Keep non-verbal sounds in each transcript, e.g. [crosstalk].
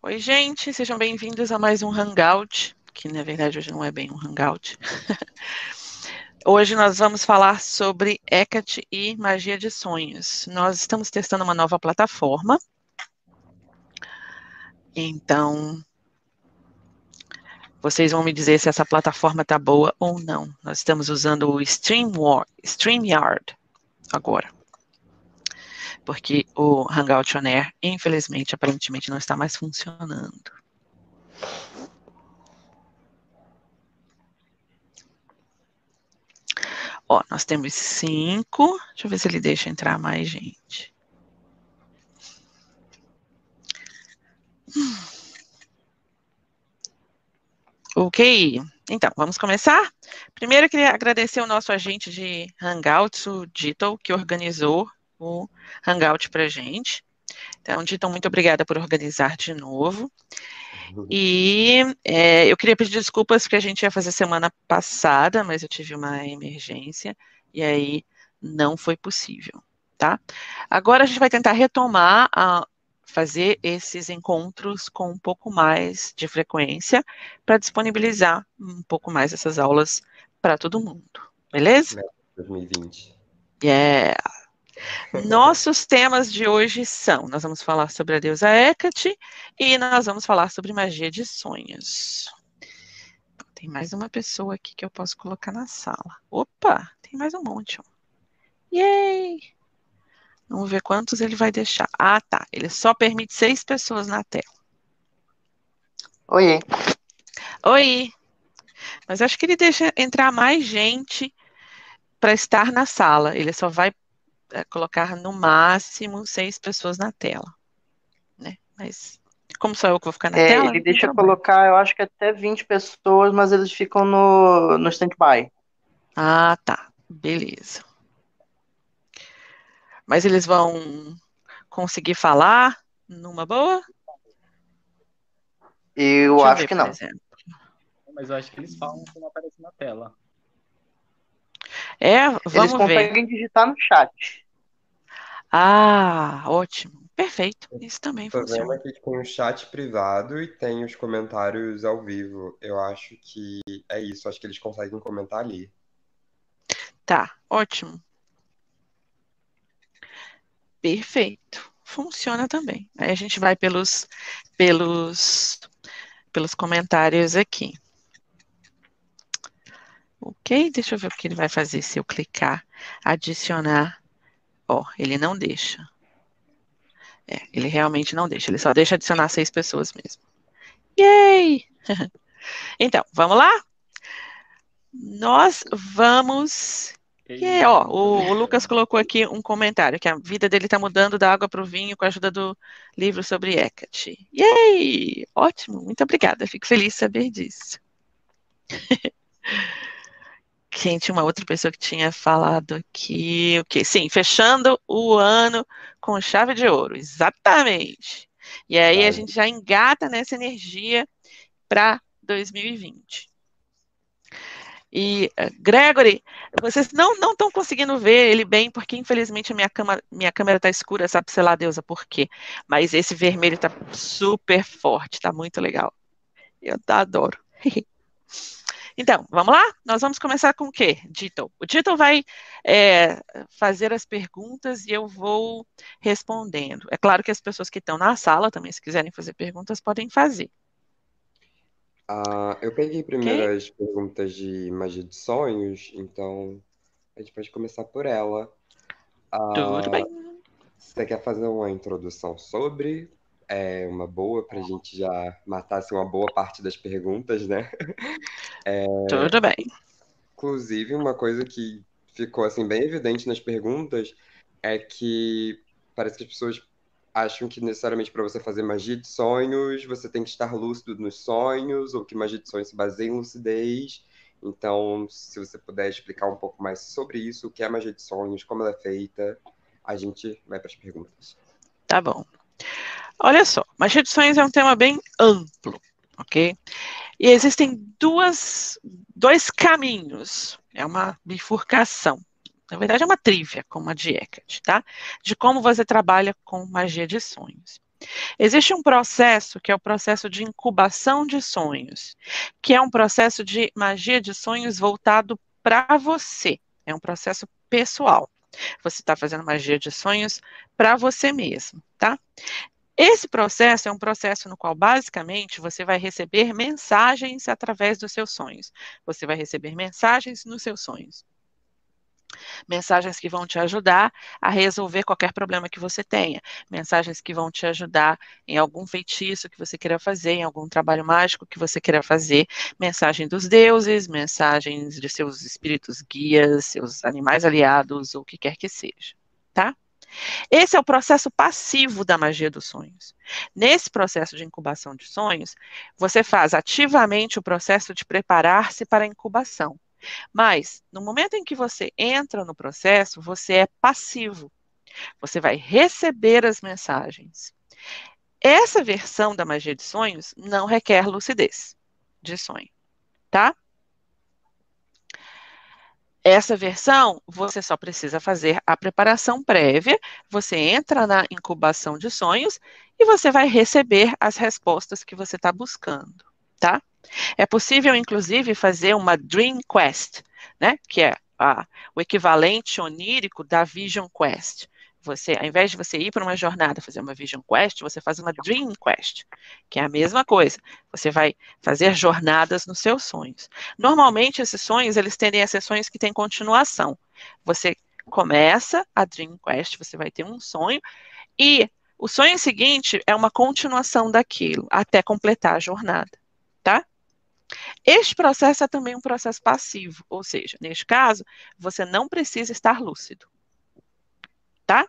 Oi, gente, sejam bem-vindos a mais um Hangout, que na verdade hoje não é bem um Hangout. [laughs] hoje nós vamos falar sobre Hecate e magia de sonhos. Nós estamos testando uma nova plataforma. Então, vocês vão me dizer se essa plataforma está boa ou não. Nós estamos usando o StreamYard agora porque o Hangout On Air, infelizmente, aparentemente não está mais funcionando. Ó, nós temos cinco. Deixa eu ver se ele deixa entrar mais gente. Ok, então, vamos começar? Primeiro, eu queria agradecer o nosso agente de Hangouts, o Dito, que organizou o Hangout para gente. Então, Dito, muito obrigada por organizar de novo. Uhum. E é, eu queria pedir desculpas porque a gente ia fazer semana passada, mas eu tive uma emergência e aí não foi possível, tá? Agora a gente vai tentar retomar a fazer esses encontros com um pouco mais de frequência para disponibilizar um pouco mais essas aulas para todo mundo, beleza? 2020. Yeah. Nossos temas de hoje são: nós vamos falar sobre a deusa Hecate e nós vamos falar sobre magia de sonhos. Tem mais uma pessoa aqui que eu posso colocar na sala. Opa, tem mais um monte. Ó. Yay! Vamos ver quantos ele vai deixar. Ah, tá. Ele só permite seis pessoas na tela. Oi. Oi. Mas acho que ele deixa entrar mais gente para estar na sala. Ele só vai colocar no máximo seis pessoas na tela, né? Mas como sou eu que vou ficar na é, tela? Ele deixa colocar, eu acho que até 20 pessoas, mas eles ficam no, no stand-by. Ah, tá. Beleza. Mas eles vão conseguir falar numa boa? Eu acho ver, que não. Exemplo. Mas eu acho que eles falam como aparece na tela. É, vamos Eles conseguem ver. digitar no chat. Ah, ótimo. Perfeito. Isso também o funciona. O problema é que tem o chat privado e tem os comentários ao vivo. Eu acho que é isso. Acho que eles conseguem comentar ali. Tá, ótimo. Perfeito. Funciona também. Aí a gente vai pelos, pelos, pelos comentários aqui. Ok, deixa eu ver o que ele vai fazer se eu clicar adicionar. Ó, ele não deixa. É, ele realmente não deixa, ele só deixa adicionar seis pessoas mesmo. Yay! [laughs] então, vamos lá? Nós vamos. Yeah, ó, o, o, Lucas colocou aqui um comentário que a vida dele está mudando da água para o vinho com a ajuda do livro sobre Hecate. Yay! Ótimo, muito obrigada, fico feliz de saber disso. [laughs] quem tinha uma outra pessoa que tinha falado aqui, o que? Sim, fechando o ano com chave de ouro, exatamente. E aí a gente já engata nessa energia para 2020. E uh, Gregory, vocês não não estão conseguindo ver ele bem porque infelizmente a minha câmera minha câmera está escura, sabe sei lá deusa por quê? Mas esse vermelho está super forte, está muito legal. Eu adoro. [laughs] Então, vamos lá? Nós vamos começar com o quê, Dito? O Dito vai é, fazer as perguntas e eu vou respondendo. É claro que as pessoas que estão na sala também, se quiserem fazer perguntas, podem fazer. Uh, eu peguei primeiro okay. as perguntas de magia de sonhos, então a gente pode começar por ela. Uh, Tudo bem. Você quer fazer uma introdução sobre? É uma boa para a gente já matar assim, uma boa parte das perguntas, né? [laughs] É, Tudo bem. Inclusive, uma coisa que ficou assim bem evidente nas perguntas é que parece que as pessoas acham que necessariamente para você fazer magia de sonhos você tem que estar lúcido nos sonhos ou que magia de sonhos se baseia em lucidez. Então, se você puder explicar um pouco mais sobre isso, o que é magia de sonhos, como ela é feita, a gente vai para as perguntas. Tá bom. Olha só, de sonhos é um tema bem amplo, ok? E existem duas, dois caminhos, é uma bifurcação. Na verdade, é uma trívia, como a de tá? De como você trabalha com magia de sonhos. Existe um processo que é o processo de incubação de sonhos, que é um processo de magia de sonhos voltado para você. É um processo pessoal. Você está fazendo magia de sonhos para você mesmo, tá? Esse processo é um processo no qual, basicamente, você vai receber mensagens através dos seus sonhos. Você vai receber mensagens nos seus sonhos. Mensagens que vão te ajudar a resolver qualquer problema que você tenha. Mensagens que vão te ajudar em algum feitiço que você queira fazer, em algum trabalho mágico que você queira fazer. Mensagem dos deuses, mensagens de seus espíritos guias, seus animais aliados, ou o que quer que seja. Tá? Esse é o processo passivo da magia dos sonhos. Nesse processo de incubação de sonhos, você faz ativamente o processo de preparar-se para a incubação. Mas, no momento em que você entra no processo, você é passivo. Você vai receber as mensagens. Essa versão da magia de sonhos não requer lucidez de sonho, tá? Essa versão, você só precisa fazer a preparação prévia, você entra na incubação de sonhos e você vai receber as respostas que você está buscando, tá? É possível, inclusive, fazer uma Dream Quest, né? Que é a, o equivalente onírico da Vision Quest. Você, ao invés de você ir para uma jornada fazer uma Vision Quest, você faz uma Dream Quest, que é a mesma coisa. Você vai fazer jornadas nos seus sonhos. Normalmente, esses sonhos, eles tendem a ser sonhos que têm continuação. Você começa a Dream Quest, você vai ter um sonho, e o sonho seguinte é uma continuação daquilo, até completar a jornada, tá? Este processo é também um processo passivo, ou seja, neste caso, você não precisa estar lúcido tá?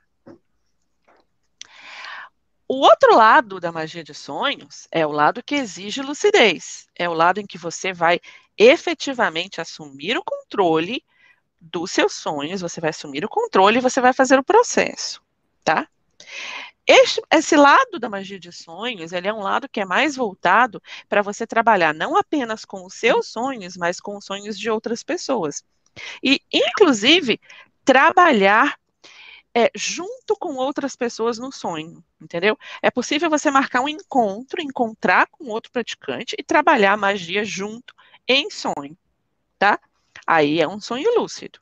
O outro lado da magia de sonhos é o lado que exige lucidez. É o lado em que você vai efetivamente assumir o controle dos seus sonhos, você vai assumir o controle e você vai fazer o processo, tá? Este, esse lado da magia de sonhos, ele é um lado que é mais voltado para você trabalhar não apenas com os seus sonhos, mas com os sonhos de outras pessoas. E, inclusive, trabalhar é, junto com outras pessoas no sonho, entendeu? É possível você marcar um encontro, encontrar com outro praticante e trabalhar a magia junto em sonho, tá? Aí é um sonho lúcido.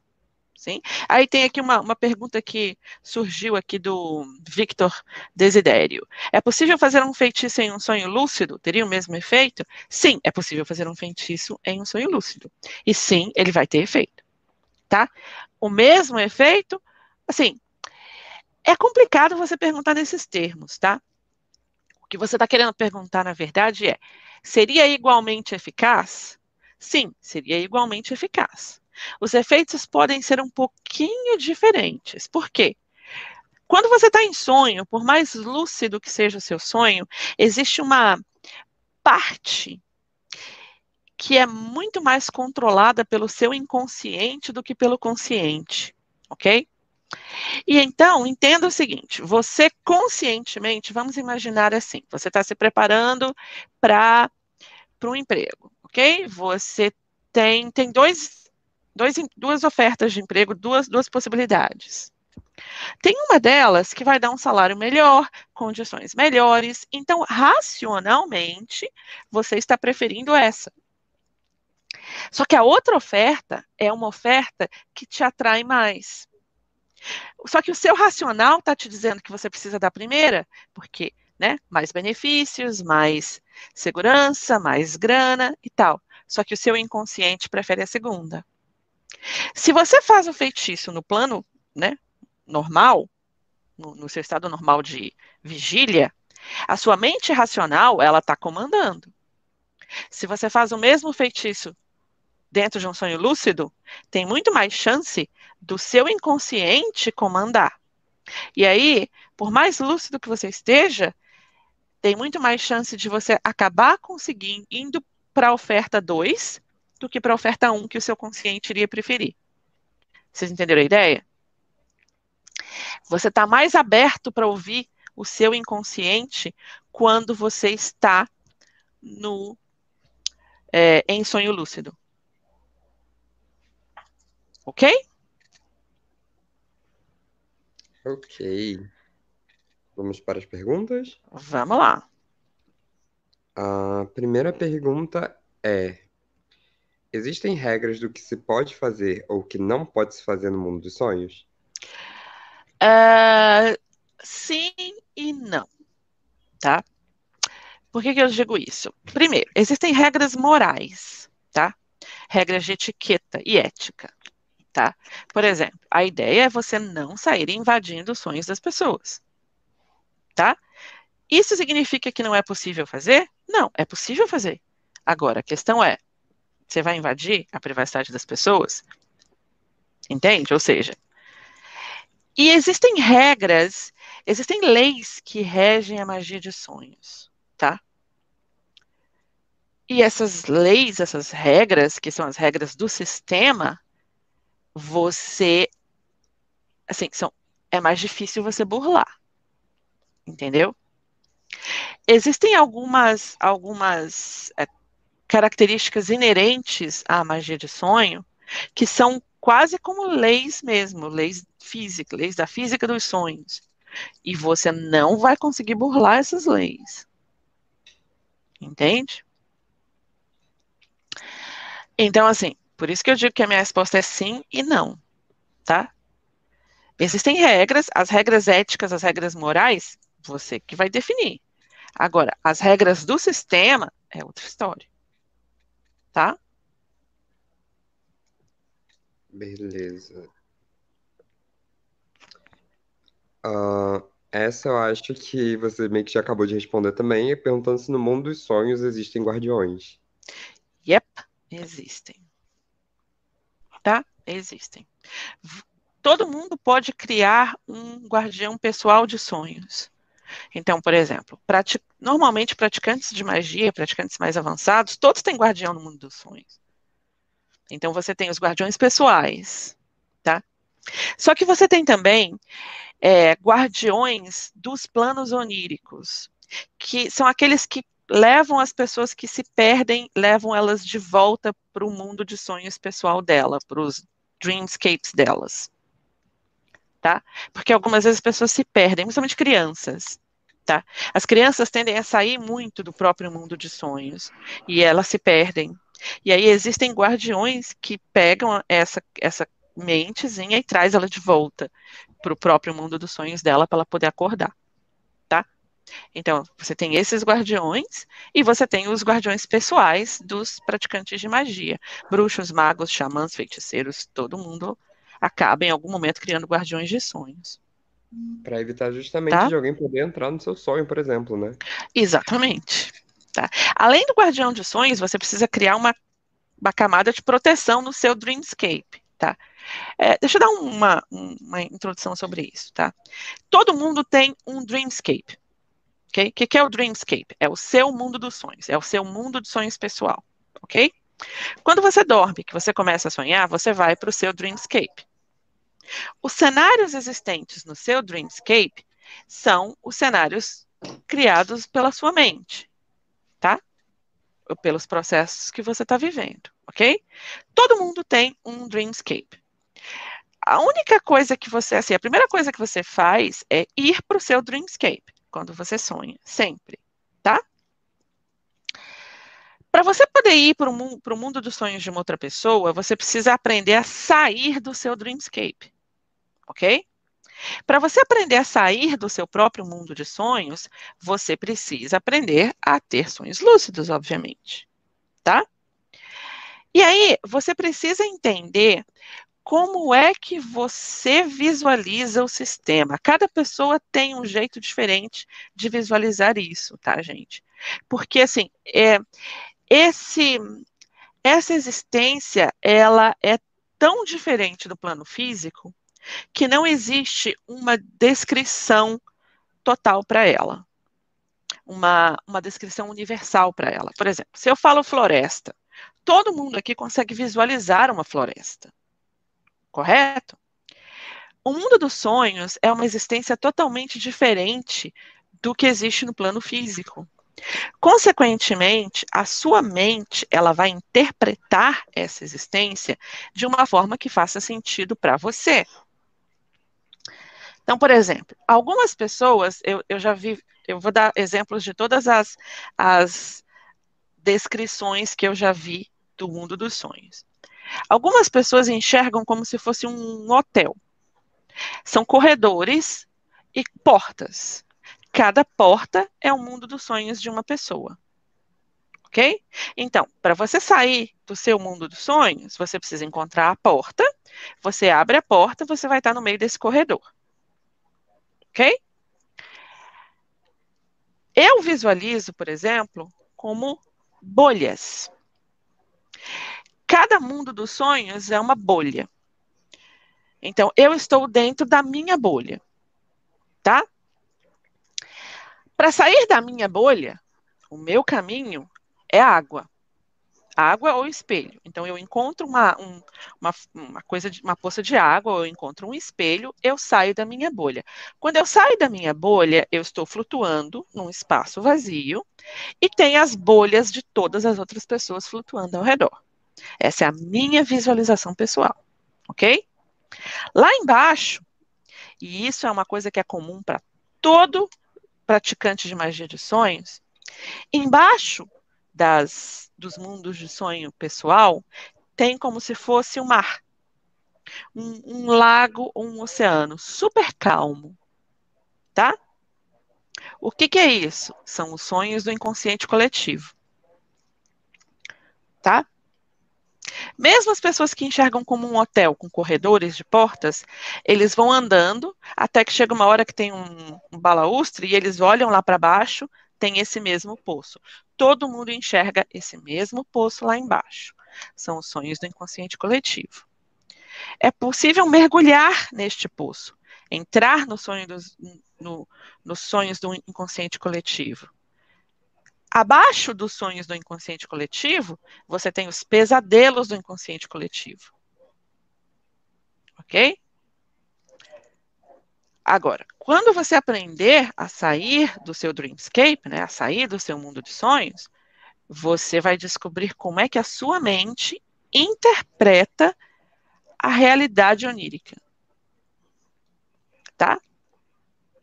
Sim? Aí tem aqui uma, uma pergunta que surgiu aqui do Victor Desidério. É possível fazer um feitiço em um sonho lúcido? Teria o mesmo efeito? Sim, é possível fazer um feitiço em um sonho lúcido. E sim, ele vai ter efeito. Tá? O mesmo efeito, assim, é complicado você perguntar nesses termos, tá? O que você está querendo perguntar, na verdade, é: seria igualmente eficaz? Sim, seria igualmente eficaz. Os efeitos podem ser um pouquinho diferentes. Por quê? Quando você está em sonho, por mais lúcido que seja o seu sonho, existe uma parte que é muito mais controlada pelo seu inconsciente do que pelo consciente, ok? E então, entenda o seguinte: você conscientemente, vamos imaginar assim, você está se preparando para um emprego, ok? Você tem, tem dois, dois, duas ofertas de emprego, duas, duas possibilidades. Tem uma delas que vai dar um salário melhor, condições melhores, então, racionalmente, você está preferindo essa. Só que a outra oferta é uma oferta que te atrai mais. Só que o seu racional está te dizendo que você precisa da primeira, porque, né, mais benefícios, mais segurança, mais grana e tal. Só que o seu inconsciente prefere a segunda. Se você faz o feitiço no plano, né, normal, no, no seu estado normal de vigília, a sua mente racional, ela está comandando. Se você faz o mesmo feitiço dentro de um sonho lúcido, tem muito mais chance do seu inconsciente comandar. E aí, por mais lúcido que você esteja, tem muito mais chance de você acabar conseguindo indo para a oferta 2 do que para a oferta 1 um, que o seu consciente iria preferir. Vocês entenderam a ideia? Você está mais aberto para ouvir o seu inconsciente quando você está no é, em sonho lúcido. Ok? Ok. Vamos para as perguntas? Vamos lá. A primeira pergunta é: Existem regras do que se pode fazer ou que não pode se fazer no mundo dos sonhos? Uh, sim e não, tá? Por que, que eu digo isso? Primeiro, existem regras morais, tá? Regras de etiqueta e ética, tá? Por exemplo, a ideia é você não sair invadindo os sonhos das pessoas, tá? Isso significa que não é possível fazer? Não, é possível fazer. Agora, a questão é, você vai invadir a privacidade das pessoas? Entende? Ou seja, e existem regras, existem leis que regem a magia de sonhos, tá? E essas leis, essas regras, que são as regras do sistema, você, assim, são, é mais difícil você burlar, entendeu? Existem algumas, algumas é, características inerentes à magia de sonho que são quase como leis mesmo, leis físicas, leis da física dos sonhos. E você não vai conseguir burlar essas leis. Entende? Então, assim, por isso que eu digo que a minha resposta é sim e não, tá? Existem regras, as regras éticas, as regras morais, você que vai definir. Agora, as regras do sistema é outra história, tá? Beleza. Uh, essa eu acho que você meio que já acabou de responder também, perguntando se no mundo dos sonhos existem guardiões. Yep, existem. Tá? Existem. Todo mundo pode criar um guardião pessoal de sonhos. Então, por exemplo, prati normalmente praticantes de magia, praticantes mais avançados, todos têm guardião no mundo dos sonhos. Então você tem os guardiões pessoais, tá? Só que você tem também é, guardiões dos planos oníricos, que são aqueles que levam as pessoas que se perdem, levam elas de volta para o mundo de sonhos pessoal dela, para os dreamscapes delas. Tá? Porque algumas vezes as pessoas se perdem, principalmente crianças. Tá? As crianças tendem a sair muito do próprio mundo de sonhos e elas se perdem. E aí existem guardiões que pegam essa, essa mentezinha e traz ela de volta para o próprio mundo dos sonhos dela para ela poder acordar. Então, você tem esses guardiões e você tem os guardiões pessoais dos praticantes de magia. Bruxos, magos, xamãs, feiticeiros, todo mundo acaba em algum momento criando guardiões de sonhos. Para evitar justamente Tá? de alguém poder entrar no seu sonho, por exemplo, né? Exatamente. Tá? Além do guardião de sonhos, você precisa criar uma, uma camada de proteção no seu dreamscape, tá? É, deixa eu dar uma, uma introdução sobre isso, tá? Todo mundo tem um dreamscape, O que, que é o dreamscape? É o seu mundo dos sonhos, é o seu mundo de sonhos pessoal, ok? Quando você dorme, que você começa a sonhar, você vai para o seu dreamscape. Os cenários existentes no seu dreamscape são os cenários criados pela sua mente, tá? Ou pelos processos que você está vivendo, ok? Todo mundo tem um dreamscape. A única coisa que você, assim, a primeira coisa que você faz é ir para o seu dreamscape quando você sonha, sempre, tá? Para você poder ir para o mundo, dos sonhos de uma outra pessoa, você precisa aprender a sair do seu dreamscape, ok? Para você aprender a sair do seu próprio mundo de sonhos, você precisa aprender a ter sonhos lúcidos, obviamente, tá? E aí, você precisa entender como é que você visualiza o sistema. Cada pessoa tem um jeito diferente de visualizar isso, tá, gente? Porque, assim, é, esse, essa existência, ela é tão diferente do plano físico que não existe uma descrição total para ela. Uma, uma descrição universal para ela. Por exemplo, se eu falo floresta, todo mundo aqui consegue visualizar uma floresta. Correto? O mundo dos sonhos é uma existência totalmente diferente do que existe no plano físico. Consequentemente, a sua mente, ela vai interpretar essa existência de uma forma que faça sentido para você. Então, por exemplo, algumas pessoas, eu, eu já vi, eu vou dar exemplos de todas as, as descrições que eu já vi do mundo dos sonhos. Algumas pessoas enxergam como se fosse um hotel. São corredores e portas. Cada porta é o mundo dos sonhos de uma pessoa. Ok? Então, para você sair do seu mundo dos sonhos, você precisa encontrar a porta. Você abre a porta, você vai estar no meio desse corredor. Ok? Eu visualizo, por exemplo, como bolhas. Cada mundo dos sonhos é uma bolha. Então, eu estou dentro da minha bolha tá? Para sair da minha bolha, o meu caminho é água. Água ou espelho. Então eu encontro uma, um, uma, uma coisa de uma poça de água, ou eu encontro um espelho, eu saio da minha bolha. Quando eu saio da minha bolha, eu estou flutuando num espaço vazio e tem as bolhas de todas as outras pessoas flutuando ao redor. Essa é a minha visualização pessoal, ok? Lá embaixo, e isso é uma coisa que é comum para todo praticante de magia de sonhos, embaixo das, dos mundos de sonho pessoal, tem como se fosse um mar, um, um lago ou um oceano super calmo, tá? O que, que é isso? São os sonhos do inconsciente coletivo, tá? Mesmo as pessoas que enxergam como um hotel com corredores de portas, eles vão andando até que chega uma hora que tem um, um balaustre e eles olham lá para baixo, tem esse mesmo poço. Todo mundo enxerga esse mesmo poço lá embaixo. São os sonhos do inconsciente coletivo. É possível mergulhar neste poço, entrar no sonho dos, no, nos sonhos do inconsciente coletivo. Abaixo dos sonhos do inconsciente coletivo, você tem os pesadelos do inconsciente coletivo. Ok? Agora, quando você aprender a sair do seu dreamscape, né, a sair do seu mundo de sonhos, você vai descobrir como é que a sua mente interpreta a realidade onírica. Tá?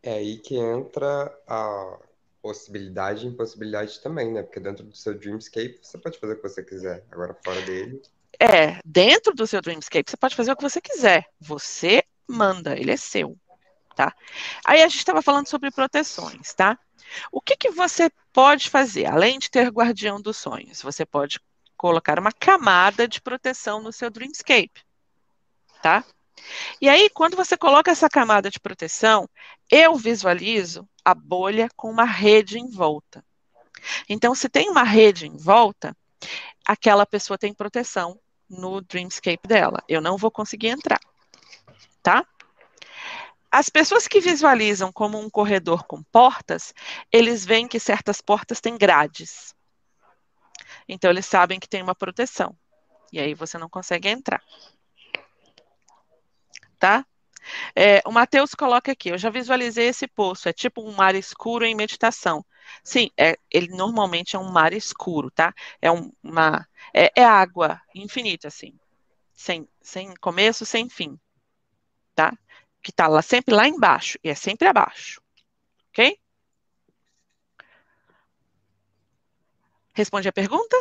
É aí que entra a possibilidade e impossibilidade também, né? Porque dentro do seu Dreamscape você pode fazer o que você quiser. Agora, fora dele. É, dentro do seu Dreamscape você pode fazer o que você quiser. Você manda, ele é seu, tá? Aí a gente estava falando sobre proteções, tá? O que, que você pode fazer, além de ter guardião dos sonhos? Você pode colocar uma camada de proteção no seu Dreamscape, tá? E aí, quando você coloca essa camada de proteção, eu visualizo a bolha com uma rede em volta. Então, se tem uma rede em volta, aquela pessoa tem proteção no Dreamscape dela. Eu não vou conseguir entrar, tá? As pessoas que visualizam como um corredor com portas, eles veem que certas portas têm grades. Então, eles sabem que tem uma proteção. E aí você não consegue entrar tá? É, o Matheus coloca aqui, eu já visualizei esse poço, é tipo um mar escuro em meditação. Sim, é, ele normalmente é um mar escuro, tá? É um, uma é, é, água infinita, assim, sem, sem começo, sem fim, tá? Que tá lá sempre lá embaixo e é sempre abaixo, ok? Responde a pergunta?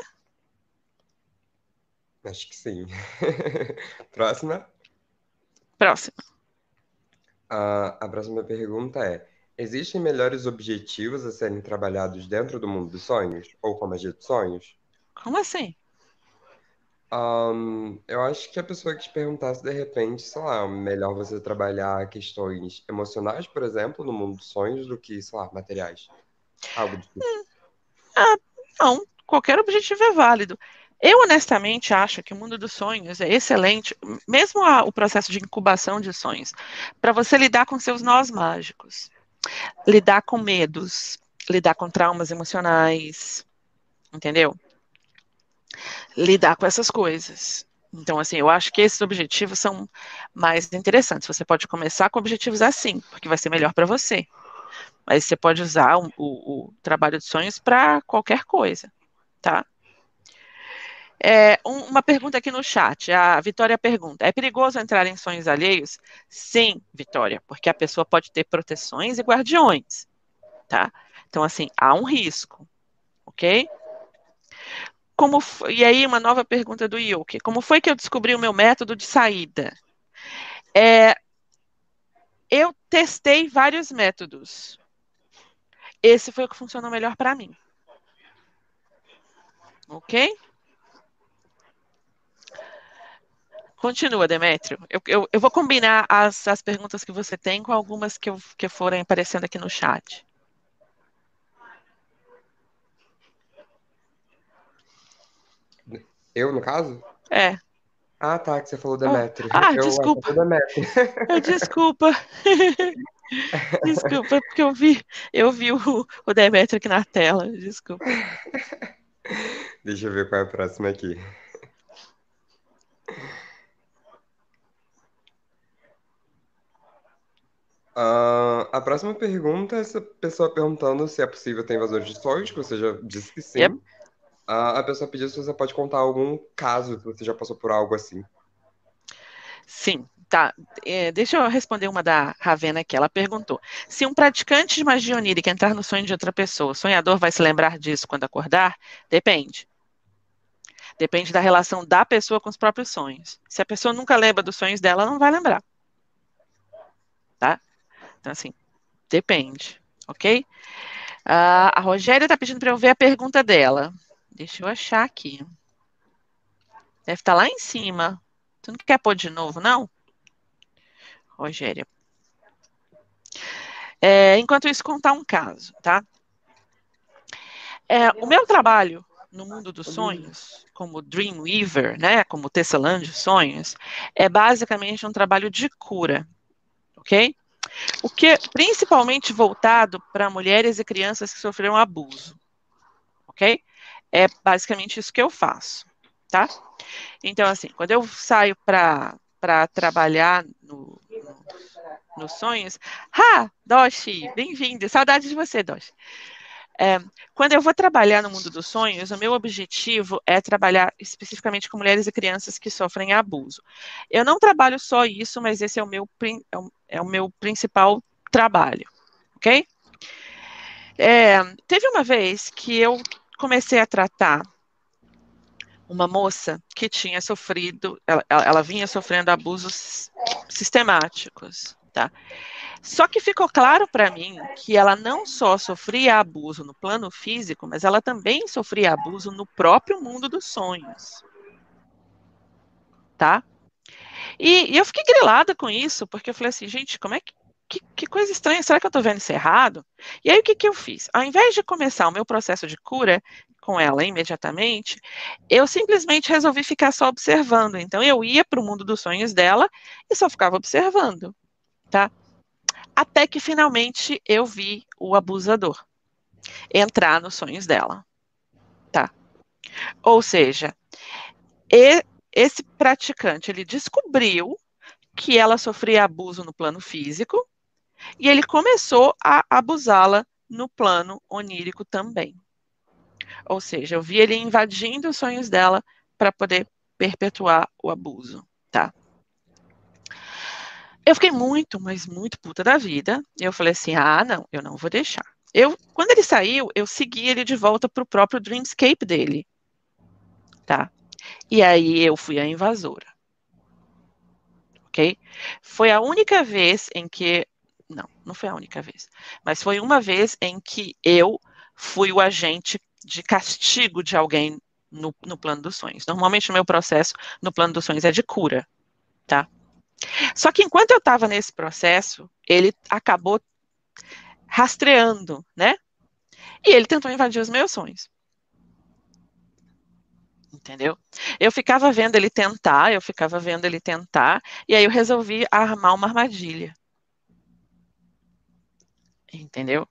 Acho que sim. [laughs] Próxima. Próxima. A, a próxima pergunta é: existem melhores objetivos a serem trabalhados dentro do mundo dos sonhos? Ou com a magia dos sonhos? Como assim? Um, eu acho que a pessoa que te perguntasse de repente, sei lá, melhor você trabalhar questões emocionais, por exemplo, no mundo dos sonhos, do que, sei lá, materiais. Algo do tipo. Ah, não, qualquer objetivo é válido. Eu honestamente acho que o mundo dos sonhos é excelente, mesmo a, o processo de incubação de sonhos, para você lidar com seus nós mágicos, lidar com medos, lidar com traumas emocionais, entendeu? Lidar com essas coisas. Então, assim, eu acho que esses objetivos são mais interessantes. Você pode começar com objetivos assim, porque vai ser melhor para você. Mas você pode usar o, o, o trabalho de sonhos para qualquer coisa, tá? É, um, uma pergunta aqui no chat. A Vitória pergunta: é perigoso entrar em sonhos alheios? Sim, Vitória, porque a pessoa pode ter proteções e guardiões, tá? Então, assim, há um risco, ok? Como e aí, uma nova pergunta do Yuki: como foi que eu descobri o meu método de saída? É, eu testei vários métodos. Esse foi o que funcionou melhor para mim. Ok? Continua, Demétrio. Eu, eu, eu vou combinar as, as perguntas que você tem com algumas que, eu, que forem aparecendo aqui no chat. Eu, no caso? É. Ah, tá, que você falou Demetrio. Ah, eu desculpa. Demetrio. Eu, desculpa. [laughs] desculpa, porque eu vi, eu vi o, o Demetrio aqui na tela. Desculpa. Deixa eu ver qual é a próxima aqui. Uh, a próxima pergunta é essa pessoa perguntando se é possível ter invasores de sonhos, que você já disse que sim. Yep. Uh, a pessoa pediu se você pode contar algum caso que você já passou por algo assim. Sim, tá. É, deixa eu responder uma da Ravena aqui. Ela perguntou: se um praticante de magia onírica entrar no sonho de outra pessoa, o sonhador vai se lembrar disso quando acordar? Depende. Depende da relação da pessoa com os próprios sonhos. Se a pessoa nunca lembra dos sonhos dela, ela não vai lembrar. Então, assim, depende, ok? Uh, a Rogéria está pedindo para eu ver a pergunta dela. Deixa eu achar aqui. Deve estar tá lá em cima. Tu não quer pôr de novo, não? Rogéria. É, enquanto isso, contar um caso, tá? É, o meu trabalho no mundo dos sonhos, como Dreamweaver, né, como tecelã de sonhos, é basicamente um trabalho de cura, ok? O que principalmente voltado para mulheres e crianças que sofreram abuso, ok? É basicamente isso que eu faço, tá? Então, assim, quando eu saio para trabalhar no, no, nos sonhos, ah, Doshi, bem-vindo, saudade de você, Doshi. É, quando eu vou trabalhar no mundo dos sonhos, o meu objetivo é trabalhar especificamente com mulheres e crianças que sofrem abuso. Eu não trabalho só isso, mas esse é o meu, é é o meu principal trabalho, ok? É, teve uma vez que eu comecei a tratar uma moça que tinha sofrido, ela, ela vinha sofrendo abusos sistemáticos, tá? Só que ficou claro para mim que ela não só sofria abuso no plano físico, mas ela também sofria abuso no próprio mundo dos sonhos. Tá? E, e eu fiquei grilada com isso, porque eu falei assim, gente, como é que, que, que coisa estranha, será que eu estou vendo isso errado? E aí o que, que eu fiz? Ao invés de começar o meu processo de cura com ela imediatamente, eu simplesmente resolvi ficar só observando. Então eu ia para o mundo dos sonhos dela e só ficava observando, tá? Até que finalmente eu vi o abusador entrar nos sonhos dela. Tá? Ou seja, esse praticante ele descobriu que ela sofria abuso no plano físico e ele começou a abusá-la no plano onírico também. Ou seja, eu vi ele invadindo os sonhos dela para poder perpetuar o abuso, tá? Eu fiquei muito, mas muito puta da vida. Eu falei assim: ah, não, eu não vou deixar. Eu, quando ele saiu, eu segui ele de volta para o próprio Dreamscape dele. Tá? E aí eu fui a invasora. Ok? Foi a única vez em que. Não, não foi a única vez. Mas foi uma vez em que eu fui o agente de castigo de alguém no, no plano dos sonhos. Normalmente o meu processo no plano dos sonhos é de cura. Tá? Só que enquanto eu estava nesse processo, ele acabou rastreando, né? E ele tentou invadir os meus sonhos. Entendeu? Eu ficava vendo ele tentar, eu ficava vendo ele tentar, e aí eu resolvi armar uma armadilha. Entendeu?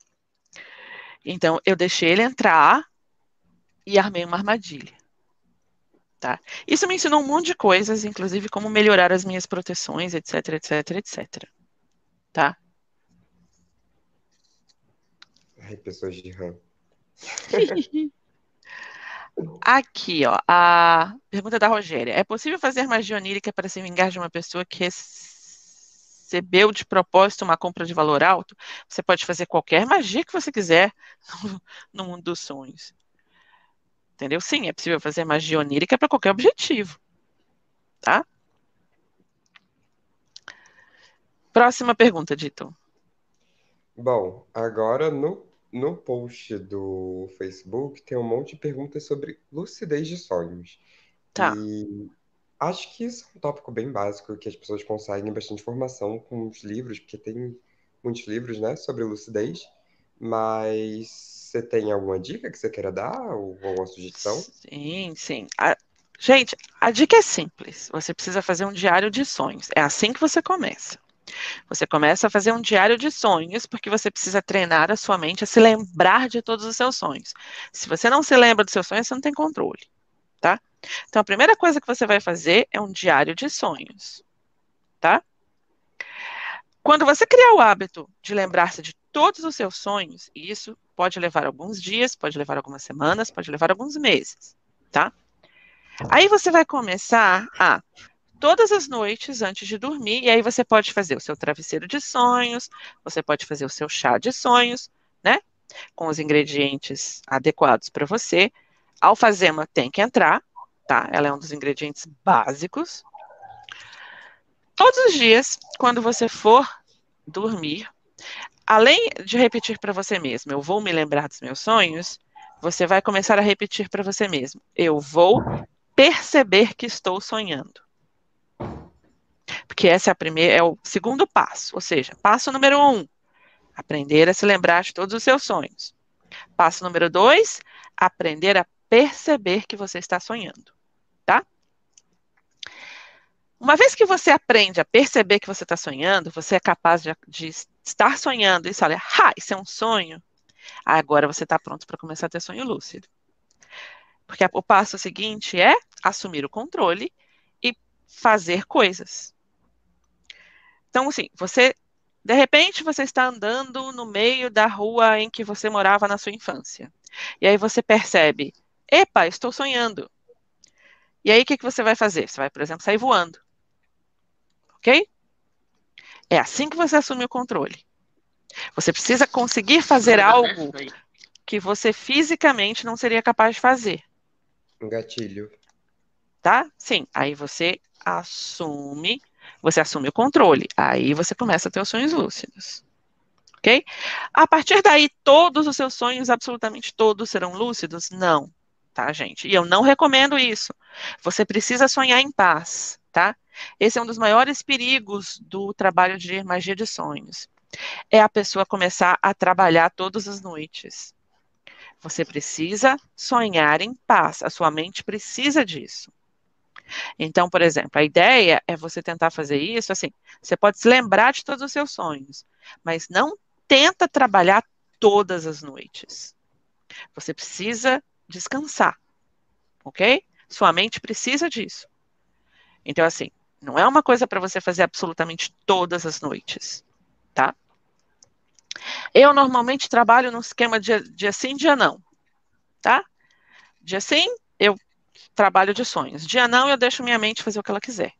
Então, eu deixei ele entrar e armei uma armadilha. Tá? Isso me ensinou um monte de coisas, inclusive como melhorar as minhas proteções, etc, etc, etc. Tá? Ai, pessoas de RAM. [laughs] Aqui, ó, a pergunta da Rogéria. É possível fazer magia onírica para se vingar de uma pessoa que recebeu de propósito uma compra de valor alto? Você pode fazer qualquer magia que você quiser [laughs] no mundo dos sonhos. Entendeu? Sim, é possível fazer magia onírica para qualquer objetivo. Tá? Próxima pergunta, Dito. Bom, agora no, no post do Facebook tem um monte de perguntas sobre lucidez de sonhos. Tá. E acho que isso é um tópico bem básico que as pessoas conseguem bastante informação com os livros, porque tem muitos livros, né, sobre lucidez. Mas você tem alguma dica que você queira dar ou alguma sugestão? Sim, sim. A- Gente, a dica é simples. Você precisa fazer um diário de sonhos. É assim que você começa. Você começa a fazer um diário de sonhos, porque você precisa treinar a sua mente a se lembrar de todos os seus sonhos. Se você não se lembra dos seus sonhos, você não tem controle, tá? Então, a primeira coisa que você vai fazer é um diário de sonhos, tá? Quando você criar o hábito de lembrar-se de todos os seus sonhos, isso pode levar alguns dias, pode levar algumas semanas, pode levar alguns meses, tá? Aí você vai começar a todas as noites antes de dormir, e aí você pode fazer o seu travesseiro de sonhos, você pode fazer o seu chá de sonhos, né? Com os ingredientes adequados para você. A alfazema tem que entrar, tá? Ela é um dos ingredientes básicos. Todos os dias, quando você for dormir, além de repetir para você mesmo, eu vou me lembrar dos meus sonhos, você vai começar a repetir para você mesmo, eu vou perceber que estou sonhando. Porque esse é, a primeira, é o segundo passo, ou seja, passo número um, aprender a se lembrar de todos os seus sonhos. Passo número dois, aprender a perceber que você está sonhando? Uma vez que você aprende a perceber que você está sonhando, você é capaz de, de estar sonhando e falar, ah, isso é um sonho. Agora você está pronto para começar a ter sonho lúcido. Porque o passo seguinte é assumir o controle e fazer coisas. Então, assim, você, de repente, você está andando no meio da rua em que você morava na sua infância. E aí você percebe, epa, estou sonhando. E aí o que, que você vai fazer? Você vai, por exemplo, sair voando. Ok? É assim que você assume o controle. Você precisa conseguir fazer algo que você fisicamente não seria capaz de fazer. Um gatilho. Tá? Sim. Aí você assume, você assume o controle. Aí você começa a ter os sonhos lúcidos. Ok? A partir daí, todos os seus sonhos, absolutamente todos, serão lúcidos? Não. Tá, gente? E eu não recomendo isso. Você precisa sonhar em paz, tá? Esse é um dos maiores perigos do trabalho de magia de sonhos. É a pessoa começar a trabalhar todas as noites. Você precisa sonhar em paz. A sua mente precisa disso. Então, por exemplo, a ideia é você tentar fazer isso assim. Você pode se lembrar de todos os seus sonhos, mas não tenta trabalhar todas as noites. Você precisa descansar, ok? Sua mente precisa disso. Então, assim, não é uma coisa para você fazer absolutamente todas as noites, tá? Eu normalmente trabalho num esquema de dia sim, dia não, tá? Dia sim, eu trabalho de sonhos. Dia não, eu deixo minha mente fazer o que ela quiser.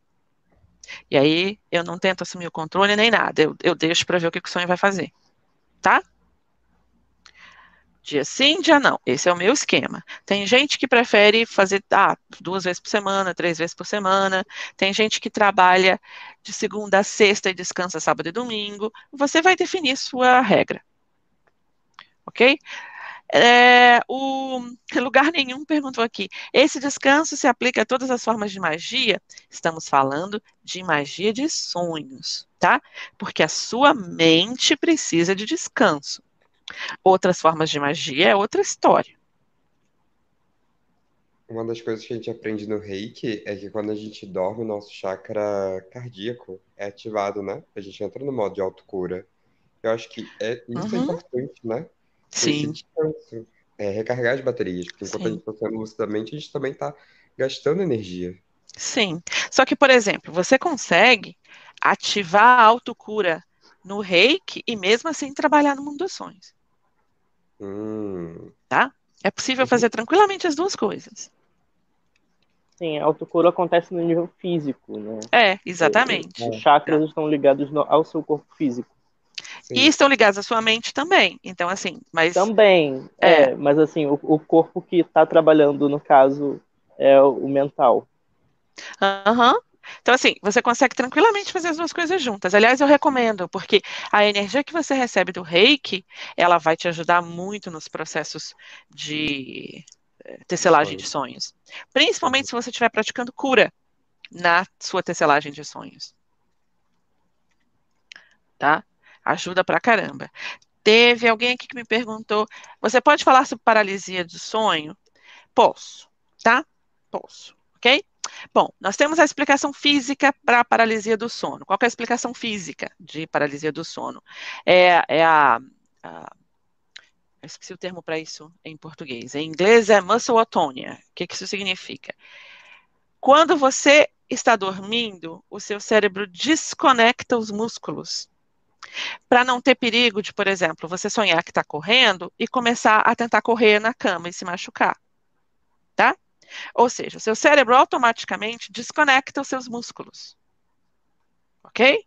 E aí, eu não tento assumir o controle nem nada. Eu, eu deixo para ver o que o sonho vai fazer. Tá? Dia sim, dia não. Esse é o meu esquema. Tem gente que prefere fazer ah, duas vezes por semana, três vezes por semana. Tem gente que trabalha de segunda a sexta e descansa sábado e domingo. Você vai definir sua regra. Ok? É, o [laughs] lugar nenhum perguntou aqui. Esse descanso se aplica a todas as formas de magia? Estamos falando de magia de sonhos, tá? Porque a sua mente precisa de descanso. Outras formas de magia é outra história. Uma das coisas que a gente aprende no reiki é que quando a gente dorme, o nosso chakra cardíaco é ativado, né? A gente entra no modo de autocura. Eu acho que é, isso é Uhum. importante, né? Sim, descanso. É recarregar as baterias, porque enquanto a Sim. gente está sendo lucidamente, a gente também está gastando energia. sim. Só que, por exemplo, você consegue ativar a autocura no reiki e mesmo assim trabalhar no mundo dos sonhos. Hum, É possível fazer tranquilamente as duas coisas. Sim, a autocura acontece no nível físico, né? É, exatamente. Os chakras estão ligados no- ao seu corpo físico. Sim. E estão ligados à sua mente também. Então, assim, mas. Também, É. é, mas assim, o, o corpo que está trabalhando, no caso, é o mental. Aham. Então, assim, você consegue tranquilamente fazer as duas coisas juntas. Aliás, eu recomendo, porque a energia que você recebe do reiki, ela vai te ajudar muito nos processos de eh, tecelagem de sonhos. Principalmente se você estiver praticando cura na sua tecelagem de sonhos. Tá? Ajuda pra caramba. Teve alguém aqui que me perguntou: você pode falar sobre paralisia do sonho? Posso, tá? Posso, ok? Bom, nós temos a explicação física para a paralisia do sono. Qual é a explicação física de paralisia do sono? É, é a, a- eu esqueci o termo para isso em português. Em inglês é muscle atonia. O que, que isso significa? Quando você está dormindo, o seu cérebro desconecta os músculos para não ter perigo de, por exemplo, você sonhar que está correndo e começar a tentar correr na cama e se machucar. Ou seja, o seu cérebro automaticamente desconecta os seus músculos. Ok?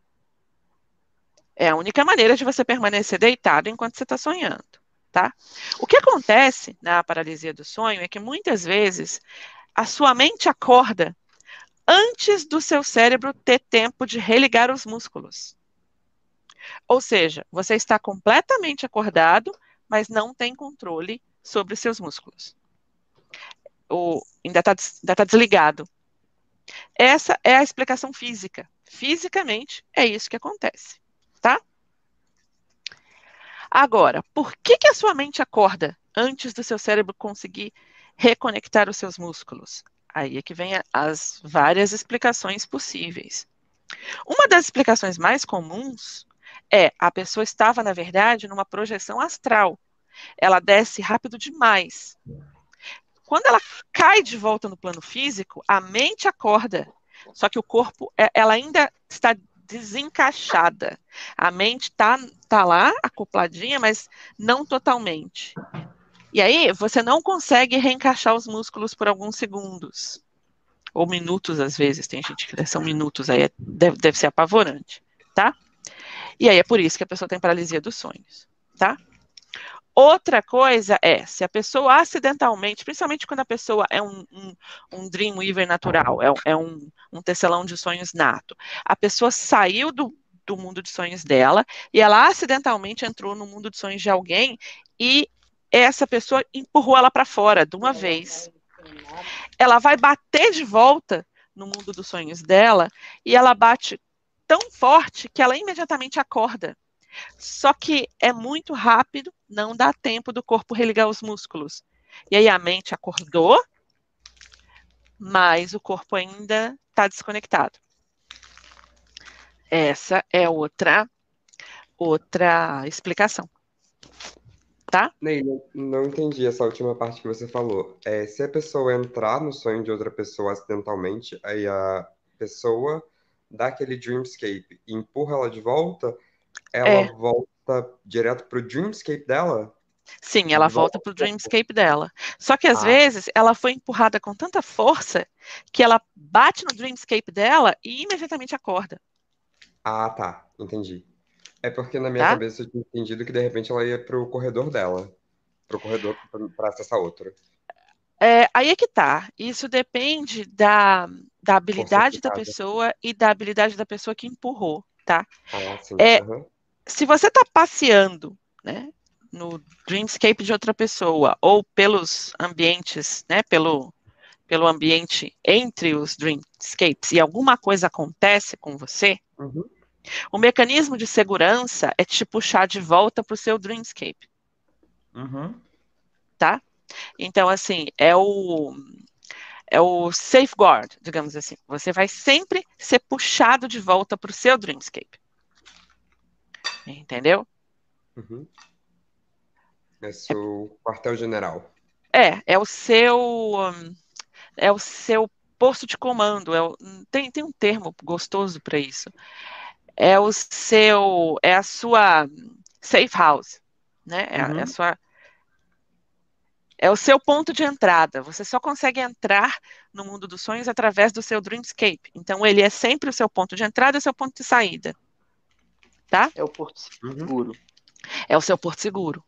É a única maneira de você permanecer deitado enquanto você está sonhando. Tá? O que acontece na paralisia do sonho é que muitas vezes a sua mente acorda antes do seu cérebro ter tempo de religar os músculos. Ou seja, você está completamente acordado, mas não tem controle sobre os seus músculos. O, ainda está ainda tá desligado. Essa é a explicação física. Fisicamente, é isso que acontece, tá? Agora, por que, que a sua mente acorda antes do seu cérebro conseguir reconectar os seus músculos? Aí é que vem as várias explicações possíveis. Uma das explicações mais comuns é a pessoa estava, na verdade, numa projeção astral. Ela desce rápido demais. Quando ela cai de volta no plano físico, a mente acorda. Só que o corpo, é- ela ainda está desencaixada. A mente está tá lá, acopladinha, mas não totalmente. E aí, você não consegue reencaixar os músculos por alguns segundos. Ou minutos, às vezes. Tem gente que são minutos, aí é- deve, deve ser apavorante, tá? E aí é por isso que a pessoa tem paralisia dos sonhos, tá? Outra coisa é, se a pessoa acidentalmente, principalmente quando a pessoa é um, um, um dreamweaver natural, é, um- é um, um tecelão de sonhos nato, a pessoa saiu do, do mundo de sonhos dela e ela acidentalmente entrou no mundo de sonhos de alguém e essa pessoa empurrou ela para fora de uma vez. Ela vai bater de volta no mundo dos sonhos dela e ela bate tão forte que ela imediatamente acorda. Só que é muito rápido, não dá tempo do corpo religar os músculos. E aí a mente acordou, mas o corpo ainda está desconectado. Essa é outra outra explicação. Tá? Ney, não, não entendi essa última parte que você falou. É, se a pessoa entrar no sonho de outra pessoa acidentalmente, aí a pessoa dá aquele dreamscape e empurra ela de volta, ela É. volta direto pro dreamscape dela? Sim, ela volta volta pro dreamscape dela. Só que às Ah. vezes ela foi empurrada com tanta força que ela bate no dreamscape dela e imediatamente acorda. Ah, tá, entendi. É porque na minha Tá? cabeça eu tinha entendido que de repente ela ia pro corredor dela, pro corredor pra- pra acessar outro. É, aí é que tá. Isso depende da, da habilidade da pessoa e da habilidade da pessoa que empurrou, tá? Ah, sim. É, aham. Se você tá passeando, né, no dreamscape de outra pessoa ou pelos ambientes, né, pelo, pelo ambiente entre os dreamscapes e alguma coisa acontece com você, Uhum. o mecanismo de segurança é te puxar de volta para o seu dreamscape, Uhum. tá? Então, assim, é o é o safeguard, digamos assim. Você vai sempre ser puxado de volta para o seu dreamscape. Entendeu? Uhum. É seu quartel-general. É, é o seu é o seu posto de comando, é o- tem, tem um termo gostoso para isso. É o seu, é a sua safe house, né? É, a- é a Uhum. sua É o seu ponto de entrada. Você só consegue entrar no mundo dos sonhos através do seu dreamscape. Então, ele é sempre o seu ponto de entrada e o seu ponto de saída. Tá? É o porto seguro. É o seu porto seguro.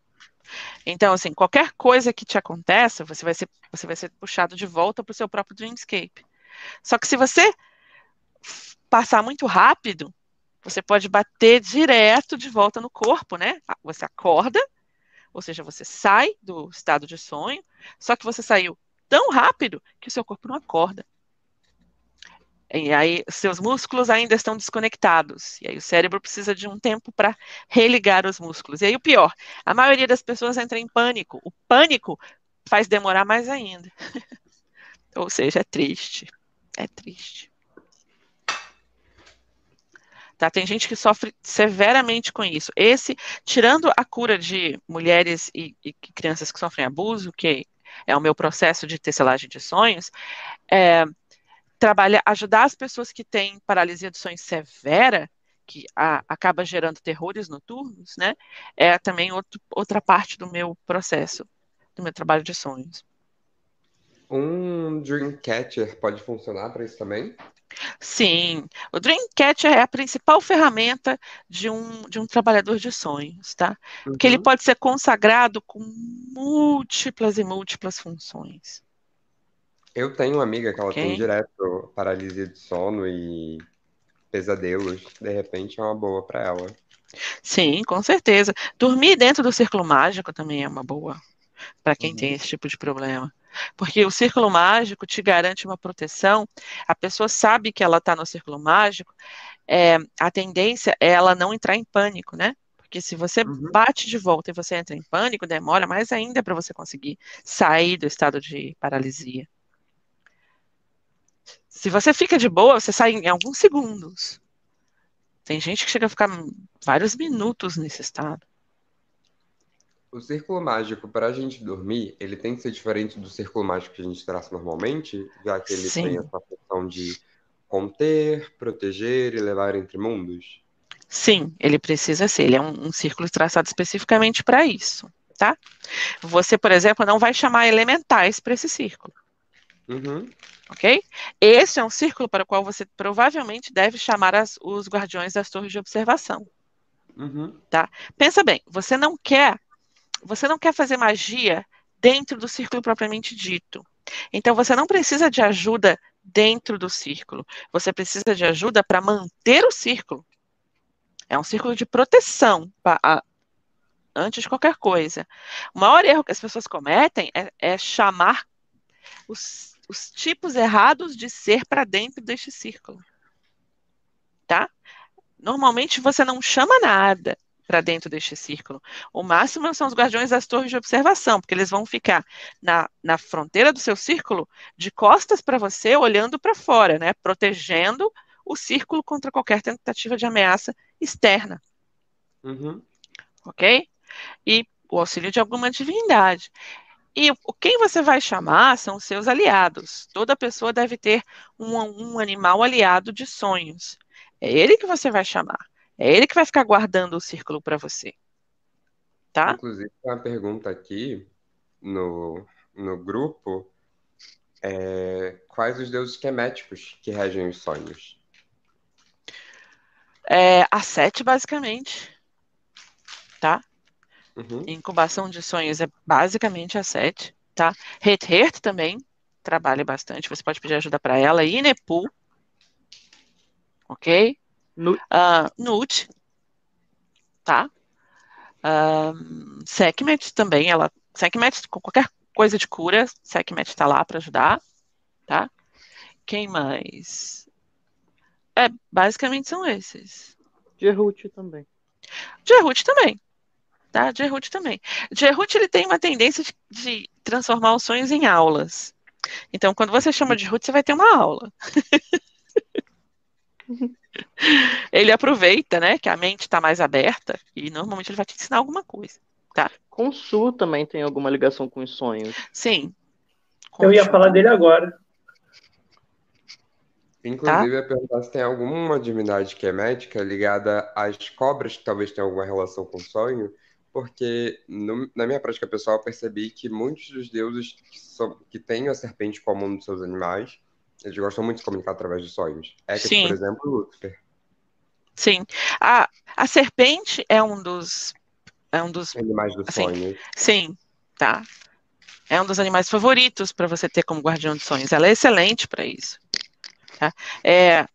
Então, assim, qualquer coisa que te aconteça, você vai ser, você vai ser puxado de volta para o seu próprio dreamscape. Só que se você passar muito rápido, você pode bater direto de volta no corpo, né? Você acorda, ou seja, você sai do estado de sonho, só que você saiu tão rápido que o seu corpo não acorda. E aí, seus músculos ainda estão desconectados. E aí, o cérebro precisa de um tempo para religar os músculos. E aí, o pior: a maioria das pessoas entra em pânico. O pânico faz demorar mais ainda. [laughs] Ou seja, é triste. É triste. Tá? Tem gente que sofre severamente com isso. Esse, tirando a cura de mulheres e, e crianças que sofrem abuso, que é o meu processo de tecelagem de sonhos, é, trabalha, ajudar as pessoas que têm paralisia de sonhos severa, que a, acaba gerando terrores noturnos, né? É também outro, outra parte do meu processo, do meu trabalho de sonhos. Um Dreamcatcher pode funcionar para isso também? Sim, o Dreamcatcher é a principal ferramenta de um, de um trabalhador de sonhos, tá? Uhum. Porque ele uhum. pode ser consagrado com múltiplas e múltiplas funções. Eu tenho uma amiga que ela okay. tem direto paralisia de sono e pesadelos. De repente é uma boa para ela. Sim, com certeza. Dormir dentro do círculo mágico também é uma boa para quem uhum. tem esse tipo de problema. Porque o círculo mágico te garante uma proteção, a pessoa sabe que ela está no círculo mágico, é, a tendência é ela não entrar em pânico, né? Porque se você uhum. bate de volta e você entra em pânico, demora mais ainda para você conseguir sair do estado de paralisia. Se você fica de boa, você sai em alguns segundos. Tem gente que chega a ficar vários minutos nesse estado. O círculo mágico, para a gente dormir, ele tem que ser diferente do círculo mágico que a gente traça normalmente, já que ele Sim. tem essa função de conter, proteger e levar entre mundos? Sim, ele precisa ser. Ele é um, um círculo traçado especificamente para isso, tá? Você, por exemplo, não vai chamar elementais para esse círculo. Uhum. Ok? Esse é um círculo para o qual você provavelmente deve chamar as, os guardiões das torres de observação. Uhum. Tá? Pensa bem, você não quer você não quer fazer magia dentro do círculo propriamente dito. Então você não precisa de ajuda dentro do círculo. Você precisa de ajuda para manter o círculo. É um círculo de proteção a, antes de qualquer coisa. O maior erro que as pessoas cometem é, é chamar os, os tipos errados de ser para dentro deste círculo. Tá? Normalmente você não chama nada para dentro deste círculo. O máximo são os guardiões das torres de observação, porque eles vão ficar na, na fronteira do seu círculo, de costas para você, olhando para fora, né, protegendo o círculo contra qualquer tentativa de ameaça externa. Uhum. Ok? E o auxílio de alguma divindade. E quem você vai chamar são os seus aliados. Toda pessoa deve ter um, um animal aliado de sonhos. É ele que você vai chamar. É ele que vai ficar guardando o círculo para você. Tá? Inclusive, tem uma pergunta aqui no, no grupo. É, quais os deuses queméticos que regem os sonhos? É, a sete, basicamente. Tá? Uhum. Incubação de sonhos é basicamente a sete. Tá? Het também trabalha bastante. Você pode pedir ajuda para ela. E Nepu. Ok? Nut. Uh, Nut, tá? Uh, Sekhmet também, ela. Sekhmet, com qualquer coisa de cura, Sekhmet tá lá para ajudar, tá? Quem mais? É, basicamente são esses. Gerut também. Gerut também. Tá? Gerut também. Gerut ele tem uma tendência de, de transformar os sonhos em aulas. Então, quando você chama de Ruth, você vai ter uma aula. [laughs] ele aproveita, né, que a mente está mais aberta e normalmente ele vai te ensinar alguma coisa, tá? Consul também tem alguma ligação com os sonhos. Sim. Eu ia falar dele agora. Inclusive, tá? eu ia perguntar se tem alguma divindade que é médica ligada às cobras, que talvez tenha alguma relação com o sonho, porque no- na minha prática pessoal eu percebi que muitos dos deuses que, são, que têm a serpente como um dos seus animais, eles gostam muito de comunicar através de sonhos. É que, por exemplo, Lúcifer, Sim. A, a serpente é um dos. É um dos. animais do Assim, sonho. Sim, tá? É um dos animais favoritos para você ter como guardião de sonhos. Ela é excelente para isso. Tá? É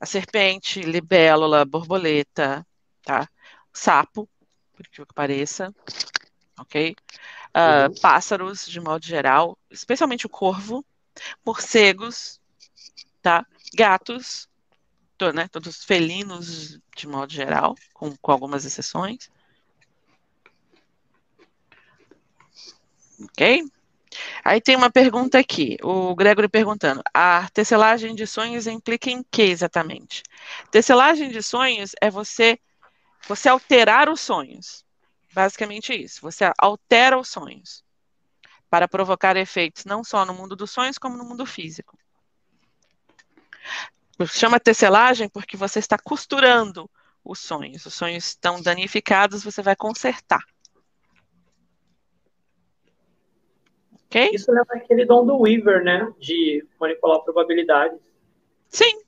a serpente, libélula, borboleta, tá? Sapo, por que pareça, ok? Ah, Uhum. Pássaros, de modo geral, especialmente o corvo, morcegos, tá? Gatos, to- né? Todos os felinos, de modo geral, com, com algumas exceções. Ok? Aí tem uma pergunta aqui, o Gregory perguntando: a tecelagem de sonhos implica em que exatamente? Tecelagem de sonhos é você você alterar os sonhos. Basicamente isso. Você altera os sonhos para provocar efeitos não só no mundo dos sonhos, como no mundo físico. Chama tecelagem porque você está costurando os sonhos. Os sonhos estão danificados, você vai consertar. Ok? Isso leva aquele dom do Weaver, né? De manipular probabilidades. Sim.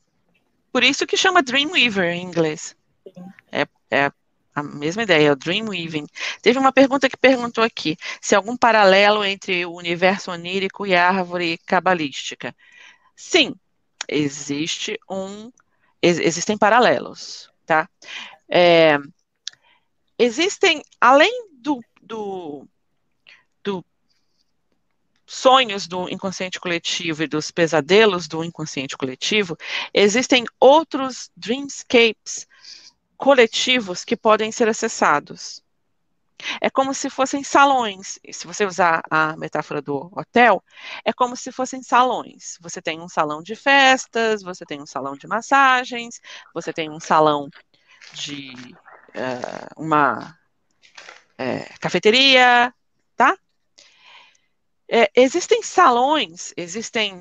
Por isso que chama Dreamweaver em inglês. É, é a mesma ideia, é o Dreamweaving. Teve uma pergunta que perguntou aqui se há algum paralelo entre o universo onírico e a árvore cabalística. Sim, existe um, ex- existem paralelos, tá? É, existem, além do, do, do sonhos do inconsciente coletivo e dos pesadelos do inconsciente coletivo, existem outros dreamscapes coletivos que podem ser acessados. É como se fossem salões. Se você usar a metáfora do hotel, é como se fossem salões. Você tem um salão de festas, você tem um salão de massagens, você tem um salão de eh, uma eh, cafeteria, tá? É, existem salões, existem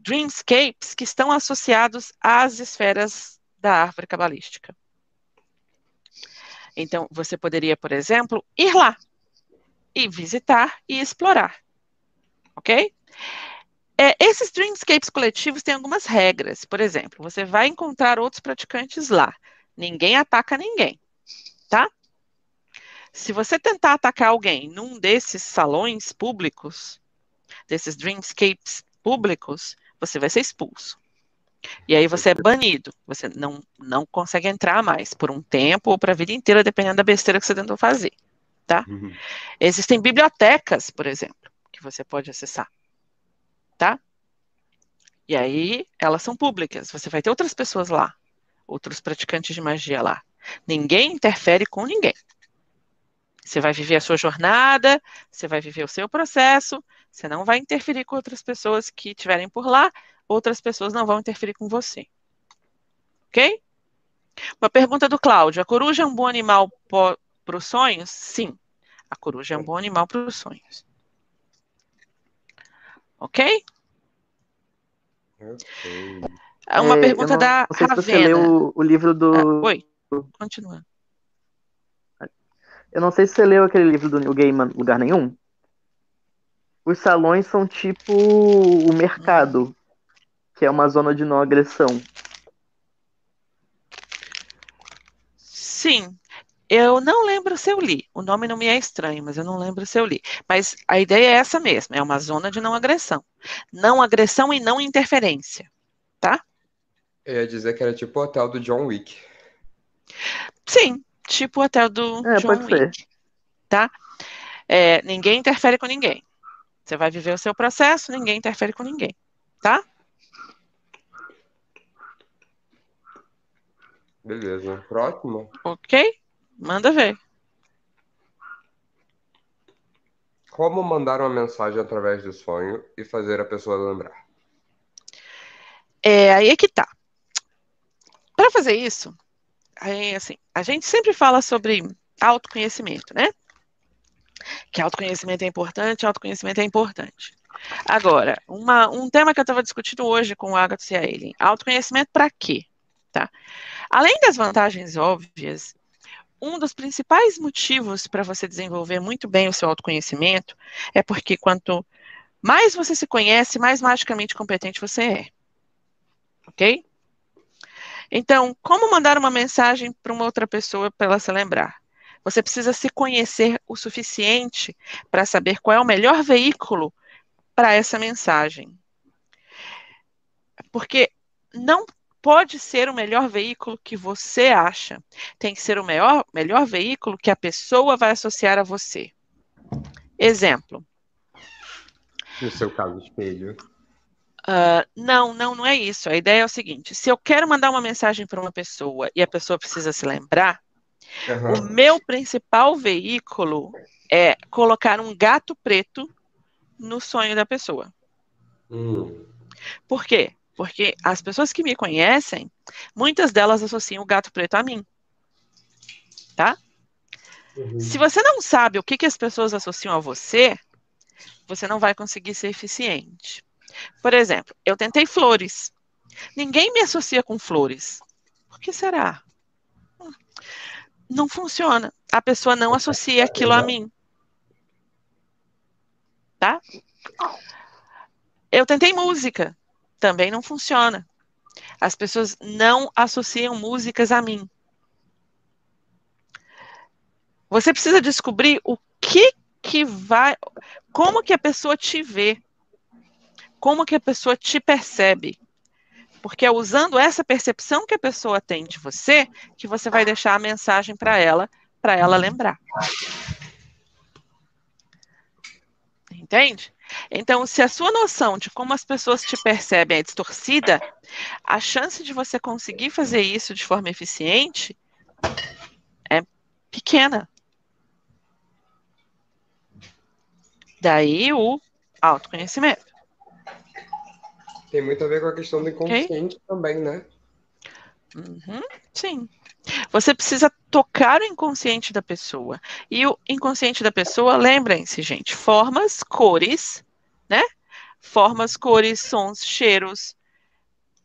dreamscapes que estão associados às esferas da árvore cabalística. Então, você poderia, por exemplo, ir lá e visitar e explorar, ok? É, esses dreamscapes coletivos têm algumas regras. Por exemplo, você vai encontrar outros praticantes lá. Ninguém ataca ninguém, tá? Se você tentar atacar alguém num desses salões públicos, desses dreamscapes públicos, você vai ser expulso. E aí você é banido. Você não, não consegue entrar mais por um tempo ou para a vida inteira, dependendo da besteira que você tentou fazer. Tá? Uhum. Existem bibliotecas, por exemplo, que você pode acessar. Tá? E aí elas são públicas. Você vai ter outras pessoas lá, outros praticantes de magia lá. Ninguém interfere com ninguém. Você vai viver a sua jornada, você vai viver o seu processo, você não vai interferir com outras pessoas que estiverem por lá, outras pessoas não vão interferir com você. Ok? Uma pergunta do Cláudio: a coruja é um bom animal para os sonhos? Sim, a coruja é um bom animal para os sonhos. Ok? Ok. Uma É, pergunta eu não, da não sei se você Ravena. leu o livro do. Ah, oi, continua. Eu não sei se você leu aquele livro do Neil Gaiman, Lugar Nenhum. Os salões são tipo o mercado, que é uma zona de não agressão. Sim, eu não lembro se eu li. O nome não me é estranho, mas eu não lembro se eu li. Mas a ideia é essa mesmo: é uma zona de não agressão. Não agressão e não interferência. Tá? Eu ia dizer que era tipo o hotel do John Wick. Sim, tipo o hotel do É, John pode ser. Wick. Tá? É, ninguém interfere com ninguém. Você vai viver o seu processo, ninguém interfere com ninguém. Tá? Beleza. Próximo. Ok? Manda ver. Como mandar uma mensagem através do sonho e fazer a pessoa lembrar? É, aí é que tá. Para fazer isso, aí, assim, a gente sempre fala sobre autoconhecimento, né? Que autoconhecimento é importante, autoconhecimento é importante. Agora, uma, um tema que eu estava discutindo hoje com o Agatha e a Eileen, autoconhecimento para quê? Tá? Além das vantagens óbvias, um dos principais motivos para você desenvolver muito bem o seu autoconhecimento é porque quanto mais você se conhece, mais magicamente competente você é. Ok? Então, como mandar uma mensagem para uma outra pessoa para ela se lembrar? Você precisa se conhecer o suficiente para saber qual é o melhor veículo para essa mensagem. Porque não pode ser o melhor veículo que você acha. Tem que ser o melhor, melhor veículo que a pessoa vai associar a você. Exemplo. No seu caso, espelho. Uh, não, não, não é isso. A ideia é o seguinte: se eu quero mandar uma mensagem para uma pessoa e a pessoa precisa se lembrar, uhum. o meu principal veículo é colocar um gato preto no sonho da pessoa. Hum. Por quê? Porque as pessoas que me conhecem, muitas delas associam o gato preto a mim. Tá? Uhum. Se você não sabe o que, que as pessoas associam a você, você não vai conseguir ser eficiente. Por exemplo, eu tentei flores. Ninguém me associa com flores. Por que será? Não funciona. A pessoa não associa aquilo a mim. Tá? Eu tentei música também não funciona. As pessoas não associam músicas a mim. Você precisa descobrir o que que vai, como que a pessoa te vê, como que a pessoa te percebe. Porque é usando essa percepção que a pessoa tem de você que você vai deixar a mensagem para ela, para ela lembrar. Entende? Então, se a sua noção de como as pessoas te percebem é distorcida, a chance de você conseguir fazer isso de forma eficiente é pequena. Daí o autoconhecimento. Tem muito a ver com a questão do inconsciente okay? também, né? Uhum, sim. Você precisa tocar o inconsciente da pessoa. E o inconsciente da pessoa, lembrem-se, gente, formas, cores, né? Formas, cores, sons, cheiros.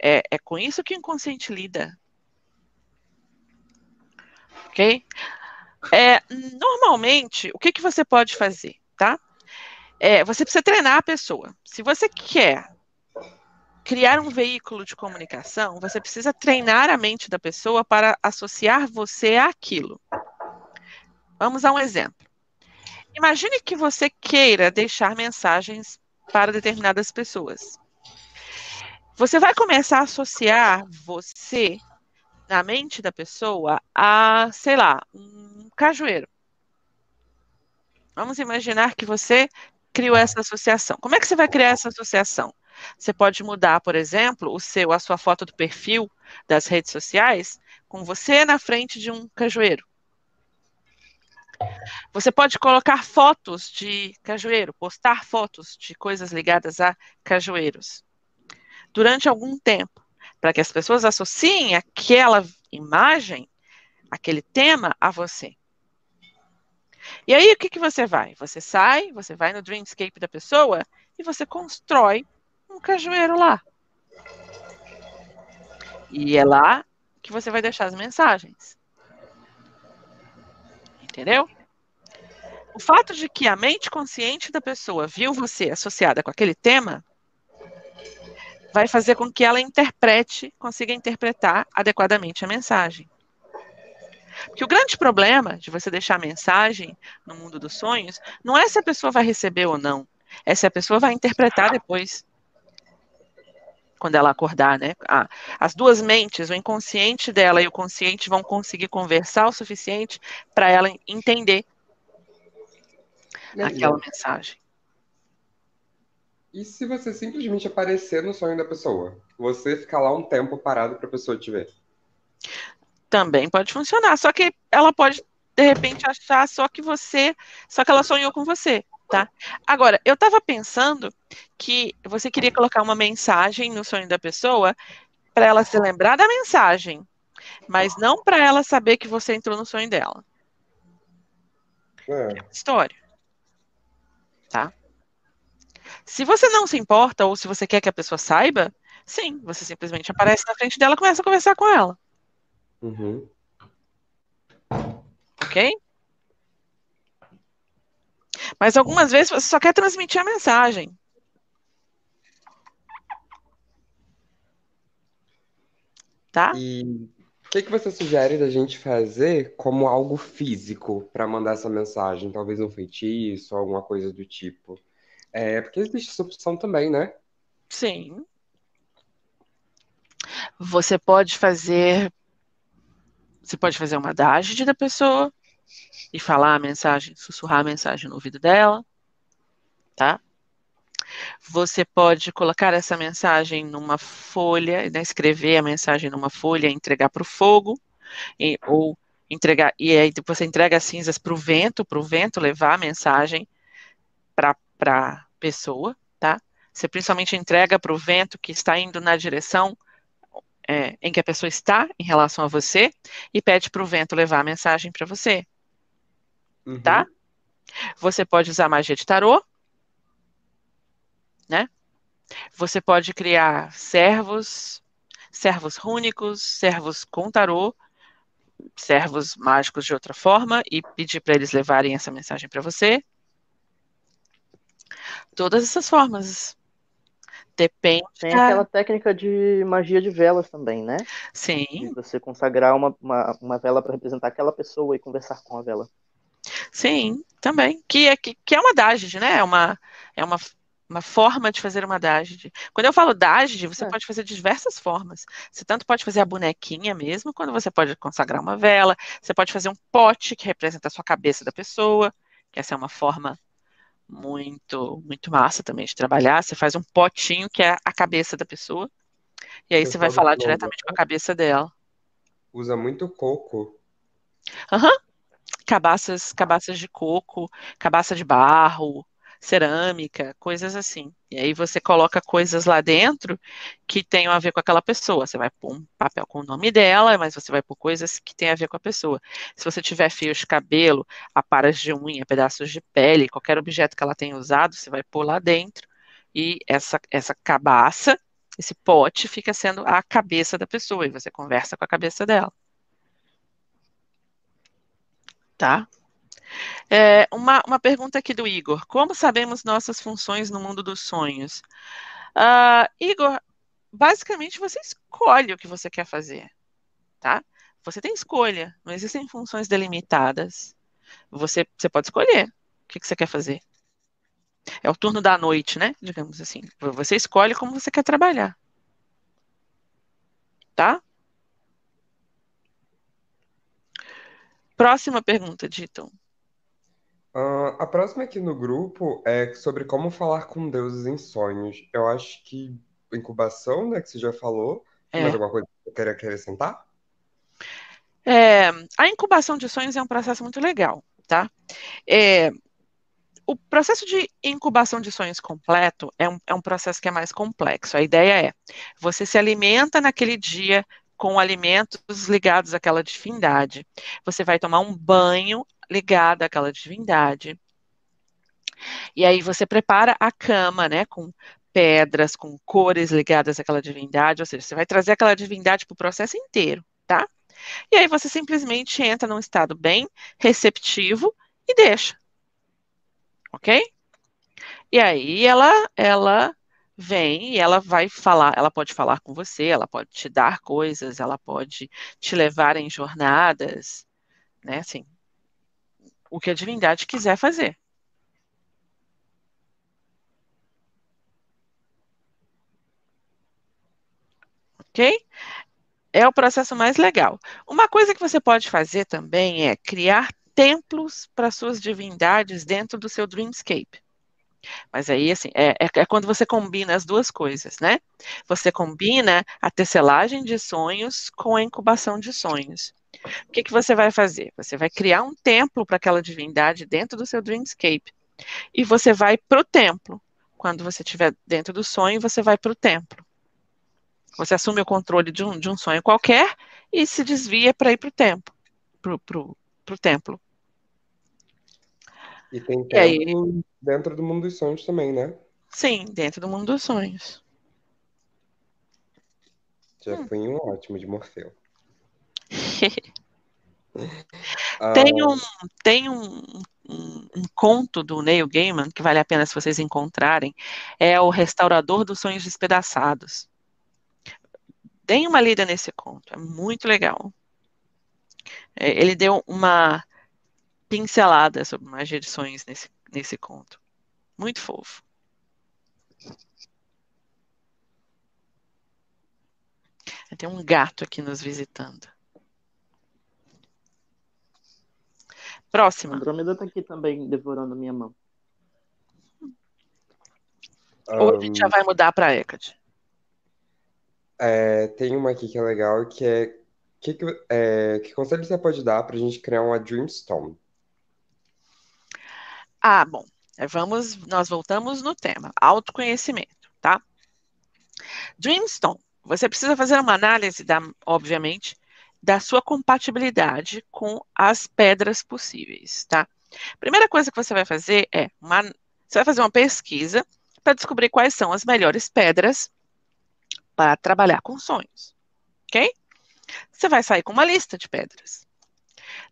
É, é com isso que o inconsciente lida. Ok? É, normalmente, o que, que você pode fazer, tá? É, você precisa treinar a pessoa. Se você quer criar um veículo de comunicação, você precisa treinar a mente da pessoa para associar você àquilo. Vamos a um exemplo. Imagine que você queira deixar mensagens para determinadas pessoas. Você vai começar a associar você na mente da pessoa a, sei lá, um cajueiro. Vamos imaginar que você criou essa associação. Como é que você vai criar essa associação? Você pode mudar, por exemplo, o seu, a sua foto do perfil das redes sociais com você na frente de um cajueiro. Você pode colocar fotos de cajueiro, postar fotos de coisas ligadas a cajueiros durante algum tempo, para que as pessoas associem aquela imagem, aquele tema a você. E aí, o que, que você vai? Você sai, você vai no Dreamscape da pessoa e você constrói um cajueiro lá. E é lá que você vai deixar as mensagens. Entendeu? O fato de que a mente consciente da pessoa viu você associada com aquele tema vai fazer com que ela interprete, consiga interpretar adequadamente a mensagem. Porque o grande problema de você deixar a mensagem no mundo dos sonhos não é se a pessoa vai receber ou não, é se a pessoa vai interpretar depois quando ela acordar, né? Ah, as duas mentes, o inconsciente dela e o consciente vão conseguir conversar o suficiente para ela entender aquela mensagem. E se você simplesmente aparecer no sonho da pessoa? Você ficar lá um tempo parado para a pessoa te ver? Também pode funcionar, só que ela pode de repente achar só que você, só que ela sonhou com você tá? Agora, eu estava pensando que você queria colocar uma mensagem no sonho da pessoa para ela se lembrar da mensagem, mas não para ela saber que você entrou no sonho dela. É. é história. Tá? Se você não se importa ou se você quer que a pessoa saiba, sim, você simplesmente aparece na frente dela e começa a conversar com ela. Uhum. Ok? Mas algumas vezes você só quer transmitir a mensagem. Tá? E o que, que você sugere da gente fazer como algo físico para mandar essa mensagem? Talvez um feitiço, alguma coisa do tipo. É, porque existe essa opção também, né? Sim. Você pode fazer. Você pode fazer uma dágide da pessoa e falar a mensagem, sussurrar a mensagem no ouvido dela, tá? Você pode colocar essa mensagem numa folha, né, escrever a mensagem numa folha, entregar para o fogo, e, ou entregar e aí você entrega as cinzas para o vento, para o vento levar a mensagem para a pessoa, tá? Você principalmente entrega para o vento que está indo na direção é, em que a pessoa está em relação a você e pede para o vento levar a mensagem para você, Uhum. tá? Você pode usar magia de tarô, né? Você pode criar servos, servos rúnicos, servos com tarô, servos mágicos de outra forma e pedir para eles levarem essa mensagem para você. Todas essas formas. Depende. Tem aquela técnica de magia de velas também, né? Sim, De você consagrar uma, uma, uma vela para representar aquela pessoa e conversar com a vela. Sim, também. Que é, que, que é uma dágide, né? É uma, é uma, uma forma de fazer uma dágide. Quando eu falo dágide, você É. pode fazer de diversas formas. Você tanto pode fazer a bonequinha mesmo, quando você pode consagrar uma vela. Você pode fazer um pote que representa a sua cabeça da pessoa, que essa é uma forma muito, muito massa também de trabalhar. Você faz um potinho que é a cabeça da pessoa. E aí Eu você vai falar diretamente com a cabeça dela. Usa muito coco. Cabaças, cabaças de coco, cabaça de barro, cerâmica, coisas assim. E aí você coloca coisas lá dentro que tenham a ver com aquela pessoa. Você vai pôr um papel com o nome dela, mas você vai pôr coisas que têm a ver com a pessoa. Se você tiver fios de cabelo, aparas de unha, pedaços de pele, qualquer objeto que ela tenha usado, você vai pôr lá dentro. E essa, essa cabaça, esse pote, fica sendo a cabeça da pessoa. E você conversa com a cabeça dela. Tá? É, uma, uma pergunta aqui do Igor. Como sabemos nossas funções no mundo dos sonhos? Ah, Igor, basicamente você escolhe o que você quer fazer, tá? Você tem escolha, não existem funções delimitadas. Você, você pode escolher o que, que você quer fazer. É o turno da noite, né? Digamos assim. Você escolhe como você quer trabalhar. Tá? Próxima pergunta, Dito. Ah, a próxima aqui no grupo é sobre como falar com deuses em sonhos. Eu acho que incubação, né, que você já falou. É. mais alguma coisa que você quer acrescentar? É, a incubação de sonhos é um processo muito legal, tá? É, o processo de incubação de sonhos completo é um, é um processo que é mais complexo. A ideia é, você se alimenta naquele dia com alimentos ligados àquela divindade. Você vai tomar um banho ligado àquela divindade. E aí você prepara a cama, né, com pedras, com cores ligadas àquela divindade, ou seja, você vai trazer aquela divindade para o processo inteiro, tá? E aí você simplesmente entra num estado bem receptivo e deixa. Ok? E aí ela, ela vem e ela vai falar, ela pode falar com você, ela pode te dar coisas, ela pode te levar em jornadas, né? Assim, o que a divindade quiser fazer. Ok? É o processo mais legal. Uma coisa que você pode fazer também é criar templos para suas divindades dentro do seu dreamscape. Mas aí, assim, é, é, é, quando você combina as duas coisas, né? Você combina a tecelagem de sonhos com a incubação de sonhos. O que, que você vai fazer? Você vai criar um templo para aquela divindade dentro do seu dreamscape. E você vai para o templo. Quando você estiver dentro do sonho, você vai para o templo. Você assume o controle de um, de um sonho qualquer e se desvia para ir para o templo. Pro, pro templo. E tem E aí? dentro do mundo dos sonhos também, né? Sim, dentro do mundo dos sonhos. Já Hum. fui um ótimo de Morfeu. [laughs] Tem Ah, um, tem um, um, um conto do Neil Gaiman que vale a pena se vocês encontrarem, é o Restaurador dos Sonhos Despedaçados. Deem uma lida nesse conto, é muito legal. É, Ele deu uma pincelada sobre magia de sonhos nesse, nesse conto. Muito fofo. Tem um gato aqui nos visitando. Próxima. Andrômeda tá aqui também, devorando minha mão. Ou a gente já vai mudar para Hecate. é, tem uma aqui que é legal, que é que, que, é, que conselho você pode dar pra gente criar uma Dreamstone? Ah, bom. Vamos, nós voltamos no tema, autoconhecimento, tá? Dreamstone. Você precisa fazer uma análise da, obviamente, da sua compatibilidade com as pedras possíveis, tá? Primeira coisa que você vai fazer é uma, você vai fazer uma pesquisa para descobrir quais são as melhores pedras para trabalhar com sonhos, ok? Você vai sair com uma lista de pedras.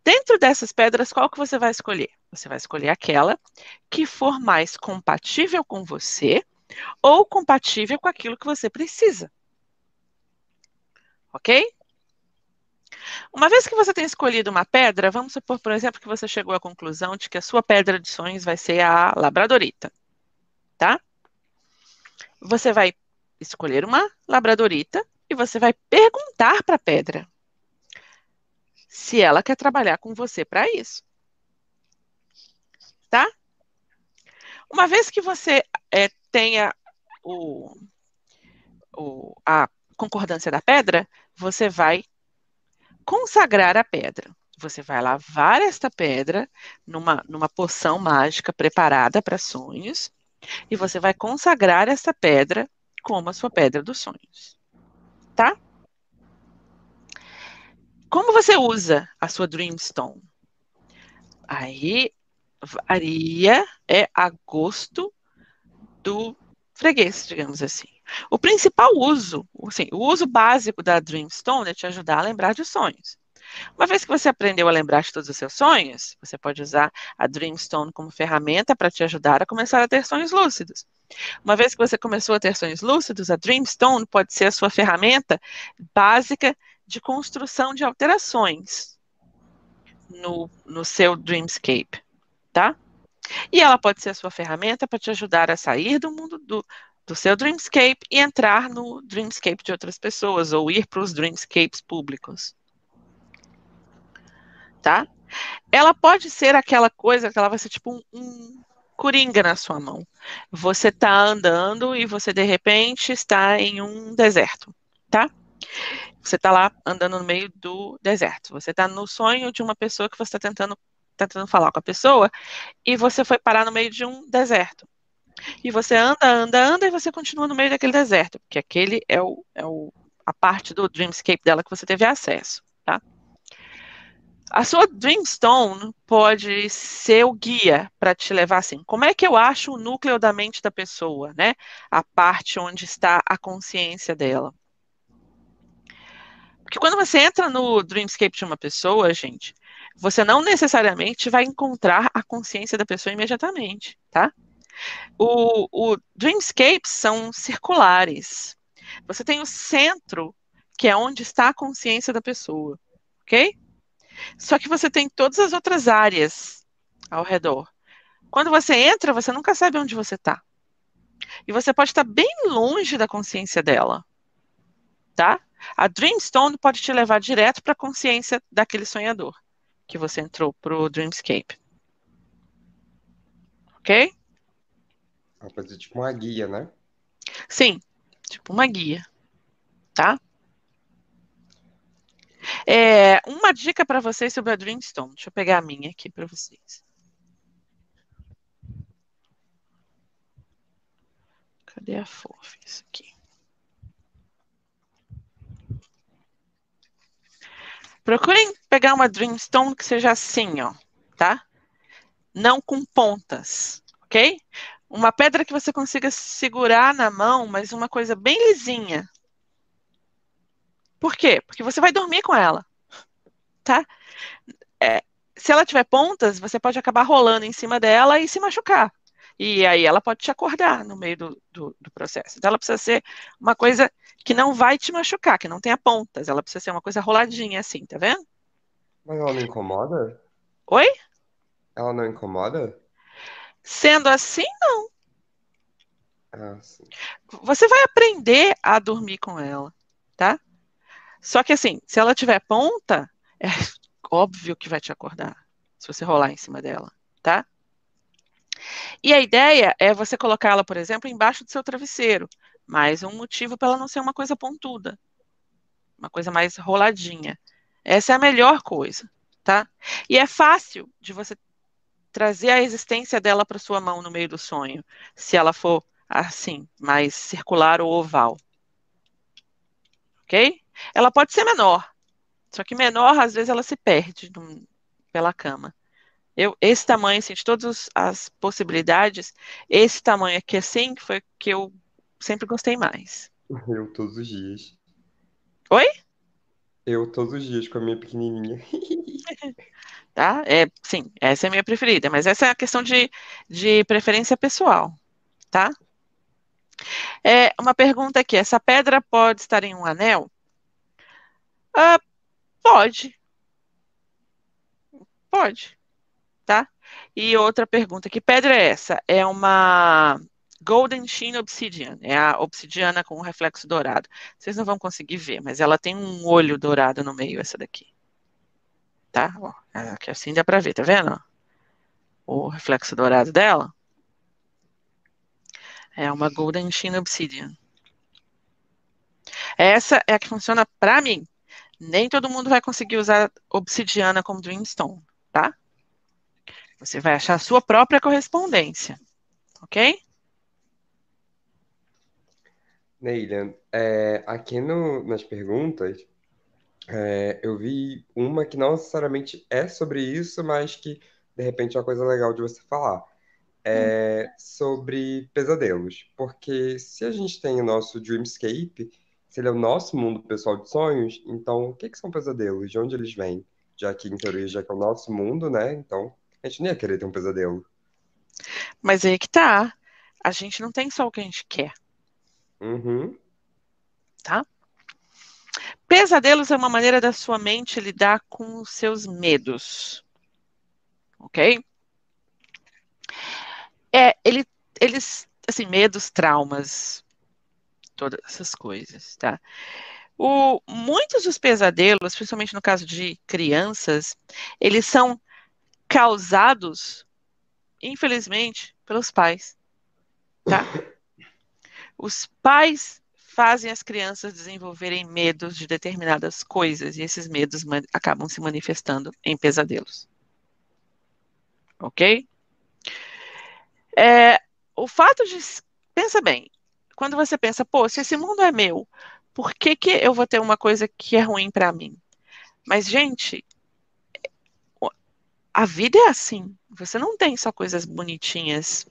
Dentro dessas pedras, qual que você vai escolher? Você vai escolher aquela que for mais compatível com você ou compatível com aquilo que você precisa. Ok? Uma vez que você tem escolhido uma pedra, vamos supor, por exemplo, que você chegou à conclusão de que a sua pedra de sonhos vai ser a labradorita, tá? Você vai escolher uma labradorita e você vai perguntar para a pedra se ela quer trabalhar com você para isso, tá? Uma vez que você é, tenha o, o, a concordância da pedra, você vai consagrar a pedra. Você vai lavar esta pedra numa, numa poção mágica preparada para sonhos e você vai consagrar esta pedra como a sua pedra dos sonhos. Tá? Como você usa a sua Dreamstone? Aí varia, é a gosto do freguês, digamos assim. O principal uso, assim, o uso básico da Dreamstone é te ajudar a lembrar de sonhos. Uma vez que você aprendeu a lembrar de todos os seus sonhos, você pode usar a Dreamstone como ferramenta para te ajudar a começar a ter sonhos lúcidos. Uma vez que você começou a ter sonhos lúcidos, a Dreamstone pode ser a sua ferramenta básica de construção de alterações no, no seu Dreamscape, tá? E ela pode ser a sua ferramenta para te ajudar a sair do mundo do, do seu Dreamscape e entrar no Dreamscape de outras pessoas, ou ir para os Dreamscapes públicos. Tá? Ela pode ser aquela coisa que ela vai ser tipo um, um coringa na sua mão. Você está andando e você de repente está em um deserto, tá? Você está lá andando no meio do deserto. Você está no sonho de uma pessoa que você está tentando, tá tentando falar com a pessoa e você foi parar no meio de um deserto. E você anda, anda, anda e você continua no meio daquele deserto, porque aquele é, o, é o, a parte do Dreamscape dela que você teve acesso, tá? A sua Dreamstone pode ser o guia para te levar assim. Como é que eu acho o núcleo da mente da pessoa, né? A parte onde está a consciência dela. Porque quando você entra no Dreamscape de uma pessoa, gente, você não necessariamente vai encontrar a consciência da pessoa imediatamente, tá? O, o Dreamscapes são circulares. Você tem o centro, que é onde está a consciência da pessoa, ok? Só que você tem todas as outras áreas ao redor. Quando você entra, você nunca sabe onde você está. E você pode estar bem longe da consciência dela, tá? A Dreamstone pode te levar direto para a consciência daquele sonhador que você entrou para o Dreamscape. Ok? Ser tipo uma guia, né? Sim, tipo uma guia, tá? É, uma dica para vocês sobre a Dreamstone. Deixa eu pegar a minha aqui para vocês. Cadê a fofa? Isso aqui. Procurem pegar uma Dreamstone que seja assim, ó, tá? Não com pontas, ok? Uma pedra que você consiga segurar na mão, mas uma coisa bem lisinha. Por quê? Porque você vai dormir com ela, tá? É, se ela tiver pontas, você pode acabar rolando em cima dela e se machucar. E aí ela pode te acordar no meio do, do, do, processo. Então ela precisa ser uma coisa que não vai te machucar, que não tenha pontas. Ela precisa ser uma coisa roladinha assim, tá vendo? Mas ela não incomoda? Oi? Ela não incomoda? Sendo assim, não. Ah, sim. Você vai aprender a dormir com ela, tá? Só que assim, se ela tiver ponta, é [laughs] óbvio que vai te acordar se você rolar em cima dela, tá? E a ideia é você colocá-la, por exemplo, embaixo do seu travesseiro. Mais um motivo para ela não ser uma coisa pontuda. Uma coisa mais roladinha. Essa é a melhor coisa, tá? E é fácil de você trazer a existência dela para sua mão no meio do sonho, se ela for assim, mais circular ou oval. Ok? Ela pode ser menor, só que menor, às vezes, ela se perde pela cama. Eu, esse tamanho, assim, de todas as possibilidades, esse tamanho aqui, assim, foi que eu sempre gostei mais. [laughs] Eu todos os dias. Oi? Eu todos os dias com a minha pequenininha. [laughs] tá? É, sim, essa é a minha preferida, mas essa é a questão de, de preferência pessoal, tá? É, uma pergunta aqui, essa pedra pode estar em um anel? Ah, pode. Pode tá? E outra pergunta, que pedra é essa? É uma Golden Sheen Obsidian, é a obsidiana com um reflexo dourado. Vocês não vão conseguir ver, mas ela tem um olho dourado no meio, essa daqui. Tá? Ó, aqui assim dá pra ver, tá vendo? O reflexo dourado dela. É uma Golden Sheen Obsidian. Essa é a que funciona para mim. Nem todo mundo vai conseguir usar obsidiana como Dreamstone, tá? Você vai achar a sua própria correspondência, ok? Neilian, é, aqui no, nas perguntas, é, eu vi uma que não necessariamente é sobre isso, mas que de repente é uma coisa legal de você falar. É sobre pesadelos. Porque se a gente tem o nosso Dreamscape, se ele é o nosso mundo pessoal de sonhos, então o que, que são pesadelos? De onde eles vêm? Já que, em teoria, já que é o nosso mundo, né? Então, a gente nem ia querer ter um pesadelo. Mas aí que tá. A gente não tem só o que a gente quer. Uhum. Tá? Pesadelos é uma maneira da sua mente lidar com os seus medos. Ok? É, ele, eles, assim, medos, traumas, todas essas coisas, tá? O, muitos dos pesadelos, principalmente no caso de crianças, eles são causados, infelizmente, pelos pais. Tá? Os pais fazem as crianças desenvolverem medos de determinadas coisas e esses medos acabam se manifestando em pesadelos. Ok? É, o fato de. Pensa bem, quando você pensa, pô, se esse mundo é meu, por que, que eu vou ter uma coisa que é ruim para mim? Mas, gente, a vida é assim. Você não tem só coisas bonitinhas,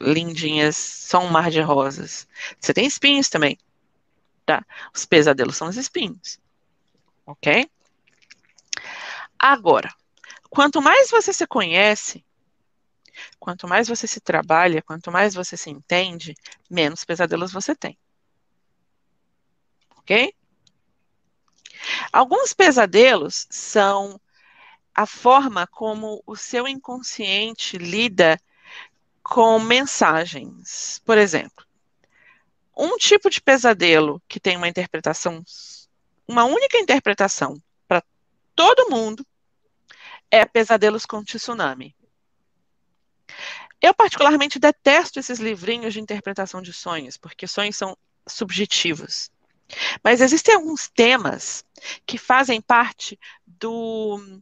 lindinhas, só um mar de rosas. Você tem espinhos também. Tá? Os pesadelos são os espinhos. Ok? Agora, quanto mais você se conhece, quanto mais você se trabalha, quanto mais você se entende, menos pesadelos você tem. Ok? Alguns pesadelos são a forma como o seu inconsciente lida com mensagens. Por exemplo, um tipo de pesadelo que tem uma interpretação, uma única interpretação para todo mundo é pesadelos com tsunami. Eu particularmente detesto esses livrinhos de interpretação de sonhos, porque sonhos são subjetivos. Mas existem alguns temas que fazem parte do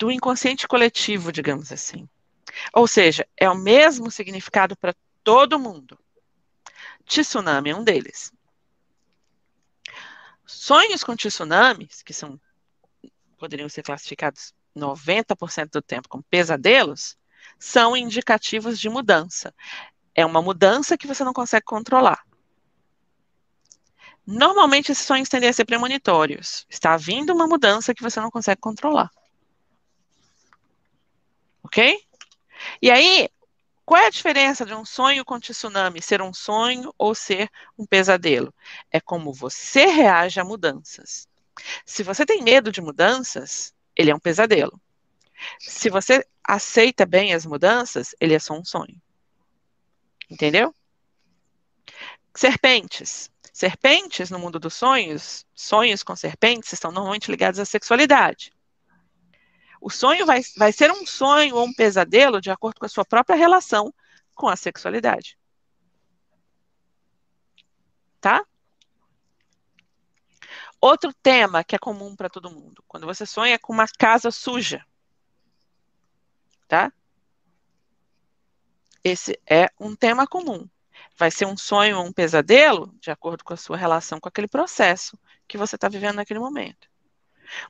do inconsciente coletivo, digamos assim. Ou seja, é o mesmo significado para todo mundo. Tsunami é um deles. Sonhos com tsunamis, que são poderiam ser classificados 90% do tempo como pesadelos, são indicativos de mudança. É uma mudança que você não consegue controlar. Normalmente esses sonhos tendem a ser premonitórios. Está vindo uma mudança que você não consegue controlar Ok? E aí, qual é a diferença de um sonho com tsunami ser um sonho ou ser um pesadelo? É como você reage a mudanças. Se você tem medo de mudanças, ele é um pesadelo. Se você aceita bem as mudanças, ele é só um sonho. Entendeu? Serpentes. Serpentes no mundo dos sonhos, sonhos com serpentes estão normalmente ligados à sexualidade. O sonho vai, vai ser um sonho ou um pesadelo de acordo com a sua própria relação com a sexualidade. Tá? Outro tema que é comum para todo mundo, quando você sonha com uma casa suja. Tá? Esse é um tema comum. Vai ser um sonho ou um pesadelo de acordo com a sua relação com aquele processo que você está vivendo naquele momento.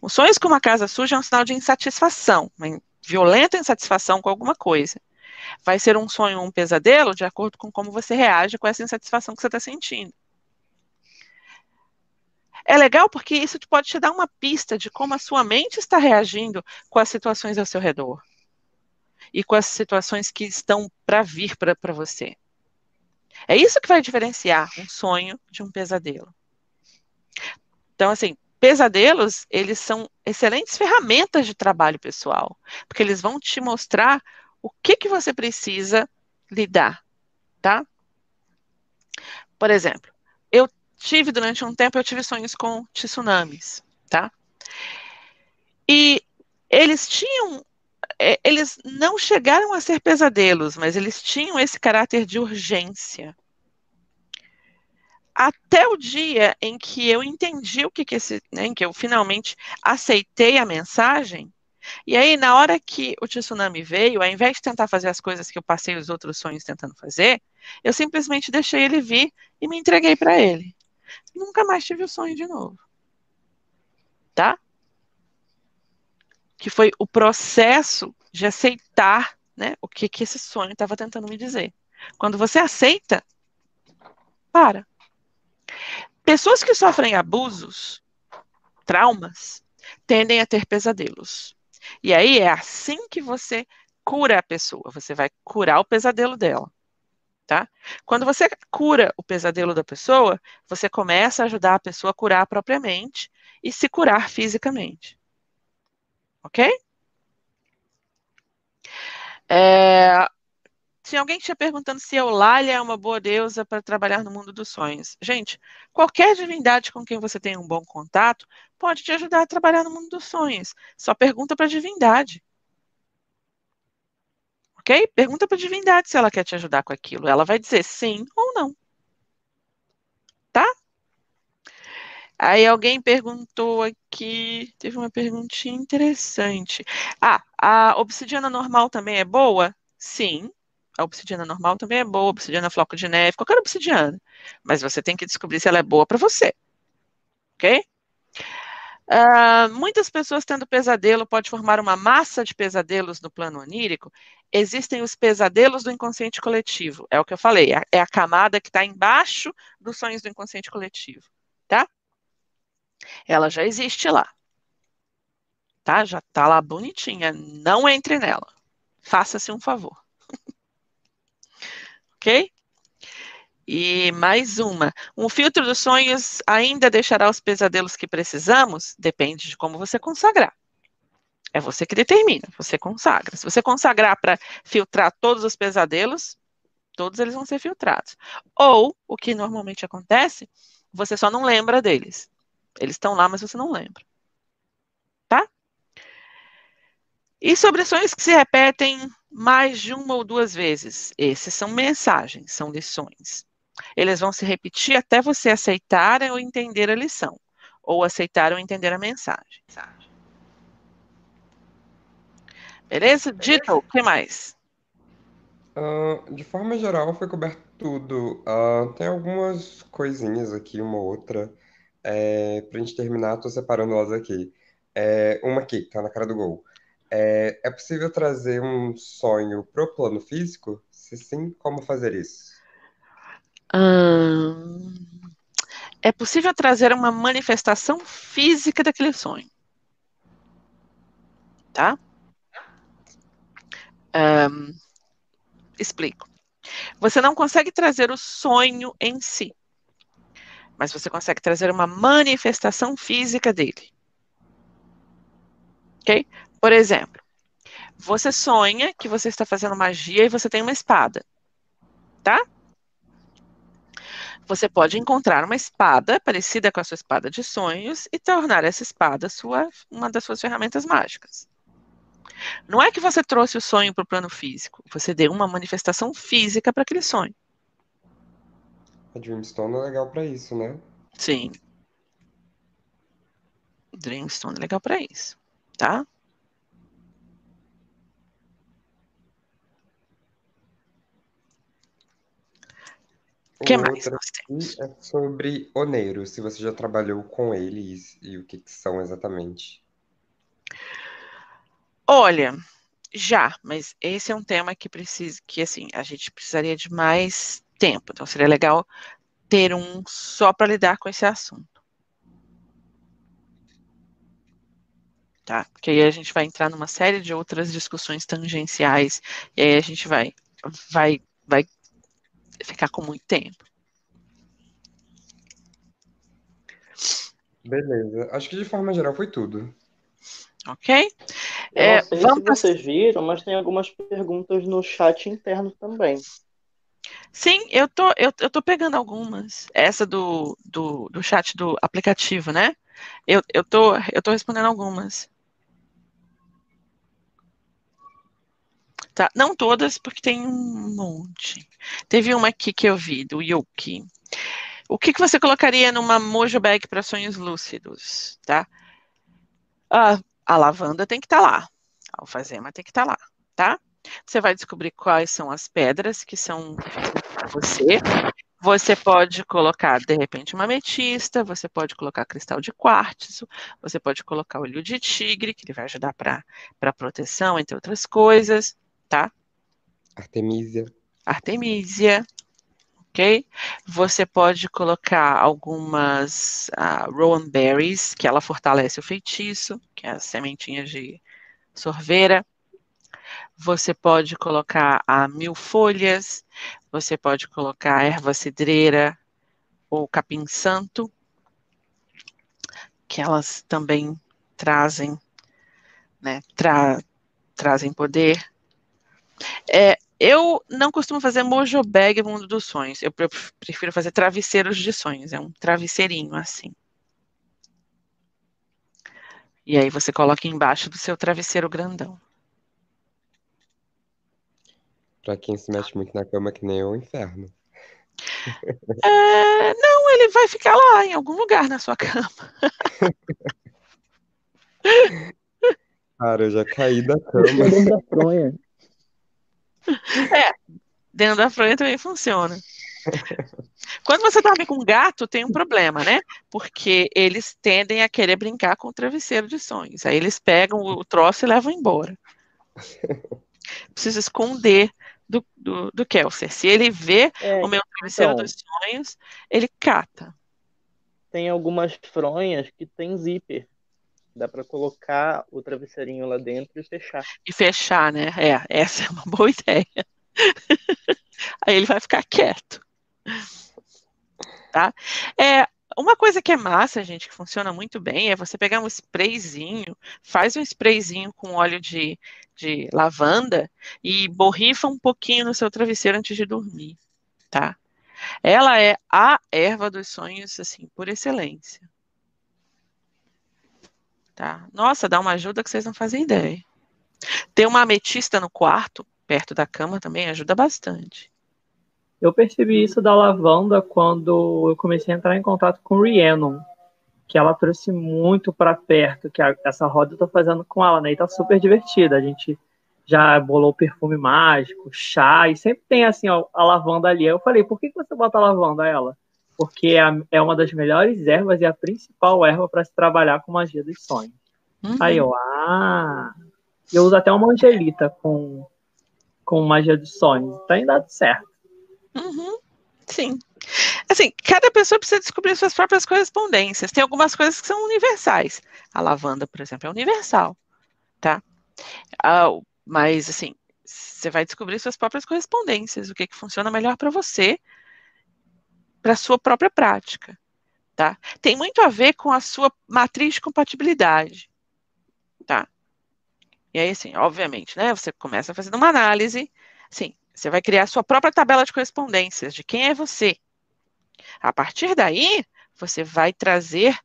Os sonhos com uma casa suja é um sinal de insatisfação, uma violenta insatisfação com alguma coisa. Vai ser um sonho ou um pesadelo de acordo com como você reage com essa insatisfação que você está sentindo. É legal porque isso pode te dar uma pista de como a sua mente está reagindo com as situações ao seu redor e com as situações que estão para vir para você. É isso que vai diferenciar um sonho de um pesadelo. Então, assim, pesadelos, eles são excelentes ferramentas de trabalho pessoal, porque eles vão te mostrar o que que você precisa lidar, tá? Por exemplo, eu tive durante um tempo eu tive sonhos com tsunamis, tá? E eles tinham é, eles não chegaram a ser pesadelos, mas eles tinham esse caráter de urgência, até o dia em que eu entendi o que, que esse, né, em que eu finalmente aceitei a mensagem, e aí na hora que o tsunami veio, ao invés de tentar fazer as coisas que eu passei os outros sonhos tentando fazer, eu simplesmente deixei ele vir e me entreguei para ele. Nunca mais tive o sonho de novo. Tá? Que foi o processo de aceitar né, o que, que esse sonho estava tentando me dizer. Quando você aceita, para. Pessoas que sofrem abusos, traumas, tendem a ter pesadelos. E aí é assim que você cura a pessoa, você vai curar o pesadelo dela. Tá? Quando você cura o pesadelo da pessoa, você começa a ajudar a pessoa a curar propriamente e se curar fisicamente. Ok? É, tinha alguém tinha perguntando se Eulália é uma boa deusa para trabalhar no mundo dos sonhos. Gente, qualquer divindade com quem você tem um bom contato pode te ajudar a trabalhar no mundo dos sonhos. Só pergunta para a divindade. Ok? Pergunta para a divindade se ela quer te ajudar com aquilo. Ela vai dizer sim ou não. Tá? Aí alguém perguntou aqui, teve uma perguntinha interessante. Ah, a obsidiana normal também é boa? Sim, a obsidiana normal também é boa, obsidiana floco de neve, qualquer obsidiana. Mas você tem que descobrir se ela é boa para você. Ok? Uh, muitas pessoas tendo pesadelo pode formar uma massa de pesadelos no plano onírico. Existem os pesadelos do inconsciente coletivo. É o que eu falei, é, é a camada que está embaixo dos sonhos do inconsciente coletivo, tá? Ela já existe lá. Tá? Já está lá bonitinha. Não entre nela. Faça-se um favor ok? E mais uma. Um filtro dos sonhos ainda deixará os pesadelos que precisamos? Depende de como você consagrar. É você que determina, você consagra. Se você consagrar para filtrar todos os pesadelos, todos eles vão ser filtrados. Ou, o que normalmente acontece, você só não lembra deles. Eles estão lá, mas você não lembra. Tá? E sobre sonhos que se repetem mais de uma ou duas vezes. Esses são mensagens, são lições. Eles vão se repetir até você aceitar ou entender a lição, ou aceitar ou entender a mensagem. Beleza? Dito, o que mais? Uh, de forma geral, foi coberto tudo. Uh, tem algumas coisinhas aqui, uma outra. É, pra gente terminar, tô separando elas aqui. É, uma aqui, tá na cara do gol. É, é possível trazer um sonho pro plano físico? Se sim, como fazer isso? Hum, é possível trazer uma manifestação física daquele sonho. Tá? Um, explico. Você não consegue trazer o sonho em si, mas você consegue trazer uma manifestação física dele. Ok? Por exemplo, você sonha que você está fazendo magia e você tem uma espada, tá? Você pode encontrar uma espada parecida com a sua espada de sonhos e tornar essa espada sua, uma das suas ferramentas mágicas. Não é que você trouxe o sonho para o plano físico, você deu uma manifestação física para aquele sonho. A Dreamstone é legal para isso, né? Sim. Dreamstone é legal para isso, tá? O que mais nós temos? é sobre Oneiro, se você já trabalhou com eles e o que que são exatamente. Olha, já, mas esse é um tema que precisa, que assim, a gente precisaria de mais tempo. Então seria legal ter um só para lidar com esse assunto. Tá? Porque aí a gente vai entrar numa série de outras discussões tangenciais e aí a gente vai vai vai ficar com muito tempo. Beleza. Acho que de forma geral foi tudo. Ok? Eu É, não sei vamos se vocês viram, mas tem algumas perguntas no chat interno também. Sim, eu tô, eu, eu tô pegando algumas. Essa do, do, do chat do aplicativo, né? Eu, eu, tô, eu tô respondendo algumas. Tá? Não todas, porque tem um monte. Teve uma aqui que eu vi, do Yuki. O que, que você colocaria numa mojo bag para sonhos lúcidos, tá? Ah, a lavanda tem que estar lá. A alfazema tem que estar lá, tá? Você vai descobrir quais são as pedras que são para você. Você pode colocar, de repente, uma ametista, você pode colocar cristal de quartzo, você pode colocar olho de tigre, que ele vai ajudar para proteção, entre outras coisas, tá? Artemisia. Artemisia, ok? Você pode colocar algumas uh, Rowan Berries, que ela fortalece o feitiço, que é as sementinhas de sorveira. Você pode colocar a mil folhas, você pode colocar erva cidreira ou capim santo, que elas também trazem, né, tra trazem poder. É, eu não costumo fazer mojo bag mundo dos sonhos. Eu prefiro fazer travesseiros de sonhos. É um travesseirinho assim. E aí você coloca embaixo do seu travesseiro grandão. Pra quem se mexe muito na cama, que nem o inferno. [laughs] É, não, ele vai ficar lá em algum lugar na sua cama. [laughs] Cara, eu já caí da cama. [laughs] É, dentro da fronha também funciona. [laughs] Quando você dorme com um gato, tem um problema, né? Porque eles tendem a querer brincar com o travesseiro de sonhos. Aí eles pegam o troço e levam embora. [laughs] Precisa esconder do, do, do Kelser. Se ele vê É, o meu travesseiro então. dos sonhos, ele cata. tem algumas fronhas que tem zíper. Dá pra colocar o travesseirinho lá dentro e fechar. E fechar, né? É, essa é uma boa [laughs] ideia. Aí ele vai ficar quieto. Tá? É, uma coisa que é massa, gente, que funciona muito bem, é você pegar um sprayzinho, faz um sprayzinho com óleo de, de lavanda e borrifa um pouquinho no seu travesseiro antes de dormir, tá? Ela é a erva dos sonhos, assim, por excelência. Tá? Nossa, dá uma ajuda que vocês não fazem ideia. Ter uma ametista no quarto, perto da cama, também ajuda bastante. Eu percebi isso da lavanda quando eu comecei a entrar em contato com Rhiannon, que ela trouxe muito para perto, que a- essa roda eu tô fazendo com ela, né? E tá super divertida. A gente já bolou perfume mágico, chá, e sempre tem assim ó, a lavanda ali. Eu falei, por que que você bota a lavanda ela? Porque é é uma das melhores ervas e a principal erva para se trabalhar com magia dos sonhos. Uhum. Aí eu, ah. Eu uso até uma angelita com, com magia dos sonhos. Tem dado certo. Uhum, Sim. Assim, cada pessoa precisa descobrir suas próprias correspondências. Tem algumas coisas que são universais. A lavanda, por exemplo, é universal, tá? Ah, mas, assim, você vai descobrir suas próprias correspondências, o que, que funciona melhor para você, para sua própria prática, tá? Tem muito a ver com a sua matriz de compatibilidade, tá? E aí, assim, obviamente, né? Você começa fazendo uma análise, sim, você vai criar a sua própria tabela de correspondências de quem é você. A partir daí, você vai trazer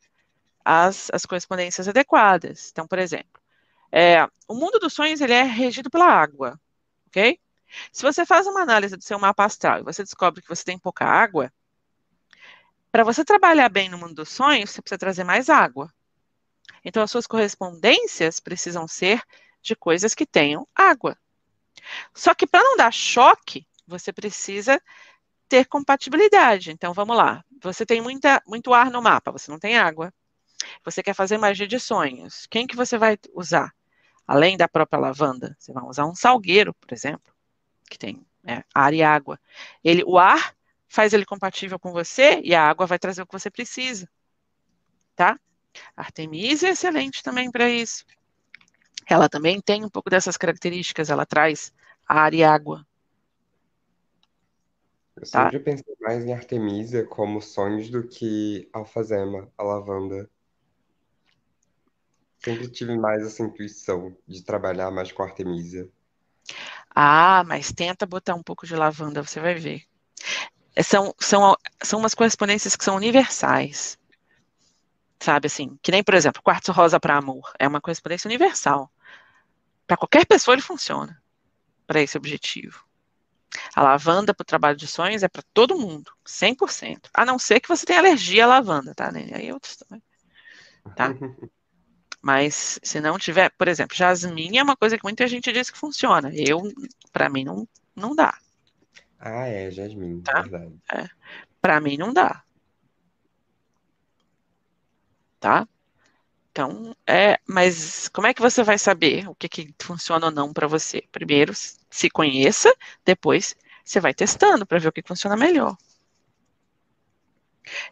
as, as correspondências adequadas. Então, por exemplo, é, o mundo dos sonhos ele é regido pela água, ok? Se você faz uma análise do seu mapa astral e você descobre que você tem pouca água, para você trabalhar bem no mundo dos sonhos, você precisa trazer mais água. Então, as suas correspondências precisam ser de coisas que tenham água. Só que para não dar choque, você precisa ter compatibilidade. Então, vamos lá. Você tem muita, muito ar no mapa, você não tem água. Você quer fazer magia de sonhos. Quem que você vai usar? Além da própria lavanda, você vai usar um salgueiro, por exemplo, que tem é, ar e água. Ele, o ar faz ele compatível com você e a água vai trazer o que você precisa. Tá? Artemisia é excelente também para isso. Ela também tem um pouco dessas características, ela traz ar e água. Eu tá? sempre pensei mais em Artemisia como sonhos do que alfazema, a lavanda. Sempre tive mais essa intuição de trabalhar mais com Artemisia. Ah, mas tenta botar um pouco de lavanda, você vai ver. É, são, são, são umas correspondências que são universais. Sabe assim? Que nem, por exemplo, quartzo rosa para amor. É uma correspondência universal. Para qualquer pessoa ele funciona para esse objetivo. A lavanda para o trabalho de sonhos é para todo mundo, 100%. A não ser que você tenha alergia à lavanda, tá? Aí é outra história. Tá? Mas se não tiver, por exemplo, jasmim é uma coisa que muita gente diz que funciona. Eu, para mim, não, não dá. Ah, é, jasmim, tá? verdade. É. Para mim, não dá. Tá? Então, é, mas como é que você vai saber o que, que funciona ou não para você? Primeiro, se conheça, depois você vai testando para ver o que funciona melhor.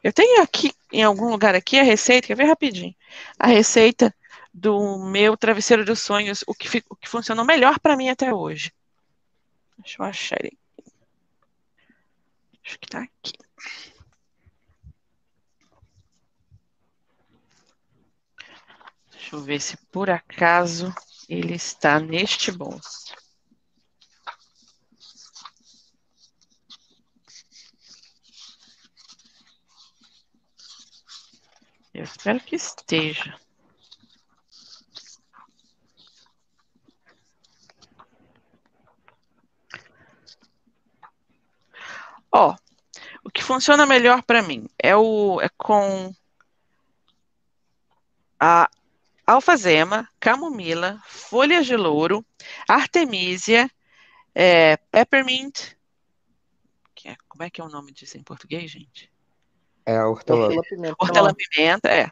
Eu tenho aqui, em algum lugar aqui, a receita, quer ver rapidinho? A receita do meu travesseiro dos sonhos, o que, o que funcionou melhor para mim até hoje. Deixa eu achar ele. Acho que tá aqui. Deixa eu ver se por acaso ele está neste bolso. Eu espero que esteja. Ó, o que funciona melhor para mim é o é com a alfazema, camomila, folhas de louro, artemisia, é, peppermint. É, como é que é o nome disso em português, gente? É a hortelã-pimenta. Hortelã-pimenta, é.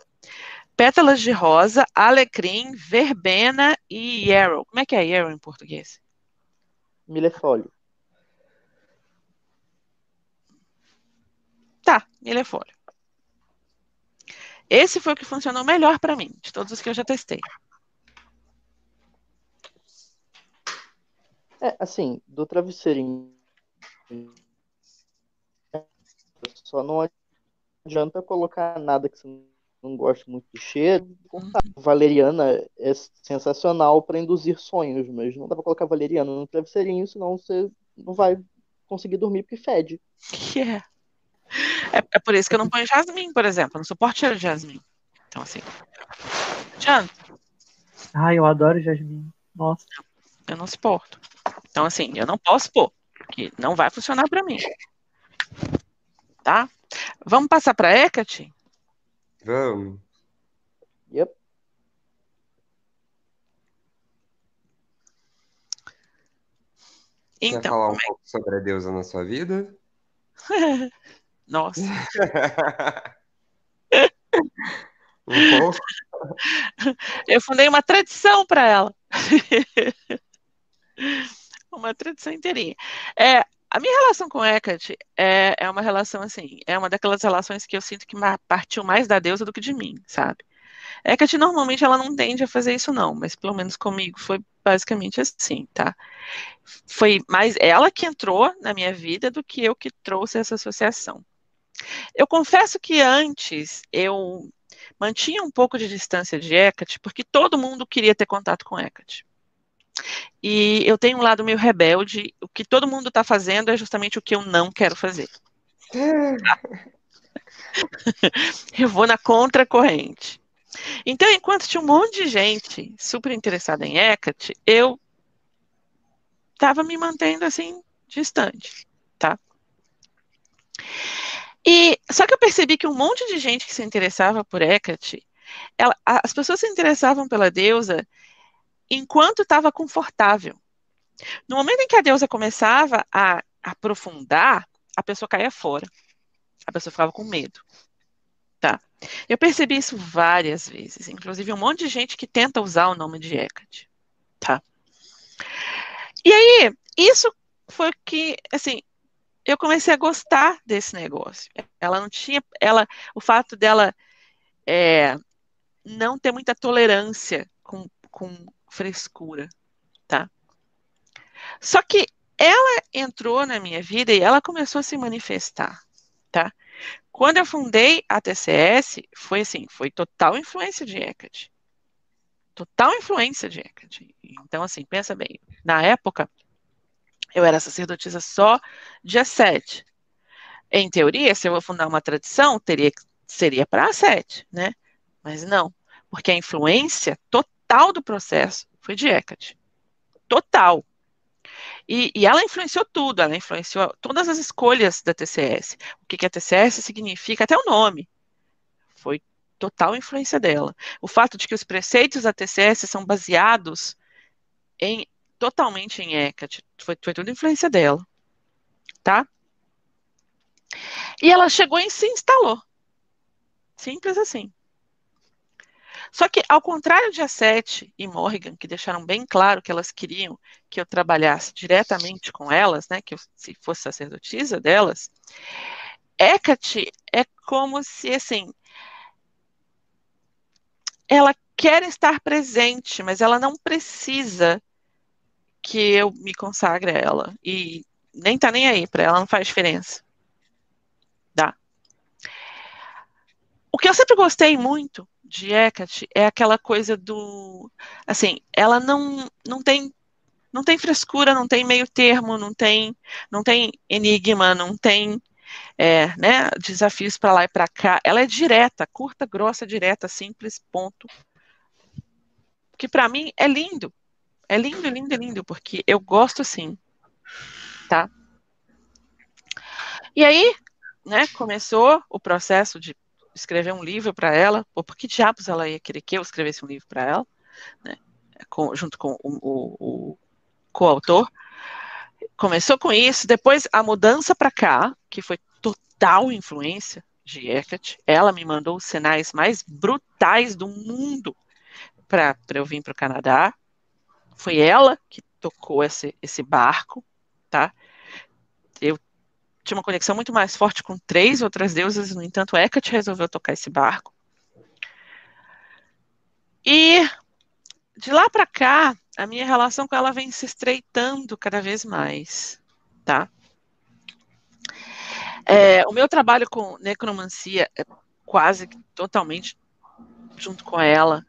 Pétalas de rosa, alecrim, verbena e yarrow. Como é que é yarrow em português? Milefólio. Tá, milefólio. Esse foi o que funcionou melhor para mim, de todos os que eu já testei. É, assim, do travesseirinho. Só não adianta colocar nada que você não goste muito do cheiro. Uhum. Valeriana é sensacional para induzir sonhos, mas não dá para colocar valeriana no travesseirinho, senão você não vai conseguir dormir porque fede. Yeah. [laughs] É, é por isso que eu não ponho jasmim, por exemplo. Eu não suporto cheiro de jasmim. Então, assim. Tiano. Ai, eu adoro jasmim. Nossa. Eu não suporto. Então, assim, eu não posso pôr. Porque não vai funcionar para mim. Tá? Vamos passar para Hecate? Vamos. Yep. Então, Quer falar um é- pouco sobre a deusa na sua vida? [laughs] Nossa. [laughs] Um? Eu fundei uma tradição para ela. [laughs] uma tradição inteirinha. É, a minha relação com Hecate é, é uma relação assim, é uma daquelas relações que eu sinto que partiu mais da deusa do que de mim, sabe? Hecate normalmente ela não tende a fazer isso não, mas pelo menos comigo foi basicamente assim, tá? Foi mais ela que entrou na minha vida do que eu que trouxe essa associação. Eu confesso que antes eu mantinha um pouco de distância de Hecate, porque todo mundo queria ter contato com Hecate. E eu tenho um lado meio rebelde, o que todo mundo está fazendo é justamente o que eu não quero fazer. [laughs] eu vou na contracorrente. Então, enquanto tinha um monte de gente super interessada em Hecate, eu estava me mantendo assim distante, tá? E só que eu percebi que um monte de gente que se interessava por Hecate, ela, as pessoas se interessavam pela deusa enquanto estava confortável. No momento em que a deusa começava a aprofundar, a pessoa caía fora. A pessoa ficava com medo. Tá? Eu percebi isso várias vezes, inclusive um monte de gente que tenta usar o nome de Hecate. Tá? E aí, isso foi que, assim, eu comecei a gostar desse negócio. Ela não tinha, ela, o fato dela é, não ter muita tolerância com, com frescura, tá? Só que ela entrou na minha vida e ela começou a se manifestar, tá? Quando eu fundei a TCS, foi assim, foi total influência de Hecate. Total influência de Hecate. Então, assim, pensa bem, na época, eu era sacerdotisa só dia 7. Em teoria, se eu vou fundar uma tradição, teria, seria para a 7, né? Mas não, porque a influência total do processo foi de Hecate. Total. E, e, ela influenciou tudo, ela influenciou todas as escolhas da TCS. O que, que a TCS significa, até o nome. Foi total influência dela. O fato de que os preceitos da TCS são baseados em totalmente em Hecate. Foi, foi tudo influência dela. Tá? E ela chegou e se instalou. Simples assim. Só que, ao contrário de Assete e Morrigan, que deixaram bem claro que elas queriam que eu trabalhasse diretamente com elas, né, que eu se fosse sacerdotisa delas, Hecate é como se, assim, ela quer estar presente, mas ela não precisa que eu me consagre a ela. E nem tá nem aí, para ela não faz diferença. Dá. O que eu sempre gostei muito de Hecate é aquela coisa do. Assim, ela não, não tem. Não tem frescura, não tem meio termo, não tem, não tem enigma, não tem é, né, desafios para lá e para cá. Ela é direta, curta, grossa, direta, simples, ponto. Que para mim é lindo. É lindo, lindo, lindo, porque eu gosto sim. Tá? E aí, né, começou o processo de escrever um livro para ela. Pô, por que diabos ela ia querer que eu escrevesse um livro para ela? Né, com, junto com o, o, o coautor. Começou com isso, depois a mudança para cá, que foi total influência de Hecate. Ela me mandou os sinais mais brutais do mundo para eu vir para o Canadá. Foi ela que tocou esse, esse barco, tá? Eu tinha uma conexão muito mais forte com três outras deusas, no entanto, Hecate resolveu tocar esse barco. E de lá para cá, a minha relação com ela vem se estreitando cada vez mais, tá? É, o meu trabalho com necromancia é quase totalmente junto com ela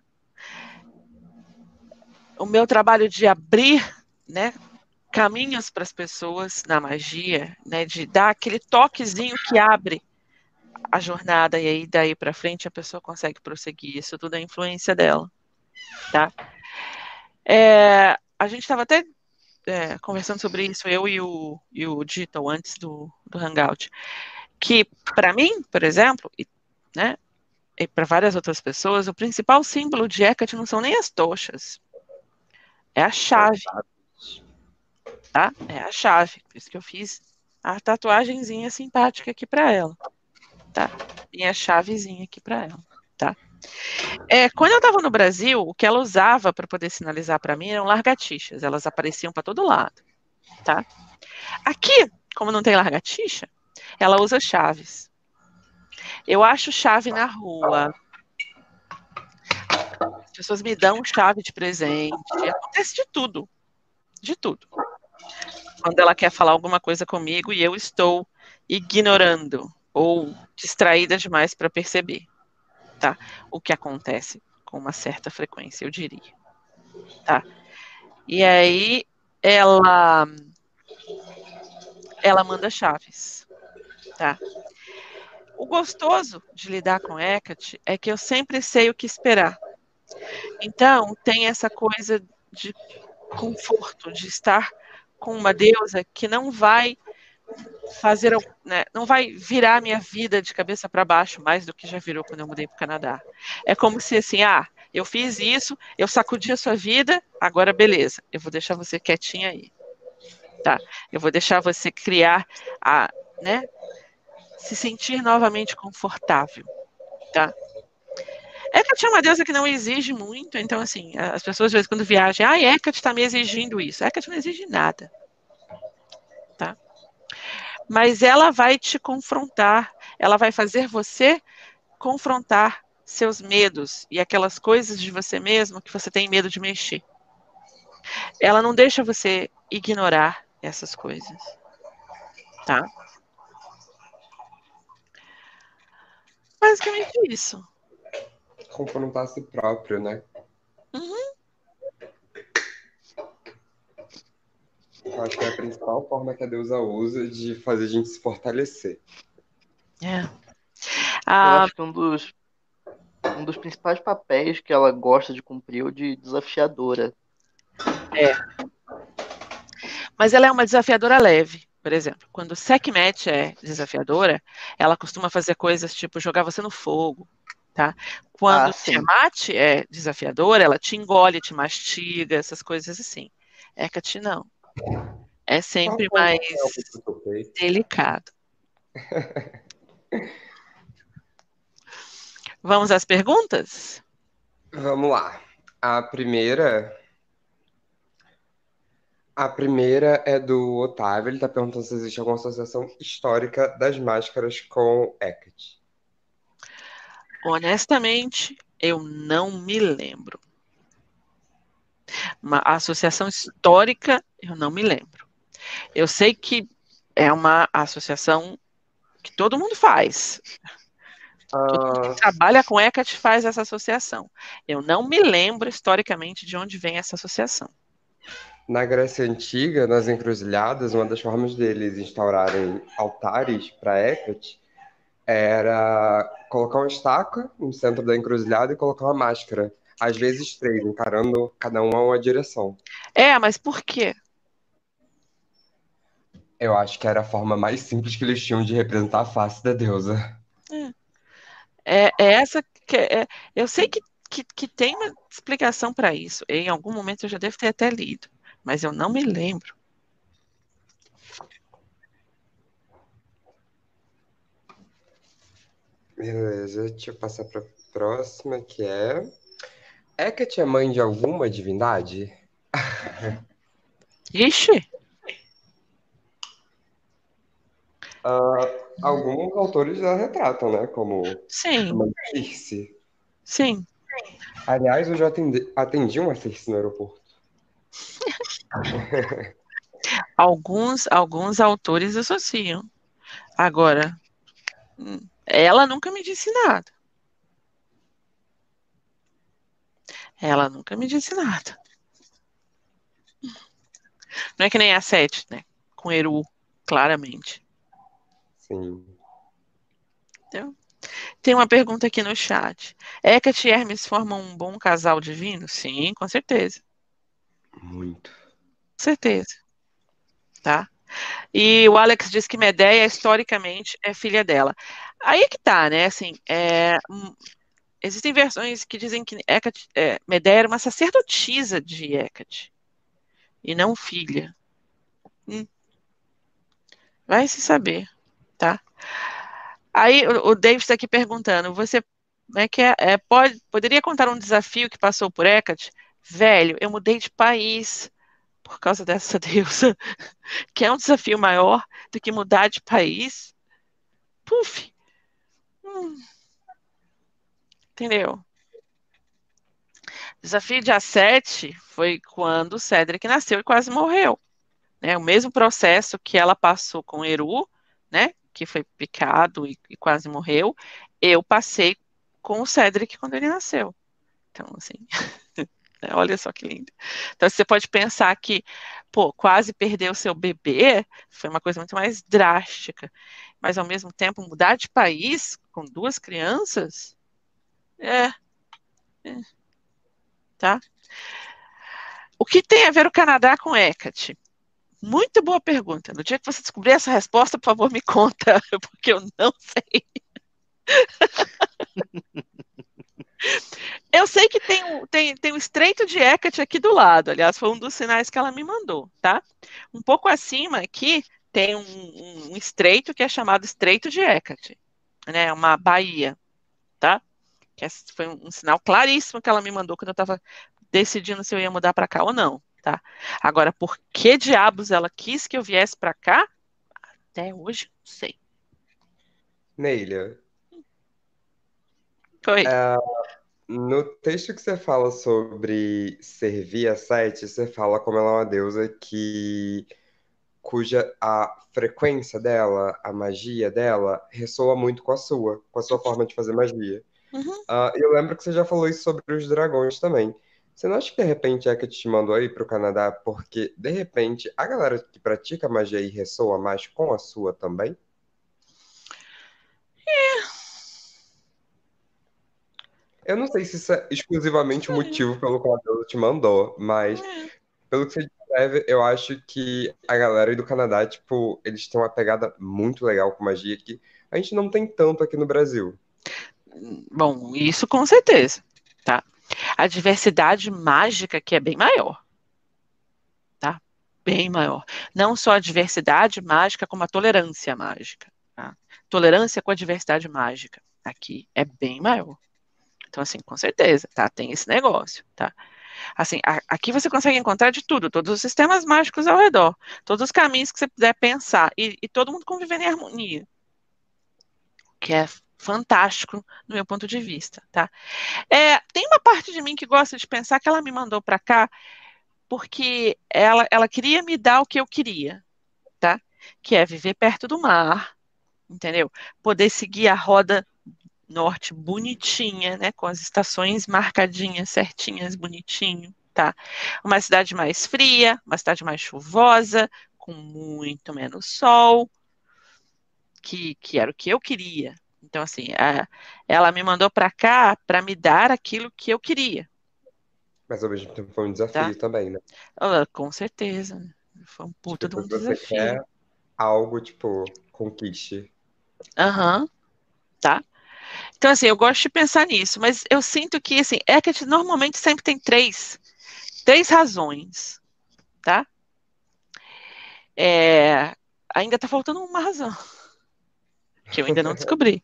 o meu trabalho de abrir, né, caminhos para as pessoas na magia, né, de dar aquele toquezinho que abre a jornada e aí daí para frente a pessoa consegue prosseguir. Isso tudo é influência dela, tá? É, a gente estava até é, conversando sobre isso, eu e o, e o Digital antes do, do Hangout, que para mim, por exemplo, e, né, e para várias outras pessoas, o principal símbolo de Hecate não são nem as tochas, é a chave. Tá? É a chave. Por isso que eu fiz a tatuagemzinha simpática aqui para ela. Tá? E a chavezinha aqui para ela. Tá? É, quando eu estava no Brasil, o que ela usava para poder sinalizar para mim eram largatixas. Elas apareciam para todo lado. Tá? Aqui, como não tem largatixa, ela usa chaves. Eu acho chave na rua. As pessoas me dão chave de presente. Acontece de tudo. De tudo. Quando ela quer falar alguma coisa comigo e eu estou ignorando ou distraída demais para perceber, tá? O que acontece com uma certa frequência, eu diria, tá? E aí ela ela manda chaves, tá? O gostoso de lidar com Hecate é que eu sempre sei o que esperar. Então, tem essa coisa de conforto, de estar com uma deusa que não vai fazer, né, não vai virar minha vida de cabeça para baixo mais do que já virou quando eu mudei para o Canadá. É como se assim, ah, eu fiz isso, eu sacudi a sua vida, agora beleza, eu vou deixar você quietinha aí. Tá? Eu vou deixar você criar a, né, se sentir novamente confortável, tá? Hecate é uma deusa que não exige muito, então, assim, as pessoas, às vezes, quando viajam, ah, Hecate está me exigindo isso. Hecate não exige nada, tá? Mas ela vai te confrontar, ela vai fazer você confrontar seus medos e aquelas coisas de você mesmo que você tem medo de mexer. Ela não deixa você ignorar essas coisas, tá? Basicamente isso confrontar a si próprio, né? Uhum. Eu acho que é a principal forma que a deusa usa de fazer a gente se fortalecer. É. Eu Ah, acho que um dos, um dos principais papéis que ela gosta de cumprir é o de desafiadora. mas ela é uma desafiadora leve. Por exemplo, quando Sekhmet é desafiadora, ela costuma fazer coisas tipo jogar você no fogo, tá? Quando Ah. Tiamat é desafiadora, ela te engole, te mastiga, essas coisas assim. Hecate não. É sempre Qual foi o mais topei? delicado. [laughs] Vamos às perguntas? Vamos lá. A primeira. A primeira é do Otávio. Ele está perguntando se existe alguma associação histórica das máscaras com Hecate. Honestamente, eu não me lembro. Uma associação histórica, eu não me lembro. Eu sei que é uma associação que todo mundo faz. Todo mundo Ah, que trabalha com Hecate faz essa associação. Eu não me lembro historicamente de onde vem essa associação. na Grécia Antiga, nas encruzilhadas, uma das formas deles instaurarem altares para Hecate era colocar uma estaca no centro da encruzilhada e colocar uma máscara. Às vezes três, encarando cada um a uma direção. É, mas por quê? Eu acho que era a forma mais simples que eles tinham de representar a face da deusa. É, é essa que é, eu sei que, que, que tem uma explicação para isso. Em algum momento eu já devo ter até lido, mas eu não me lembro. Beleza, deixa eu passar para a próxima, que é... Hecate é mãe de alguma divindade? [laughs] Ixi, Ah, alguns autores já retratam, né? Como sim, Circe. sim. Aliás, eu já atendi, atendi uma Circe no aeroporto. [laughs] Alguns, alguns autores associam. Agora, hum, ela nunca me disse nada. Ela nunca me disse nada. Não é que nem a Sete, né? Com Eru, claramente. Sim. Tem uma pergunta aqui no chat. Hecate e Hermes formam um bom casal divino? Sim, com certeza. Muito. Com certeza. Tá? E o Alex diz que Medeia, historicamente, é filha dela. Aí é que tá, né? Assim, é, existem versões que dizem que Hecate, é, Medeia era uma sacerdotisa de Hecate. E não filha. Hum. Vai se saber, tá? Aí o, o David está aqui perguntando, você né, que é, é, pode, poderia contar um desafio que passou por Hecate? Velho, eu mudei de país por causa dessa [laughs] deusa, que é um desafio maior do que mudar de país. Puf. Entendeu? Desafio dia 7 foi quando o Cedric nasceu e quase morreu. Né? O mesmo processo que ela passou com Eru, né? Que foi picado e, e quase morreu, eu passei com o Cedric quando ele nasceu. Então, assim, [laughs] olha só que lindo. Então, você pode pensar que, pô, quase perder o seu bebê foi uma coisa muito mais drástica. Mas, ao mesmo tempo, mudar de país com duas crianças, é, é tá? O que tem a ver o Canadá com Hecate? Muito boa pergunta. No dia que você descobrir essa resposta, por favor, me conta, [laughs] porque eu não sei. [laughs] eu sei que tem, tem, tem o Estreito de Hecate aqui do lado, aliás, foi um dos sinais que ela me mandou, tá? Um pouco acima aqui tem um, um, estreito que é chamado Estreito de Hecate, né? Uma baía, tá? Que foi um, um sinal claríssimo que ela me mandou quando eu estava decidindo se eu ia mudar para cá ou não, tá? Agora, por que diabos ela quis que eu viesse para cá? Até hoje, não sei. Neila. Oi. É, no texto que você fala sobre servir a Sete, você fala como ela é uma deusa que cuja a frequência dela, a magia dela, ressoa muito com a sua, com a sua forma de fazer magia. Uhum. Uh, eu lembro que você já falou isso sobre os dragões também. Você não acha que de repente é que te mandou aí pro Canadá porque, de repente, a galera que pratica magia aí ressoa mais com a sua também? É. Eu não sei se isso é exclusivamente o motivo pelo qual Deus te mandou, mas É. pelo que você eu acho que a galera do Canadá, tipo, eles têm uma pegada muito legal com magia que a gente não tem tanto aqui no Brasil. Bom, isso com certeza, tá? A diversidade mágica que é bem maior, tá? Bem maior. Não só a diversidade mágica, como a tolerância mágica, tá? Tolerância com a diversidade mágica aqui é bem maior. Então, assim, com certeza, tá? Tem esse negócio, tá? Assim, a- aqui você consegue encontrar de tudo, todos os sistemas mágicos ao redor, todos os caminhos que você puder pensar, e, e todo mundo convivendo em harmonia, que é fantástico no meu ponto de vista, tá? É, tem uma parte de mim que gosta de pensar que ela me mandou para cá porque ela, ela queria me dar o que eu queria, tá? Que é viver perto do mar, entendeu? Poder seguir a roda norte bonitinha, né? Com as estações marcadinhas, certinhas, bonitinho, tá? Uma cidade mais fria, uma cidade mais chuvosa, com muito menos sol, que, que era o que eu queria. Então, assim, a- ela me mandou para cá para me dar aquilo que eu queria. Mas ao mesmo tempo foi um desafio também, né? Ah, com certeza. né? Foi um puta de Tipo, um se você desafio. quer algo, tipo, conquiste. Aham, tá? Então, assim, eu gosto de pensar nisso, mas eu sinto que, assim, Hecate normalmente sempre tem três, três razões, tá? É, ainda tá faltando uma razão, que eu ainda não descobri.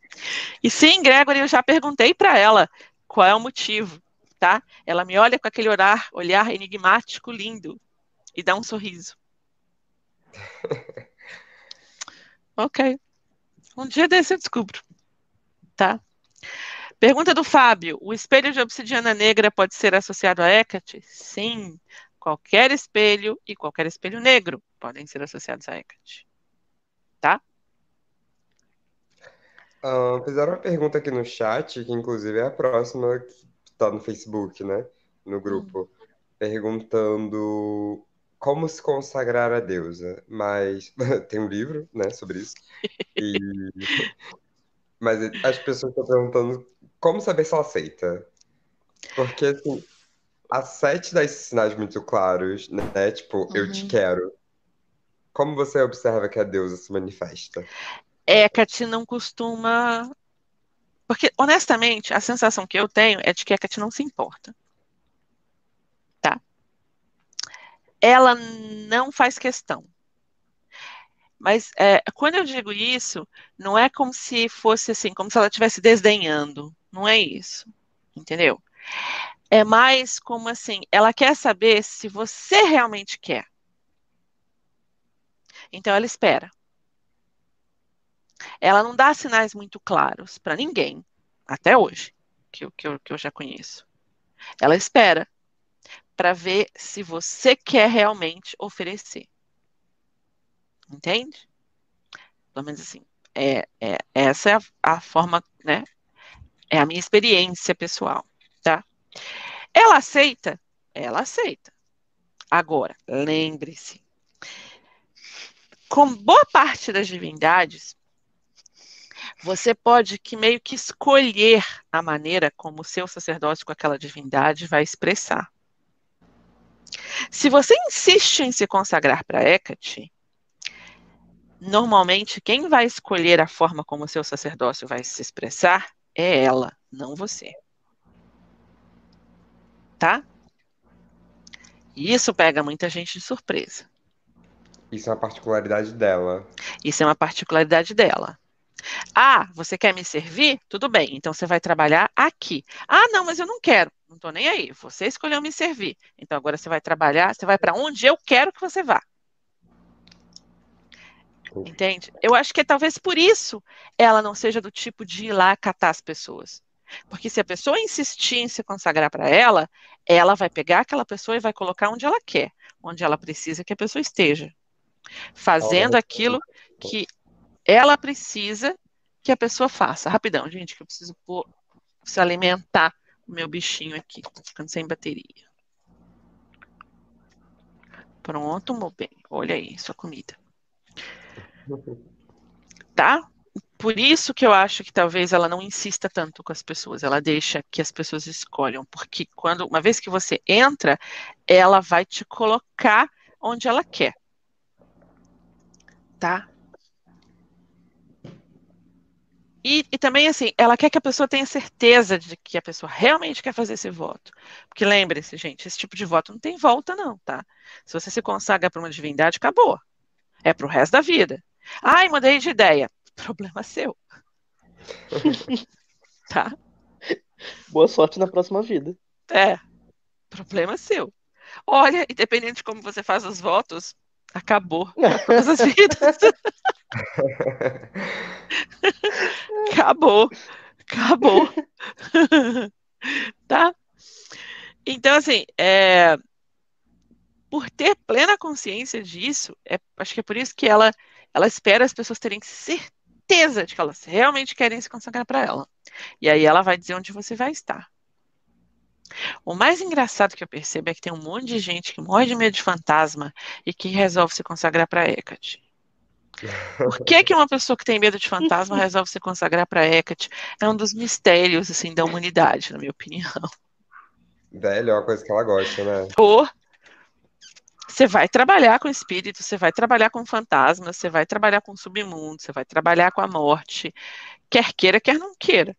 E sim, Gregory, eu já perguntei para ela qual é o motivo, tá? Ela me olha com aquele olhar, olhar enigmático, lindo, e dá um sorriso. [laughs] Ok. Um dia desse eu descubro, tá? Pergunta do Fábio: o espelho de obsidiana negra pode ser associado a Hecate? Sim. Qualquer espelho e qualquer espelho negro podem ser associados a Hecate. Tá? Ah, fizeram uma pergunta aqui no chat, que inclusive é a próxima que tá no Facebook, né? No grupo. Perguntando como se consagrar a deusa. Mas [laughs] tem um livro, né, sobre isso. E... [laughs] Mas as pessoas estão perguntando como saber se ela aceita. Porque, assim, a sete dá esses sinais muito claros, né? Tipo, eu te Uhum. quero. Como você observa que a deusa se manifesta? Hecate não costuma. Porque, honestamente, a sensação que eu tenho é de que Hecate não se importa. Tá? Ela não faz questão. Mas é, quando eu digo isso, não é como se fosse assim, como se ela estivesse desdenhando. Não é isso. Entendeu? É mais como assim, ela quer saber se você realmente quer. Então ela espera. Ela não dá sinais muito claros para ninguém, até hoje, que eu, que, eu, que eu já conheço. Ela espera para ver se você quer realmente oferecer. Entende? Pelo menos assim. É, é, essa é a, a forma, né? É a minha experiência pessoal, tá? Ela aceita? Ela aceita. Agora, lembre-se, com boa parte das divindades, você pode que meio que escolher a maneira como o seu sacerdócio com aquela divindade vai expressar. Se você insiste em se consagrar para Hecate, normalmente quem vai escolher a forma como o seu sacerdócio vai se expressar é ela, não você. Tá? E isso pega muita gente de surpresa. Isso é uma particularidade dela. Isso é uma particularidade dela. Ah, você quer me servir? Tudo bem, então você vai trabalhar aqui. Ah, não, mas eu não quero. Não estou nem aí. Você escolheu me servir. Então agora você vai trabalhar, você vai para onde eu quero que você vá. Entende? Eu acho que é talvez por isso ela não seja do tipo de ir lá catar as pessoas. Porque se a pessoa insistir em se consagrar para ela, ela vai pegar aquela pessoa e vai colocar onde ela quer, onde ela precisa que a pessoa esteja. Fazendo aquilo que ela precisa que a pessoa faça. Rapidão, gente, que eu preciso pôr, se alimentar o meu bichinho aqui, ficando sem bateria. Pronto, meu bem. Olha aí, sua comida. Tá? Por isso que eu acho que talvez ela não insista tanto com as pessoas, ela deixa que as pessoas escolham, porque quando uma vez que você entra, ela vai te colocar onde ela quer. Tá? E, e, também, assim, ela quer que a pessoa tenha certeza de que a pessoa realmente quer fazer esse voto. Porque lembre-se, gente, esse tipo de voto não tem volta, não, tá? Se você se consagra para uma divindade, acabou. É para o resto da vida. Ai, mudei de ideia. Problema seu. [laughs] tá? Boa sorte na próxima vida. É. Problema seu. Olha, independente de como você faz os votos, acabou todas [laughs] as vidas. acabou. Acabou. tá? Então, assim, é, por ter plena consciência disso, é, acho que é por isso que ela, ela espera as pessoas terem certeza de que elas realmente querem se consagrar para ela. E aí ela vai dizer onde você vai estar. O mais engraçado que eu percebo é que tem um monte de gente que morre de medo de fantasma e que resolve se consagrar para Hecate. Por que, que uma pessoa que tem medo de fantasma [laughs] resolve se consagrar para Hecate? É um dos mistérios assim da humanidade, na minha opinião. Velho, é uma coisa que ela gosta, né? Ou você vai trabalhar com espírito, você vai trabalhar com fantasmas, você vai trabalhar com submundo, você vai trabalhar com a morte, quer queira, quer não queira.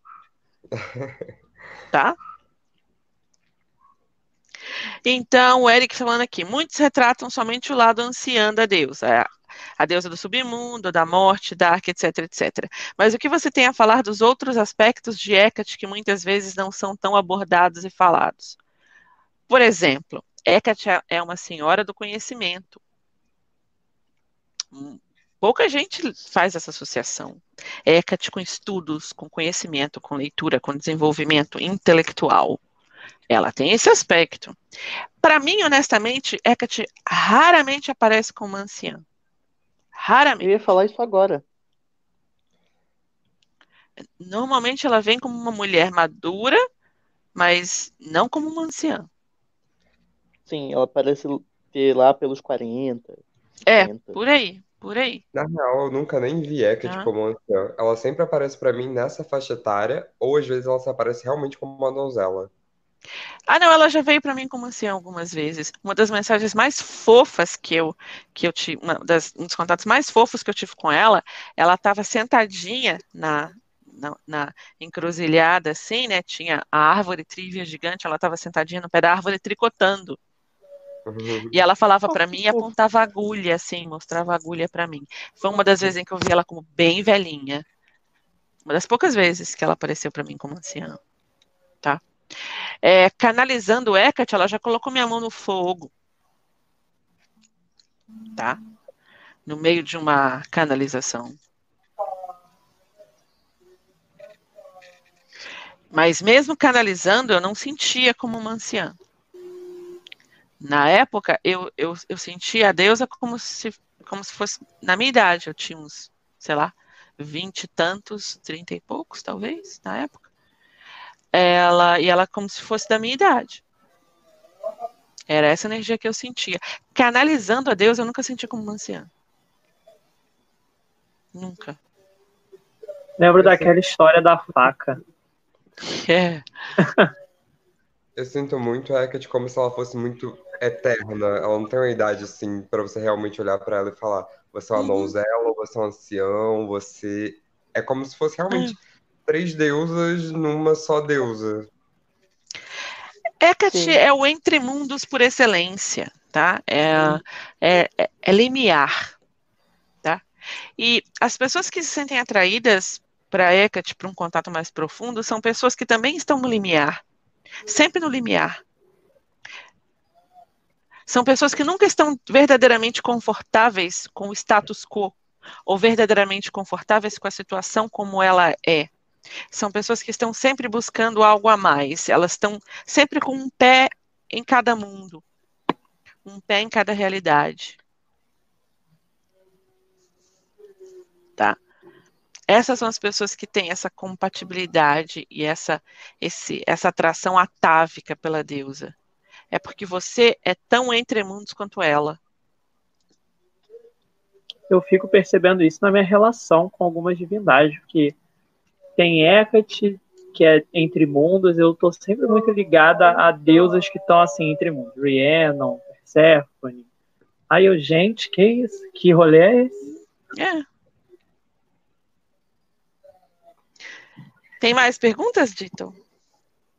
[laughs] Tá? Então, o Eric falando aqui, muitos retratam somente o lado ancião da deusa, a deusa do submundo, da morte, Dark, etc, etc. Mas o que você tem a falar dos outros aspectos de Hecate que muitas vezes não são tão abordados e falados? Por exemplo, Hecate é, é uma senhora do conhecimento. Hum, pouca gente faz essa associação. Hecate com estudos, com conhecimento, com leitura, com desenvolvimento intelectual. Ela tem esse aspecto. Para mim, honestamente, Hecate raramente aparece como anciã. Raramente. Eu ia falar isso agora. Normalmente ela vem como uma mulher madura, mas não como uma anciã. Sim, ela parece ter lá pelos 40. É, por aí, por aí. Na real, eu nunca nem vi Hecate Ah. como anciã. Ela sempre aparece pra mim nessa faixa etária, ou às vezes ela se aparece realmente como uma donzela. Ah, não, ela já veio para mim como anciã algumas vezes. Uma das mensagens mais fofas que eu que eu tive, uma das, um dos contatos mais fofos que eu tive com ela, ela estava sentadinha na, na, na encruzilhada, assim, né? Tinha a árvore trívia gigante, ela estava sentadinha no pé da árvore tricotando. E ela falava para mim e apontava a agulha, assim, mostrava a agulha para mim. Foi uma das vezes em que eu vi ela como bem velhinha. Uma das poucas vezes que ela apareceu para mim como anciã. Tá? É, canalizando Hecate, ela já colocou minha mão no fogo. Tá? No meio de uma canalização. Mas mesmo canalizando, eu não sentia como uma anciã. Na época, eu, eu, eu sentia a deusa como se, como se fosse na minha idade. Eu tinha uns, sei lá, vinte e tantos, trinta e poucos, talvez, na época. Ela, e ela como se fosse da minha idade. Era essa energia que eu sentia. Canalizando a Deus, eu nunca senti como uma anciã. Nunca. Lembro daquela história da faca. É. [laughs] Eu sinto muito a Hecate como se ela fosse muito eterna. Ela não tem uma idade assim pra você realmente olhar pra ela e falar: você é uma Uhum. donzela, você é um ancião, você. É como se fosse realmente três deusas numa só deusa. Hecate Sim. é o entre mundos por excelência, tá? É, é, é, é limiar, tá? E as pessoas que se sentem atraídas para Hecate, para um contato mais profundo, são pessoas que também estão no limiar, sempre no limiar. São pessoas que nunca estão verdadeiramente confortáveis com o status quo, ou verdadeiramente confortáveis com a situação como ela é. São pessoas que estão sempre buscando algo a mais, elas estão sempre com um pé em cada mundo, um pé em cada realidade. Essas são as pessoas que têm essa compatibilidade e essa, esse, essa atração atávica pela deusa. É porque você é tão entre mundos quanto ela. Eu fico percebendo isso na minha relação com algumas divindades, porque tem Hecate, que é entre mundos, eu tô sempre muito ligada a deusas que estão assim entre mundos. Rhiannon, Persephone. Aí eu, gente, que isso? Que rolê é esse? É. Tem mais perguntas, Dito?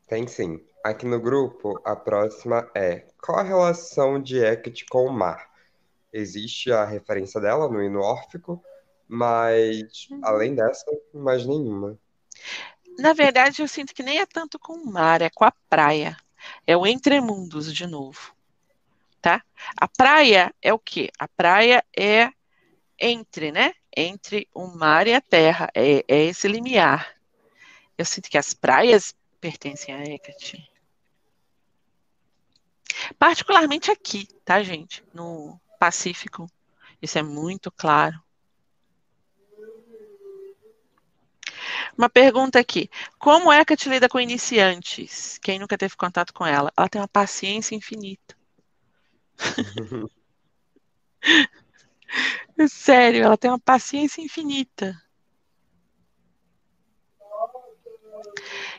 Tem sim. Aqui no grupo, a próxima é: qual a relação de Hecate com o mar? Existe a referência dela no hino órfico, mas além dessa, mais nenhuma. Na verdade, eu sinto que nem é tanto com o mar, é com a praia. É o entremundos de novo. Tá? A praia é o quê? A praia é entre, né? Entre o mar e a terra. É, é esse limiar. Eu sinto que as praias pertencem a Hecate. Particularmente aqui, tá, gente? No Pacífico. Isso é muito claro. Uma pergunta aqui. Como Hecate lida com iniciantes? Quem nunca teve contato com ela? Ela tem uma paciência infinita. [laughs] [laughs] Sério, ela tem uma paciência infinita.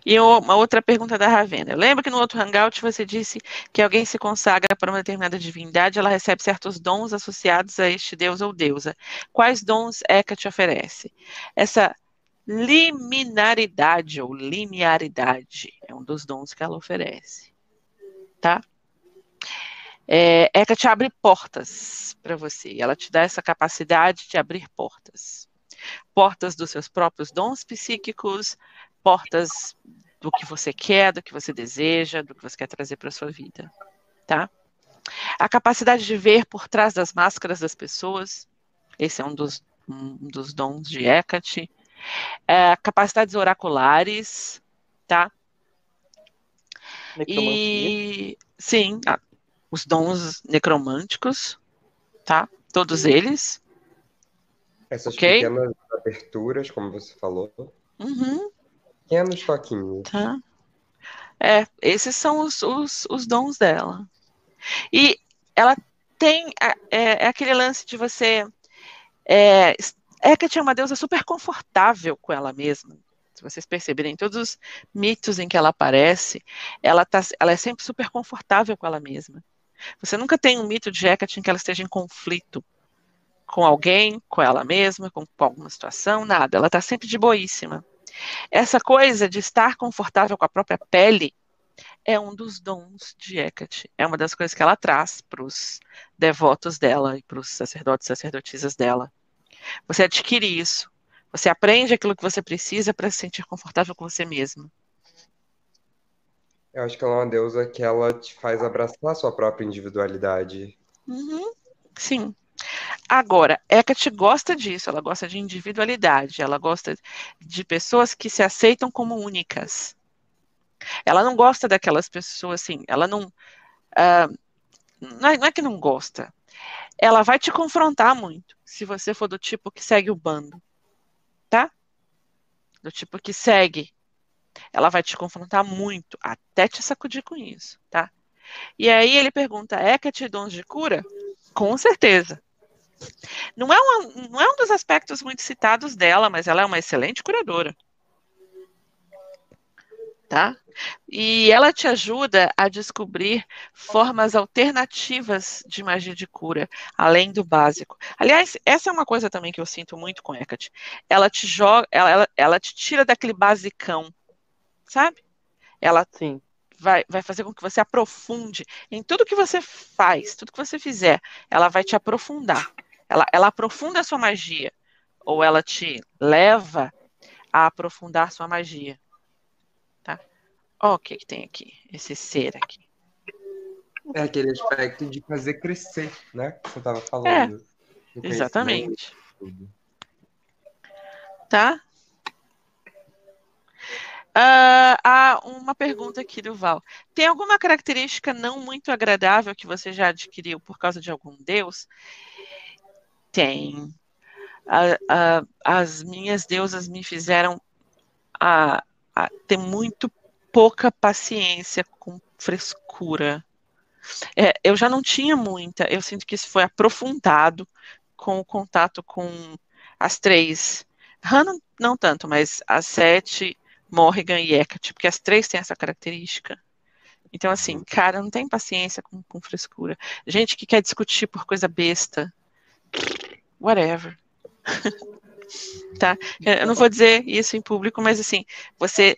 E uma outra pergunta da Ravena. Eu lembro que no outro hangout você disse que alguém se consagra para uma determinada divindade, ela recebe certos dons associados a este deus ou deusa. Quais dons Hecate oferece? Essa liminaridade ou limiaridade é um dos dons que ela oferece. Tá? É, Hecate abre portas para você. Ela te dá essa capacidade de abrir portas. Portas dos seus próprios dons psíquicos, portas do que você quer, do que você deseja, do que você quer trazer para a sua vida, tá? A capacidade de ver por trás das máscaras das pessoas, esse é um dos, um dos dons de Hecate. É, capacidades oraculares, tá? E sim, ah, os dons necromânticos, tá? Todos eles. Essas Ok. pequenas aberturas, como você falou, Uhum. Pequenos toquinhos. Tá. É, esses são os, os, os dons dela. E ela tem é, é aquele lance de você. É, é uma deusa super confortável com ela mesma. Se vocês perceberem, todos os mitos em que ela aparece, ela, tá, ela é sempre super confortável com ela mesma. Você nunca tem um mito de Hecate em que ela esteja em conflito com alguém, com ela mesma, com, com alguma situação, nada. Ela está sempre de boíssima. Essa coisa de estar confortável com a própria pele é um dos dons de Hecate. É uma das coisas que ela traz para os devotos dela e para os sacerdotes e sacerdotisas dela. Você adquire isso. Você aprende aquilo que você precisa para se sentir confortável com você mesmo. Eu acho que ela é uma deusa que ela te faz abraçar a sua própria individualidade. Uhum, Sim. Agora, Hecate gosta disso, ela gosta de individualidade, ela gosta de pessoas que se aceitam como únicas. Ela não gosta daquelas pessoas assim, ela não. ah, não, é, não é que não gosta. Ela vai te confrontar muito se você for do tipo que segue o bando. Tá? Do tipo que segue. Ela vai te confrontar muito, até te sacudir com isso, tá? E aí ele pergunta: Hecate dons de cura? Com certeza. Não é, uma- não é um dos aspectos muito citados dela, mas ela é uma excelente curadora. Tá? E ela te ajuda a descobrir formas alternativas de magia de cura, além do básico. Aliás, essa é uma coisa também que eu sinto muito com Hecate. Ela te joga, ela, ela, ela te tira daquele basicão, sabe? Ela Sim. vai, vai fazer com que você aprofunde em tudo que você faz, tudo que você fizer, ela vai te aprofundar. Ela, ela aprofunda a sua magia, ou ela te leva a aprofundar sua magia. Tá? Ó, o que, que tem aqui? Esse ser aqui. É aquele aspecto de fazer crescer, né? Que você estava falando. Do conhecimento, Exatamente. Tá? Ah, há uma pergunta aqui do Val. Tem alguma característica não muito agradável que você já adquiriu por causa de algum deus? Tem. A- a- as minhas deusas me fizeram a, a ter muito pouca paciência com frescura. É, eu já não tinha muita, eu sinto que isso foi aprofundado com o contato com as três. Han não, não tanto, mas as sete, Morrigan e Hecate, porque as três têm essa característica. Então, assim, cara, não tem paciência com, com frescura. Gente que quer discutir por coisa besta. Whatever. [laughs] tá? Eu não vou dizer isso em público, mas assim, você.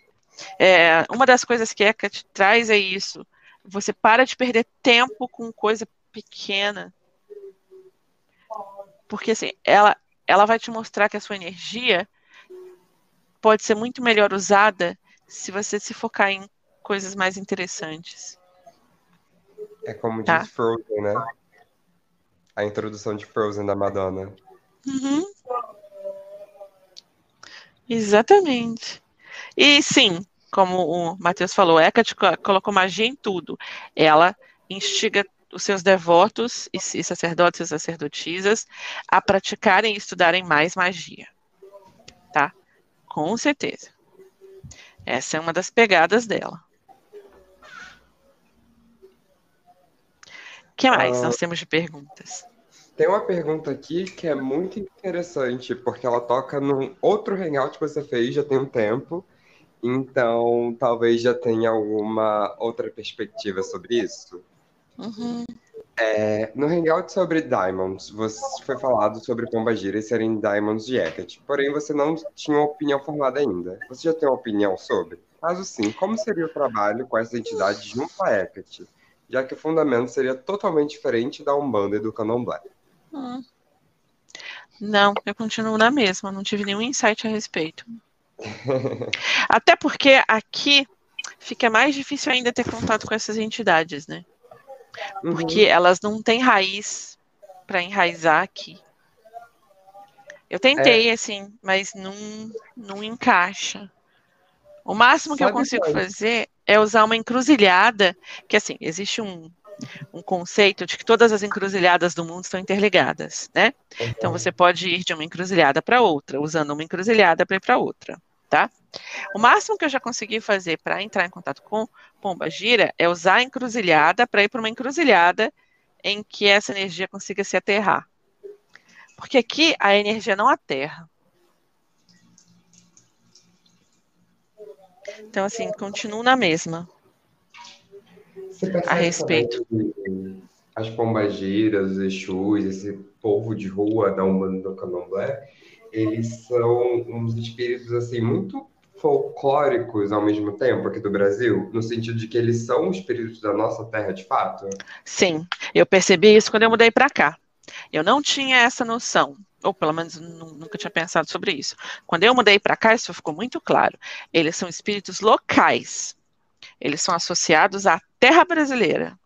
é, uma das coisas que Hecate traz é isso. Você para de perder tempo com coisa pequena. Porque assim, ela, ela vai te mostrar que a sua energia pode ser muito melhor usada se você se focar em coisas mais interessantes. É como Tá. diz Frozen, né? A introdução de Frozen da Madonna. Uhum. Exatamente. E sim, como o Matheus falou, Hecate co- colocou magia em tudo. Ela instiga os seus devotos e sacerdotes e sacerdotisas a praticarem e estudarem mais magia. Tá? Com certeza. Essa é uma das pegadas dela. Que mais Ah. nós temos de perguntas? Tem uma pergunta aqui que é muito interessante, porque ela toca num outro hangout que você fez já tem um tempo. Então, talvez já tenha alguma outra perspectiva sobre isso. Uhum. É, no hangout sobre Diamonds, você foi falado sobre Pombagira e serem Diamonds de Hecate. Porém, você não tinha uma opinião formada ainda. Você já tem uma opinião sobre? Caso sim, como seria o trabalho com essa entidade junto a Hecate? Já que o fundamento seria totalmente diferente da Umbanda e do Candomblé. Hum. Não, eu continuo na mesma, não tive nenhum insight a respeito. [laughs] Até porque aqui fica mais difícil ainda ter contato com essas entidades, né? Porque elas não têm raiz para enraizar aqui. Eu tentei, assim, mas não, não encaixa. O máximo que eu Sabe consigo qual? fazer é usar uma encruzilhada, que assim, existe um, um conceito de que todas as encruzilhadas do mundo estão interligadas, né? Então você pode ir de uma encruzilhada para outra, usando uma encruzilhada para ir para outra, tá? O máximo que eu já consegui fazer para entrar em contato com Pomba Gira é usar a encruzilhada para ir para uma encruzilhada em que essa energia consiga se aterrar. Porque aqui a energia não aterra. Então, assim, continuo na mesma. A respeito. As pombagiras, os exus, esse povo de rua da Umbanda do Candomblé, eles são uns espíritos assim muito folclóricos ao mesmo tempo aqui do Brasil, no sentido de que eles são espíritos da nossa terra de fato. Sim, eu percebi isso quando eu mudei para cá. Eu não tinha essa noção, ou pelo menos nu- nunca tinha pensado sobre isso. Quando eu mudei para cá, isso ficou muito claro. Eles são espíritos locais. Eles são associados à terra brasileira.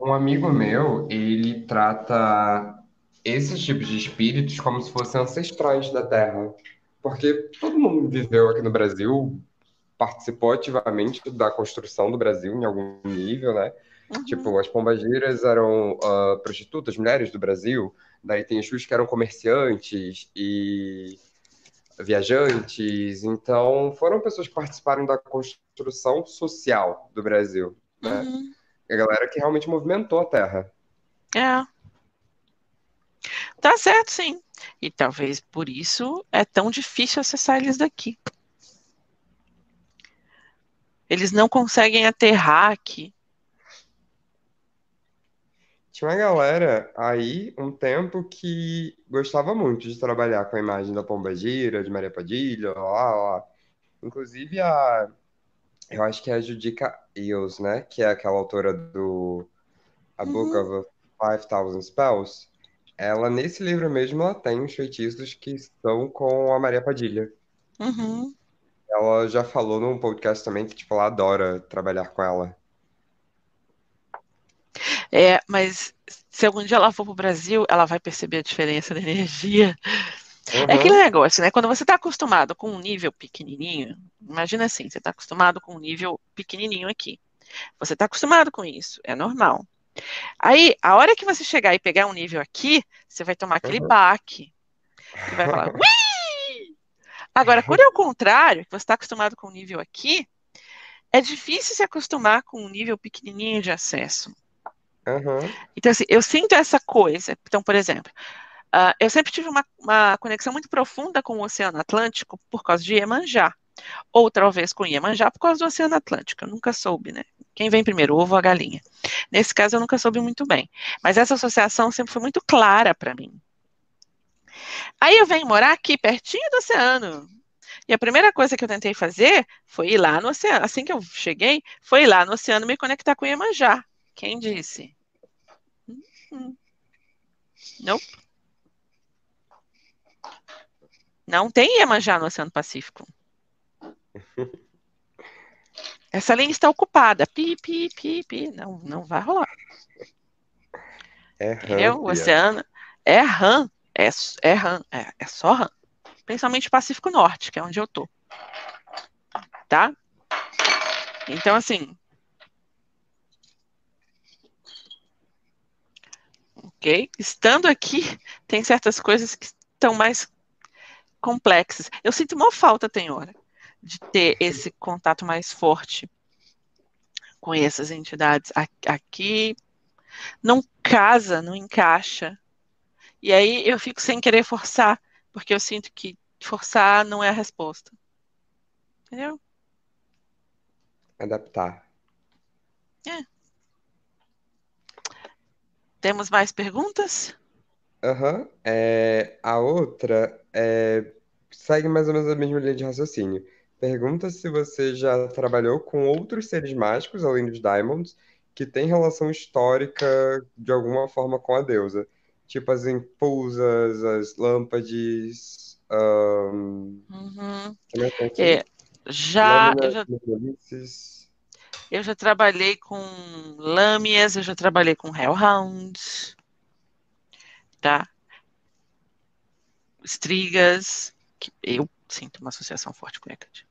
Um amigo meu, ele trata esses tipos de espíritos como se fossem ancestrais da Terra. Porque todo mundo viveu aqui no Brasil participou ativamente da construção do Brasil em algum nível, né? Uhum. Tipo, as pombagiras eram uh, prostitutas, mulheres do Brasil, daí tem os que eram comerciantes e viajantes, então foram pessoas que participaram da construção social do Brasil, né? Uhum. A galera que realmente movimentou a terra. É. Tá certo, sim. E talvez por isso é tão difícil acessar eles daqui. Eles não conseguem aterrar aqui. Tinha uma galera aí, um tempo, que gostava muito de trabalhar com a imagem da Pomba Gira, de Maria Padilha, lá, lá. Inclusive a. Eu acho que é a Judica Eels, né? Que é aquela autora do A Book Uhum. of 5000 Spells. Ela, nesse livro mesmo, ela tem os feitiços que estão com a Maria Padilha. Uhum. Ela já falou num podcast também que, tipo, ela adora trabalhar com ela. É, mas se algum dia ela for pro Brasil, ela vai perceber a diferença da energia. É Uhum. aquele negócio, né? Quando você está acostumado com um nível pequenininho, imagina assim, você está acostumado com um nível pequenininho aqui. Você está acostumado com isso, é normal. Aí, a hora que você chegar e pegar um nível aqui, você vai tomar aquele Uhum. baque e vai falar, ui! Agora, quando é o contrário, que você está acostumado com um nível aqui, é difícil se acostumar com um nível pequenininho de acesso. Uhum. Então, assim, eu sinto essa coisa. Então, por exemplo, ah, eu sempre tive uma, uma conexão muito profunda com o Oceano Atlântico por causa de Iemanjá. Ou talvez com Iemanjá por causa do Oceano Atlântico. Eu nunca soube, né? Quem vem primeiro, ovo ou a galinha? Nesse caso, eu nunca soube muito bem. Mas essa associação sempre foi muito clara para mim. Aí eu venho morar aqui, pertinho do oceano. E a primeira coisa que eu tentei fazer foi ir lá no oceano. Assim que eu cheguei, foi ir lá no oceano me conectar com Iemanjá. Quem disse? Hum. Nope. Não tem Iemanjá no Oceano Pacífico. [laughs] Essa linha está ocupada. Pi, pi, pi, pi. Não, não vai rolar. É Entendeu? O oceano é RAM. É, é RAM. É, é só RAM. Principalmente o Pacífico Norte, que é onde eu tô. Tá? Então, assim. Ok? Estando aqui, [laughs] tem certas coisas que estão mais complexas. Eu sinto uma falta, tem hora, de ter esse contato mais forte com essas entidades. Aqui não casa, não encaixa. E aí eu fico sem querer forçar, porque eu sinto que forçar não é a resposta. Entendeu? adaptar. Temos mais perguntas? Aham. É, a outra é, segue mais ou menos a mesma linha de raciocínio. Pergunta se você já trabalhou com outros seres mágicos, além dos Diamonds, que têm relação histórica de alguma forma com a deusa. Tipo as impulsas, as lâmpades. ahn, Uhum. É, já, eu Lâminas, já. Eu já trabalhei com lâmias, eu já trabalhei com hellhounds, tá? Estrigas, que eu sinto uma associação forte com Hecate.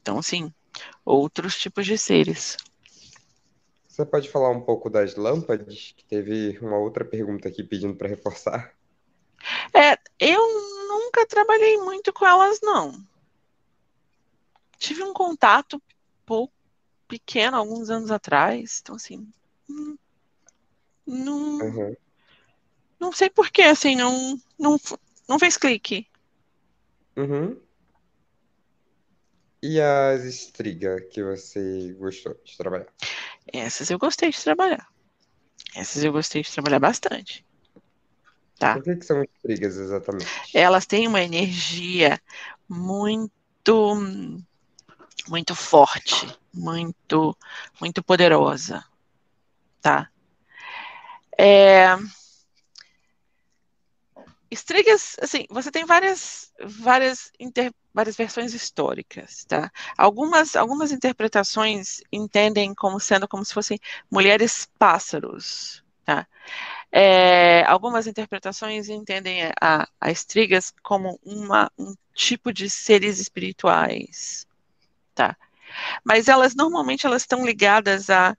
Então, sim, outros tipos de seres. Você pode falar um pouco das lâmpadas? Que teve uma outra pergunta aqui pedindo para reforçar. É, eu nunca trabalhei muito com elas, não. Tive um contato pouco pequeno alguns anos atrás, então assim, hum, não, Aham. não sei por que, assim, não, não, não fez clique. Uhum. E as estriga que você gostou de trabalhar? Essas eu gostei de trabalhar. Essas eu gostei de trabalhar bastante. Tá. O que que são estrigas exatamente? Elas têm uma energia muito, muito forte, muito, muito poderosa, tá? É... Estrigas, assim, você tem várias, várias, inter... várias versões históricas, tá? Algumas, algumas interpretações entendem como sendo como se fossem mulheres pássaros, tá? É, algumas interpretações entendem a, a estrigas como uma, um tipo de seres espirituais, tá? Mas elas normalmente elas estão ligadas a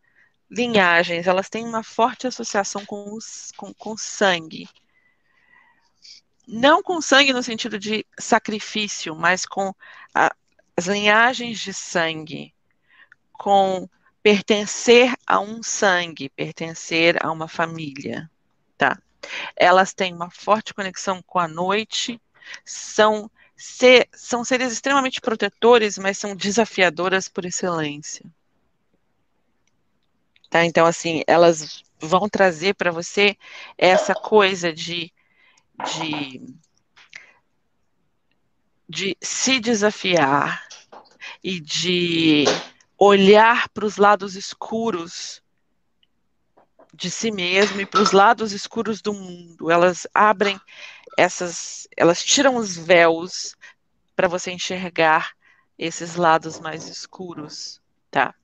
linhagens, elas têm uma forte associação com, os, com, com sangue. Não com sangue no sentido de sacrifício, mas com a, as linhagens de sangue, com pertencer a um sangue, pertencer a uma família, tá? Elas têm uma forte conexão com a noite, são, ser, são seres extremamente protetores, mas são desafiadoras por excelência. Tá? Então, assim, elas vão trazer para você essa coisa de, de, de se desafiar e de olhar para os lados escuros de si mesmo e para os lados escuros do mundo. Elas abrem essas, elas tiram os véus para você enxergar esses lados mais escuros, tá?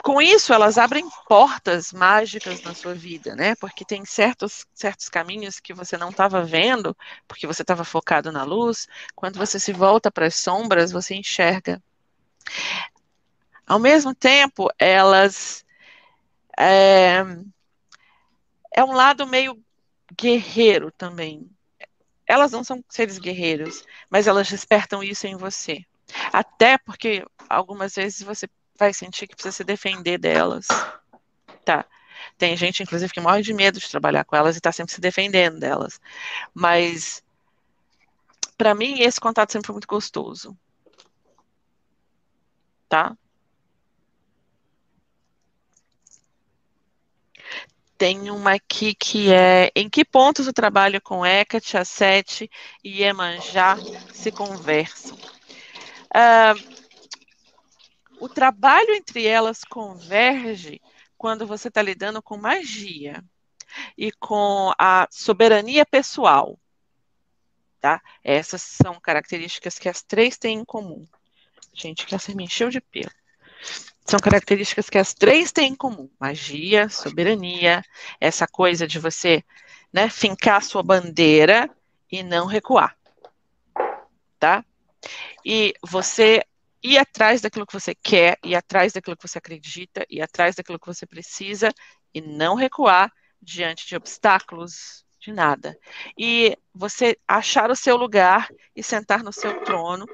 Com isso, elas abrem portas mágicas na sua vida, né? Porque tem certos, certos caminhos que você não estava vendo, porque você estava focado na luz. Quando você se volta para as sombras, você enxerga. Ao mesmo tempo, elas. É, é um lado meio guerreiro também. Elas não são seres guerreiros, mas elas despertam isso em você. Até porque algumas vezes você vai sentir que precisa se defender delas. Tá. Tem gente, inclusive, que morre de medo de trabalhar com elas e está sempre se defendendo delas. Mas, para mim, esse contato sempre foi muito gostoso. Tá? Tem uma aqui que é em que pontos o trabalho com Hecate, Assete e Iemanjá se conversam? Uh, o trabalho entre elas converge quando você está lidando com magia e com a soberania pessoal. Tá? Essas são características que as três têm em comum. Gente, que essa me encheu de pelo. São características que as três têm em comum: magia, soberania, essa coisa de você né, fincar sua bandeira e não recuar. Tá? E você ir atrás daquilo que você quer, ir atrás daquilo que você acredita, ir atrás daquilo que você precisa e não recuar diante de obstáculos, de nada. E você achar o seu lugar e sentar no seu trono,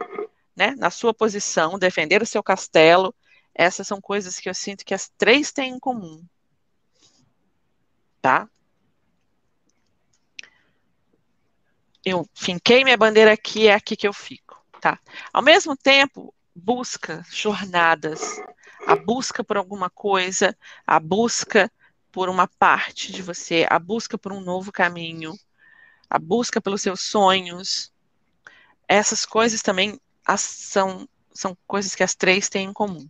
né, na sua posição, defender o seu castelo. Essas são coisas que eu sinto que as três têm em comum. Tá? Eu finquei minha bandeira aqui, é aqui que eu fico. Tá? Ao mesmo tempo, busca, jornadas, a busca por alguma coisa, a busca por uma parte de você, a busca por um novo caminho, a busca pelos seus sonhos. Essas coisas também são, são coisas que as três têm em comum.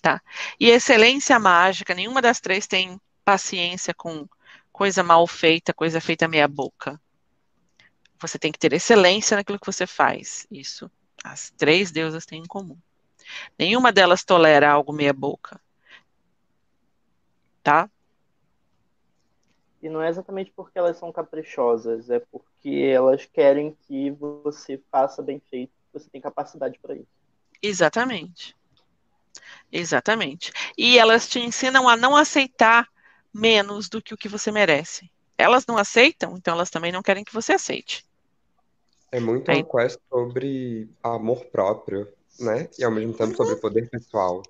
Tá? E excelência mágica, nenhuma das três tem paciência com coisa mal feita, coisa feita meia boca. Você tem que ter excelência naquilo que você faz. Isso as três deusas têm em comum. Nenhuma delas tolera algo meia boca. Tá? E não é exatamente porque elas são caprichosas, é porque elas querem que você faça bem feito, você tem capacidade para isso. Exatamente. Exatamente. E elas te ensinam a não aceitar menos do que o que você merece. Elas não aceitam, então elas também não querem que você aceite. É muito uma quest sobre amor próprio, né? E ao mesmo tempo sobre poder pessoal.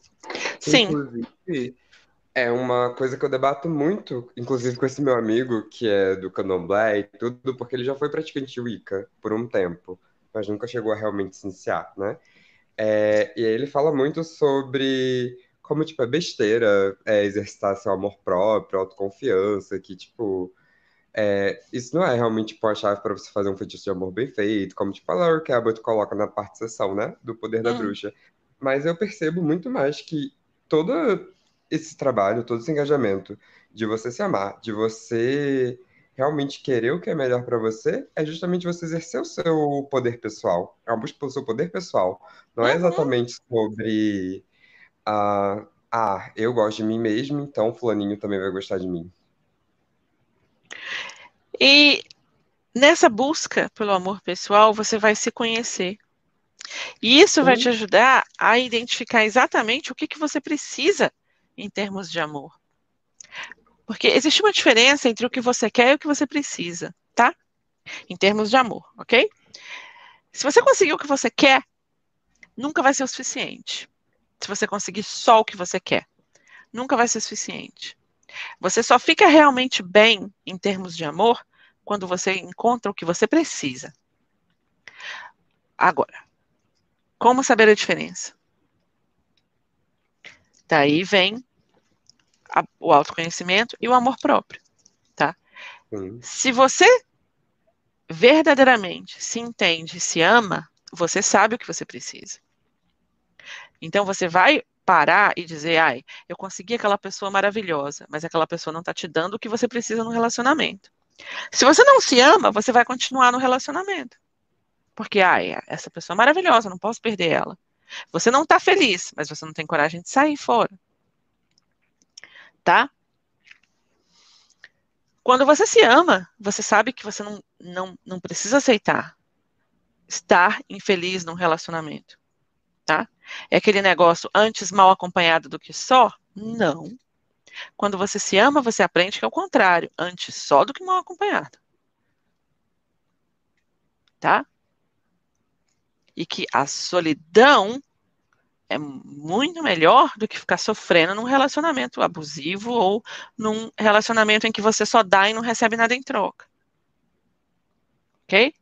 Sim. Inclusive, é uma coisa que eu debato muito, inclusive com esse meu amigo, que é do candomblé e tudo, porque ele já foi praticante Wicca por um tempo, mas nunca chegou a realmente se iniciar, né? É, e aí ele fala muito sobre como, tipo, é besteira é, exercitar seu amor próprio, autoconfiança, que, tipo, é, isso não é realmente tipo, a chave para você fazer um feitiço de amor bem feito, como tipo a Laura Cabot coloca na parte sessão, né? Do poder da hum. bruxa. Mas eu percebo muito mais que todo esse trabalho, todo esse engajamento de você se amar, de você realmente querer o que é melhor para você, é justamente você exercer o seu poder pessoal. É uma busca pelo seu poder pessoal. Não é uhum. exatamente sobre ah, ah, eu gosto de mim mesmo, então fulaninho também vai gostar de mim. E nessa busca pelo amor pessoal, você vai se conhecer. E isso vai te ajudar a identificar exatamente o que, que você precisa em termos de amor. Porque existe uma diferença entre o que você quer e o que você precisa, tá? Em termos de amor, ok? Se você conseguir o que você quer, nunca vai ser o suficiente. Se você conseguir só o que você quer, nunca vai ser suficiente. Você só fica realmente bem em termos de amor quando você encontra o que você precisa. Agora, como saber a diferença? Daí vem a, o autoconhecimento e o amor próprio, tá? Sim. Se você verdadeiramente se entende, se ama, você sabe o que você precisa. Então você vai parar e dizer, ai, eu consegui aquela pessoa maravilhosa, mas aquela pessoa não está te dando o que você precisa no relacionamento. Se você não se ama, você vai continuar no relacionamento. Porque, ai, essa pessoa é maravilhosa, não posso perder ela. Você não está feliz, mas você não tem coragem de sair fora. Tá? Quando você se ama, você sabe que você não, não, não precisa aceitar estar infeliz num relacionamento. Tá? É aquele negócio antes mal acompanhado do que só? Não. Quando você se ama, você aprende que é o contrário, antes só do que mal acompanhado. Tá? e que a solidão é muito melhor do que ficar sofrendo num relacionamento abusivo ou num relacionamento em que você só dá e não recebe nada em troca. Ok?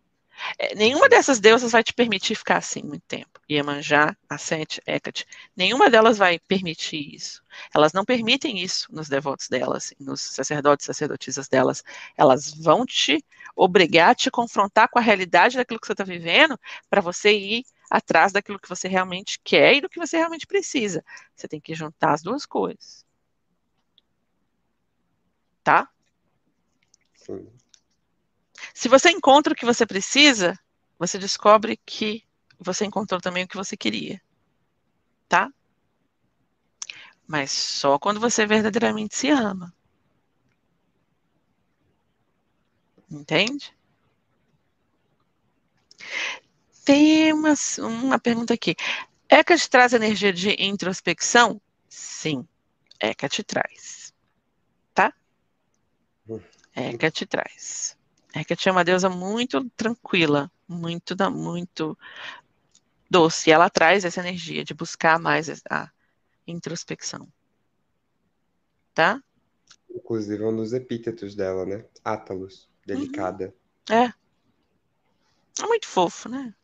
É, nenhuma dessas deusas vai te permitir ficar assim muito tempo. Iemanjá, Asset, Hecate, nenhuma delas vai permitir isso. Elas não permitem isso nos devotos delas, nos sacerdotes e sacerdotisas delas. Elas vão te obrigar a te confrontar com a realidade daquilo que você está vivendo para você ir atrás daquilo que você realmente quer e do que você realmente precisa. Você tem que juntar as duas coisas. Tá? Sim. Se você encontra o que você precisa, você descobre que você encontrou também o que você queria. Tá? Mas só quando você verdadeiramente se ama. Entende? Tem uma, uma pergunta aqui. Hecate traz energia de introspecção? Sim, Hecate traz. Tá? Hecate traz. Hecate é uma deusa muito tranquila, muito, muito doce. E ela traz essa energia de buscar mais a introspecção. Tá? Inclusive é um dos epítetos dela, né? Átalos, delicada. Uhum. É. É muito fofo, né?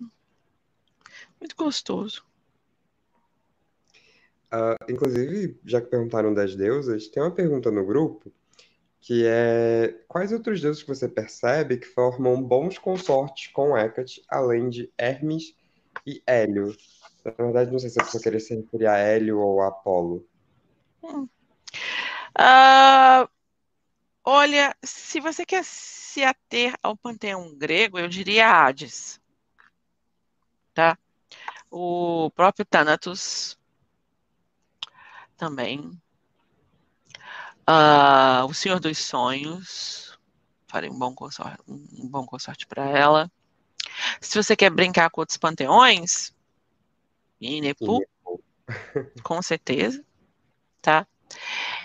Muito gostoso. Uh, inclusive, já que perguntaram das deusas, tem uma pergunta no grupo que é quais outros deuses que você percebe que formam bons consortes com Hecate, além de Hermes e Hélio? Na verdade, não sei se a pessoa queria se referir a Hélio ou a Apolo. Hum. Uh, olha, se você quer se ater ao panteão grego, eu diria Hades. Tá? O próprio Thanatos também Uh, o Senhor dos Sonhos. Farei um bom consorte, um bom consorte para ela. Se você quer brincar com outros panteões, Inepu, com certeza, tá?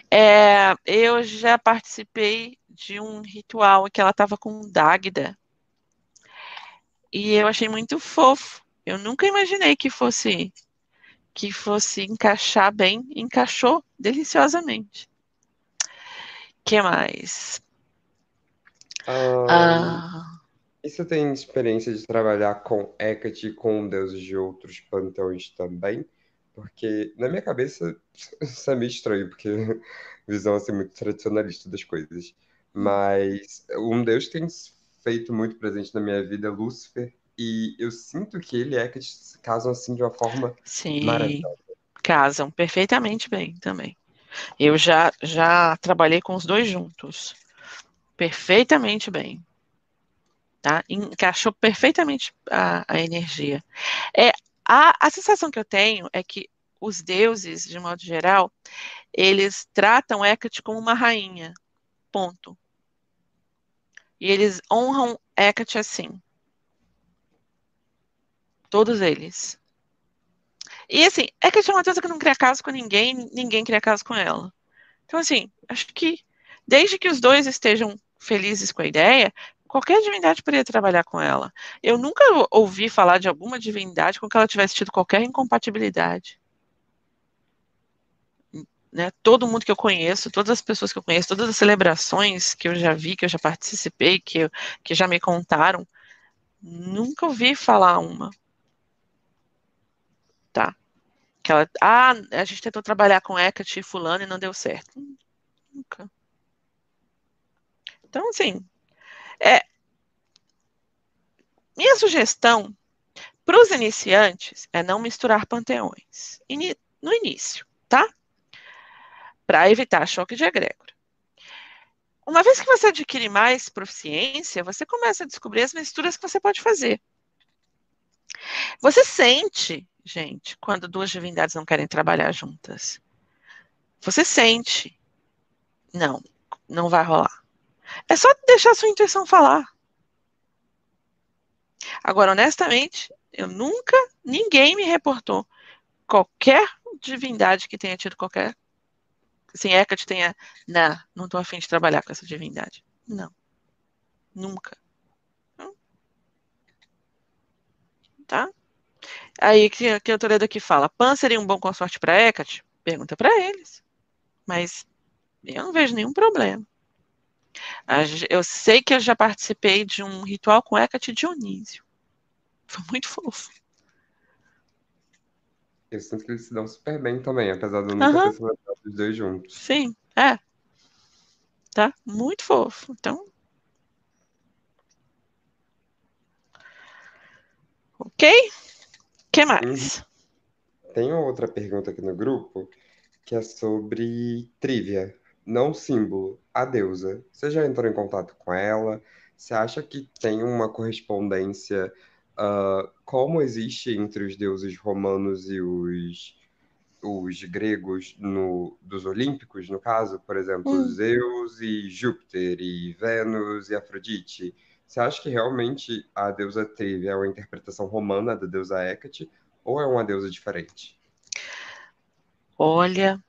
É, eu já participei de um ritual que ela estava com Dagda e eu achei muito fofo. Eu nunca imaginei que fosse que fosse encaixar bem, encaixou deliciosamente que mais? Ah, Ah, e você tem experiência de trabalhar com Hecate e com deuses de outros panteões também? Porque na minha cabeça [laughs] isso é meio estranho, porque [laughs] visão assim muito tradicionalista das coisas. Mas um deus que tem feito muito presente na minha vida é Lúcifer, e eu sinto que ele e Hecate se casam assim de uma forma sim, maravilhosa. casam perfeitamente bem também. Eu já, já trabalhei com os dois juntos. Perfeitamente bem. Tá? Encaixou perfeitamente a, a energia. É, a, a sensação que eu tenho é que os deuses, de modo geral, eles tratam Hecate como uma rainha. Ponto. E eles honram Hecate assim. Todos eles. E assim, Hecate é uma deusa que não cria caso com ninguém, ninguém cria caso com ela. Então, assim, acho que desde que os dois estejam felizes com a ideia, qualquer divindade poderia trabalhar com ela. Eu nunca ouvi falar de alguma divindade com que ela tivesse tido qualquer incompatibilidade. Né? Todo mundo que eu conheço, todas as pessoas que eu conheço, todas as celebrações que eu já vi, que eu já participei, que, eu, que já me contaram, nunca ouvi falar uma. Tá. Que ela, ah, a gente tentou trabalhar com Hecate e fulano e não deu certo. Nunca. Então, assim, é, minha sugestão para os iniciantes é não misturar panteões no início, tá? Para evitar choque de egrégora. Uma vez que você adquire mais proficiência, você começa a descobrir as misturas que você pode fazer. Você sente, gente, quando duas divindades não querem trabalhar juntas. Você sente. Não, não vai rolar. É só deixar sua intuição falar. Agora, honestamente, eu nunca, ninguém me reportou qualquer divindade que tenha tido qualquer. Assim, Hecate tenha. Não, não estou afim de trabalhar com essa divindade. Não. Nunca. Tá? Aí que, que a Toledo aqui fala: Pan seria um bom consorte para Hecate? Pergunta para eles. Mas eu não vejo nenhum problema. Eu sei que eu já participei de um ritual com Hecate Dionísio. Foi muito fofo. Eu sinto que eles se dão super bem também, apesar de eu nunca uhum. ter celebrado os dois juntos. Sim, é. Tá? Muito fofo. Então. Ok? O que mais? Tem outra pergunta aqui no grupo que é sobre trivia não símbolo, a deusa. Você já entrou em contato com ela? Você acha que tem uma correspondência uh, como existe entre os deuses romanos e os, os gregos no, dos olímpicos, no caso, por exemplo, hum. Zeus e Júpiter, e Vênus e Afrodite? Você acha que realmente a deusa Trívia é uma interpretação romana da deusa Hecate ou é uma deusa diferente? Olha,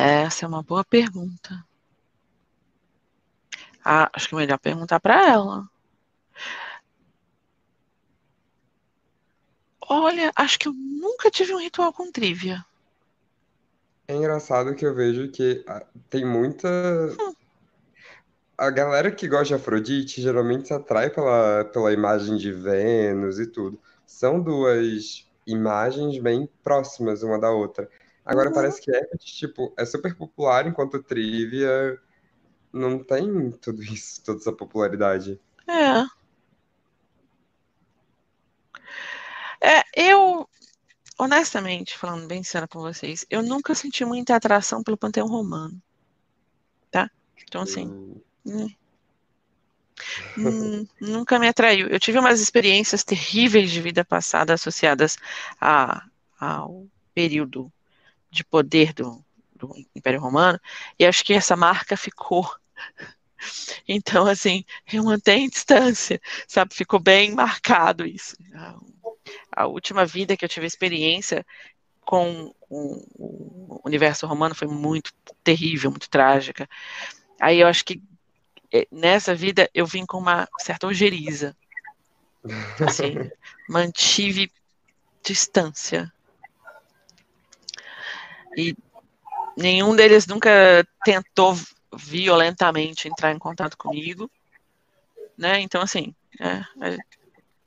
essa é uma boa pergunta. Ah, acho que é melhor perguntar para ela. Olha, acho que eu nunca tive um ritual com trivia. É engraçado que eu vejo que ah, tem muita. Hum. A galera que gosta de Afrodite geralmente se atrai pela, pela imagem de Vênus e tudo. São duas imagens bem próximas uma da outra. Agora uhum. parece que Hecate, tipo, é super popular, enquanto Trivia não tem tudo isso, toda essa popularidade. É. É, eu, honestamente, falando bem sério com vocês, eu nunca senti muita atração pelo panteão romano. Tá? Então, assim. Hum. Hum, nunca me atraiu. Eu tive umas experiências terríveis de vida passada associadas a, ao período de poder do, do Império Romano, e acho que essa marca ficou. [laughs] Então, assim, eu mantenho distância, sabe? Ficou bem marcado isso. A, última vida que eu tive experiência com o, o universo romano foi muito terrível, muito trágica. Aí eu acho que é, nessa vida eu vim com uma certa ojeriza. [laughs] Assim, mantive distância e nenhum deles nunca tentou violentamente entrar em contato comigo, né? Então, assim, é, é,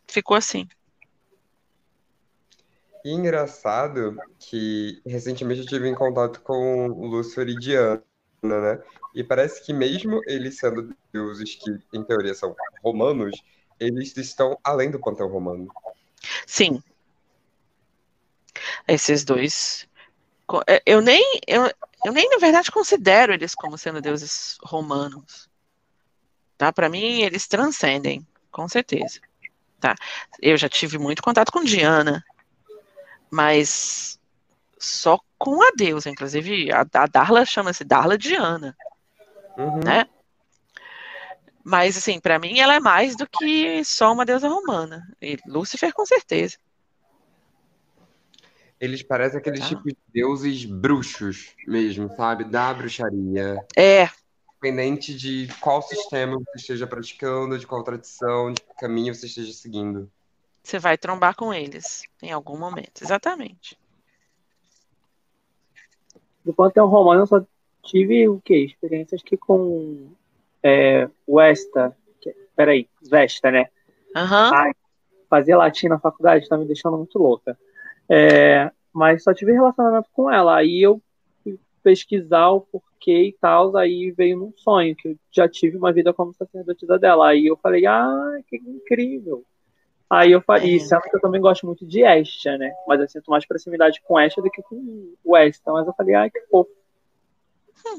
ficou assim. E engraçado que recentemente eu tive em contato com o Lúcio né? E parece que mesmo eles sendo deuses que, em teoria, são romanos, eles estão além do panteão romano. Sim. Esses dois eu nem, eu, eu nem, na verdade, considero eles como sendo deuses romanos. Tá? Para mim, eles transcendem, com certeza. Tá? Eu já tive muito contato com Diana, mas só com a deusa. Inclusive, a, a Darla chama-se Darla Diana. Uhum. Né? Mas, assim, para mim ela é mais do que só uma deusa romana. E Lúcifer, com certeza. Eles parecem aqueles Tá. tipos de deuses bruxos mesmo, sabe? Da bruxaria. É, Independente de qual sistema você esteja praticando, de qual tradição, de que caminho você esteja seguindo. você vai trombar com eles em algum momento. Exatamente. Do Panteão Romano eu só tive o quê? Experiências que com é, Westa. Que, peraí, Vesta, né? Aham. Ai, fazer latim na faculdade tá me deixando muito louca. É, mas só tive relacionamento com ela. Aí eu fui pesquisar o porquê e tal, aí veio num sonho, que eu já tive uma vida como sacerdotisa dela. Aí eu falei, ah, que incrível. Aí eu falei, É. sendo que eu também gosto muito de Estia, né? Mas eu sinto mais proximidade com Estia do que com Westa. Mas eu falei, ai, que fofo.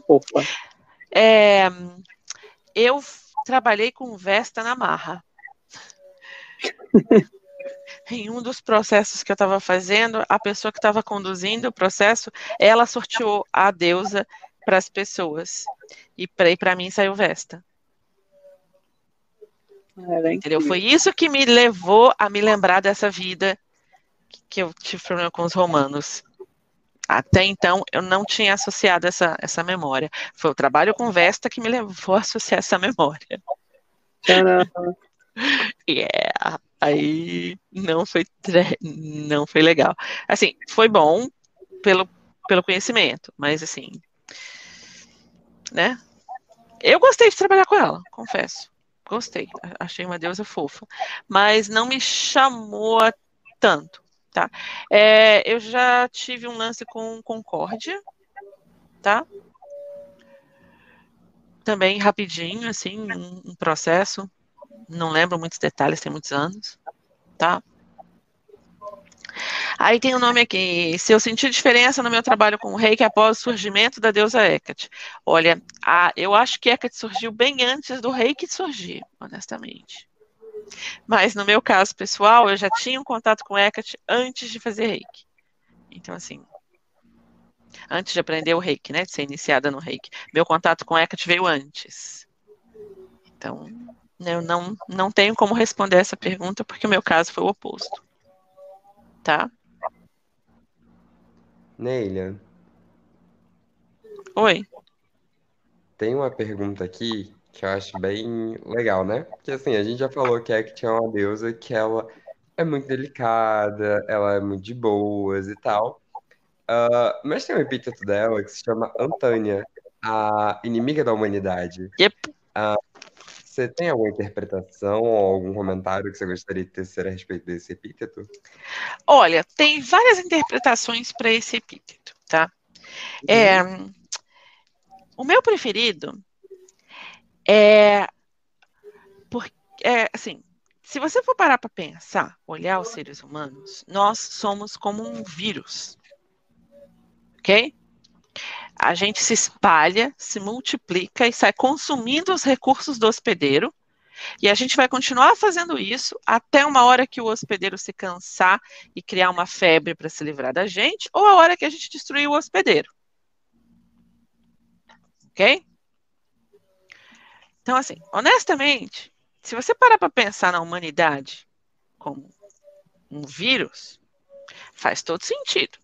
Fofa. É, eu trabalhei com Vesta na marra. [laughs] em um dos processos que eu estava fazendo, a pessoa que estava conduzindo o processo, ela sorteou a deusa para as pessoas. E para mim saiu Vesta. Era Entendeu? Foi isso que me levou a me lembrar dessa vida que eu tive problema com os romanos. Até então, eu não tinha associado essa, essa memória. Foi o trabalho com Vesta que me levou a associar essa memória. Tcharam. [laughs] Yeah. Aí não foi, não foi legal. Assim, foi bom pelo, pelo conhecimento, mas assim, né? Eu gostei de trabalhar com ela, confesso. Gostei, achei uma deusa fofa, mas não me chamou tanto, tá? É, eu já tive um lance com Concórdia, tá? Também rapidinho, assim, um, um processo. Não lembro muitos detalhes, tem muitos anos, tá? Aí tem o nome aqui. Se eu senti diferença no meu trabalho com o reiki após o surgimento da deusa Hecate. Olha, a, eu acho que Hecate surgiu bem antes do reiki surgir, honestamente. Mas no meu caso pessoal, eu já tinha um contato com Hecate antes de fazer reiki. Então, assim, antes de aprender o reiki, né? De ser iniciada no reiki. Meu contato com Hecate veio antes. Então, eu não, não tenho como responder essa pergunta, porque o meu caso foi o oposto. Tá? Neila, Oi. tem uma pergunta aqui que eu acho bem legal, né? Porque assim, a gente já falou que a Hecate é uma deusa que ela é muito delicada, ela é muito de boas e tal. Ah, mas tem um epíteto dela que se chama Antânia, a inimiga da humanidade. Yep. Você tem alguma interpretação ou algum comentário que você gostaria de tecer a respeito desse epíteto? Olha, tem várias interpretações para esse epíteto, tá? É, o meu preferido é porque, é, assim, se você for parar para pensar, olhar os seres humanos, nós somos como um vírus, ok? A gente se espalha, se multiplica e sai consumindo os recursos do hospedeiro. E a gente vai continuar fazendo isso até uma hora que o hospedeiro se cansar e criar uma febre para se livrar da gente, ou a hora que a gente destruir o hospedeiro. Ok? Então, assim, honestamente, se você parar para pensar na humanidade como um vírus, faz todo sentido.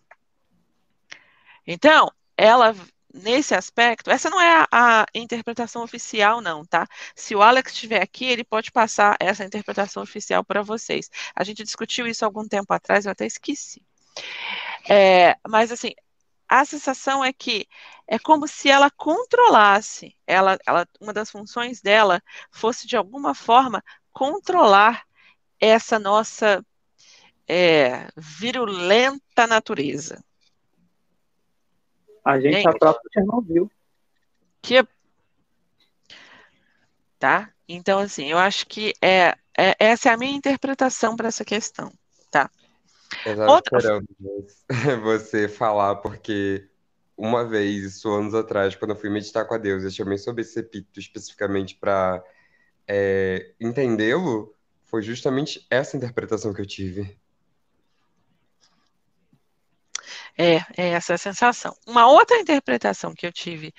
Então, ela, nesse aspecto, essa não é a, a interpretação oficial, não, tá? Se o Alex estiver aqui, ele pode passar essa interpretação oficial para vocês. A gente discutiu isso algum tempo atrás, eu até esqueci. É, mas, assim, a sensação é que é como se ela controlasse, ela, ela, uma das funções dela fosse, de alguma forma, controlar essa nossa é, virulenta natureza. A gente Gente. é a própria Chernobyl. que tá? Então, assim, eu acho que é, é- essa é a minha interpretação para essa questão, tá? Eu tava Outra- esperando [laughs] você falar, porque uma vez, isso anos atrás, quando eu fui meditar com a Deus, eu chamei sobre esse epíteto especificamente para entendê-lo, foi justamente essa interpretação que eu tive. É, é essa sensação. Uma outra interpretação que eu tive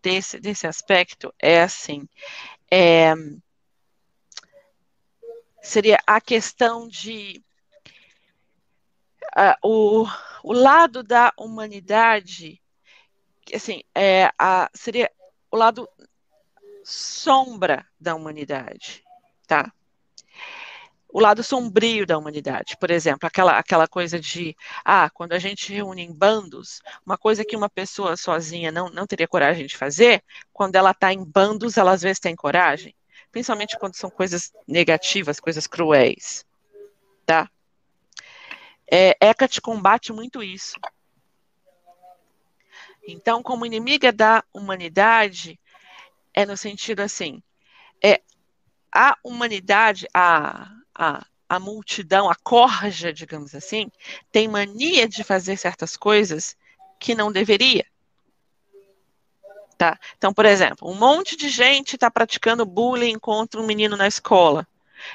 desse, desse aspecto é assim, é, seria a questão de uh, o, o lado da humanidade, assim, é, a, seria o lado sombra da humanidade, tá? O lado sombrio da humanidade, por exemplo, aquela, aquela coisa de, ah, quando a gente reúne em bandos, uma coisa que uma pessoa sozinha não, não teria coragem de fazer, quando ela está em bandos, ela às vezes tem coragem, principalmente quando são coisas negativas, coisas cruéis, tá? É, Hecate combate muito isso. Então, como inimiga da humanidade, é no sentido assim, é a humanidade, a, a, a multidão, a corja, digamos assim, tem mania de fazer certas coisas que não deveria. Tá? Então, por exemplo, um monte de gente está praticando bullying contra um menino na escola.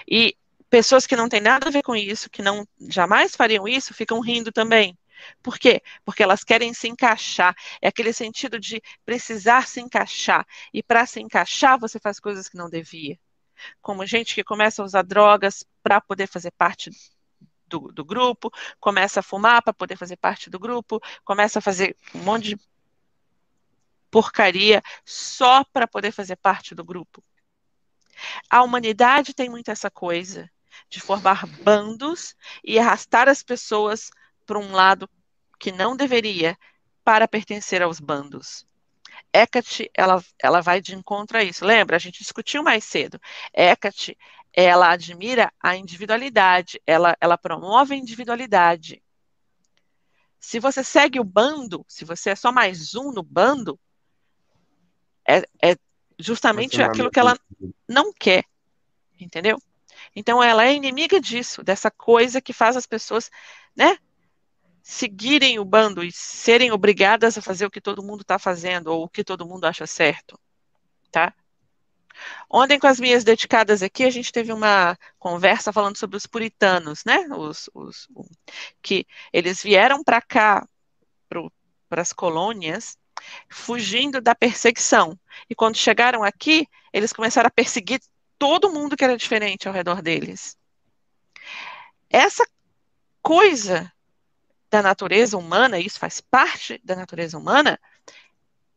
E pessoas que não têm nada a ver com isso, que não jamais fariam isso, ficam rindo também. Por quê? Porque elas querem se encaixar. É aquele sentido de precisar se encaixar. E para se encaixar, você faz coisas que não devia. Como gente que começa a usar drogas para poder fazer parte do, do, grupo, começa a fumar para poder fazer parte do grupo, começa a fazer um monte de porcaria só para poder fazer parte do grupo. A humanidade tem muito essa coisa de formar bandos e arrastar as pessoas para um lado que não deveria para pertencer aos bandos. Hecate, ela, ela vai de encontro a isso. Lembra? A gente discutiu mais cedo. Hecate, ela admira a individualidade, ela, ela promove a individualidade. Se você segue o bando, se você é só mais um no bando, é, é justamente aquilo que ela não quer, entendeu? Então ela é inimiga disso, dessa coisa que faz as pessoas, né, seguirem o bando e serem obrigadas a fazer o que todo mundo está fazendo ou o que todo mundo acha certo, tá? Ontem, com as minhas dedicadas aqui, a gente teve uma conversa falando sobre os puritanos, né? Os, os que eles vieram para cá, para as colônias, fugindo da perseguição. E quando chegaram aqui, eles começaram a perseguir todo mundo que era diferente ao redor deles. Essa coisa da natureza humana, isso faz parte da natureza humana,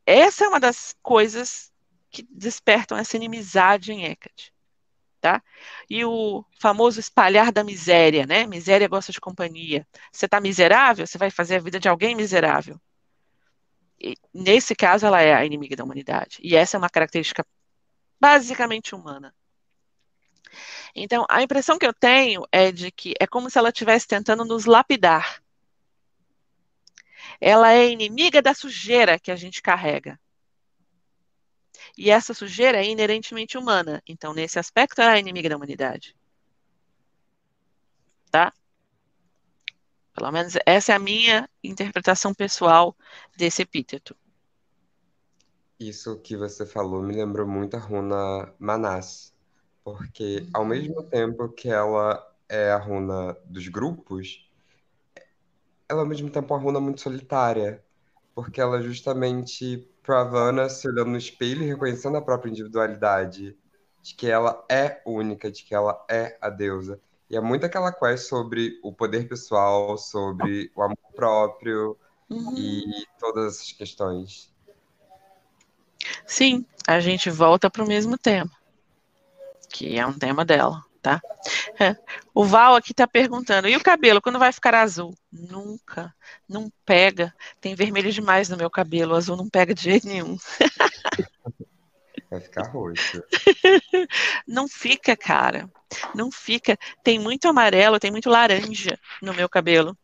essa é uma das coisas que despertam essa inimizade em Hecate. Tá? E o famoso espalhar da miséria, né? Miséria gosta de companhia. Você está miserável, você vai fazer a vida de alguém miserável. E, nesse caso, ela é a inimiga da humanidade. E essa é uma característica basicamente humana. Então, a impressão que eu tenho é de que é como se ela estivesse tentando nos lapidar ela é inimiga da sujeira que a gente carrega. E essa sujeira é inerentemente humana. Então, nesse aspecto, ela é inimiga da humanidade. Tá? Pelo menos essa é a minha interpretação pessoal desse epíteto. Isso que você falou me lembrou muito a runa Manas. Porque, ao mesmo tempo que ela é a runa dos grupos, ela ao mesmo tempo é uma runa muito solitária, porque ela justamente Pravana se olhando no espelho e reconhecendo a própria individualidade, de que ela é única, de que ela é a deusa. E é muito aquela quest sobre o poder pessoal, sobre o amor próprio uhum. e todas essas questões. Sim, a gente volta para o mesmo tema, que é um tema dela tá? É. O Val aqui está perguntando, e o cabelo, quando vai ficar azul? Nunca, não pega. Tem vermelho demais no meu cabelo, o azul não pega de jeito nenhum. [laughs] Vai ficar roxo. Não fica, cara. Não fica. Tem muito amarelo, tem muito laranja no meu cabelo.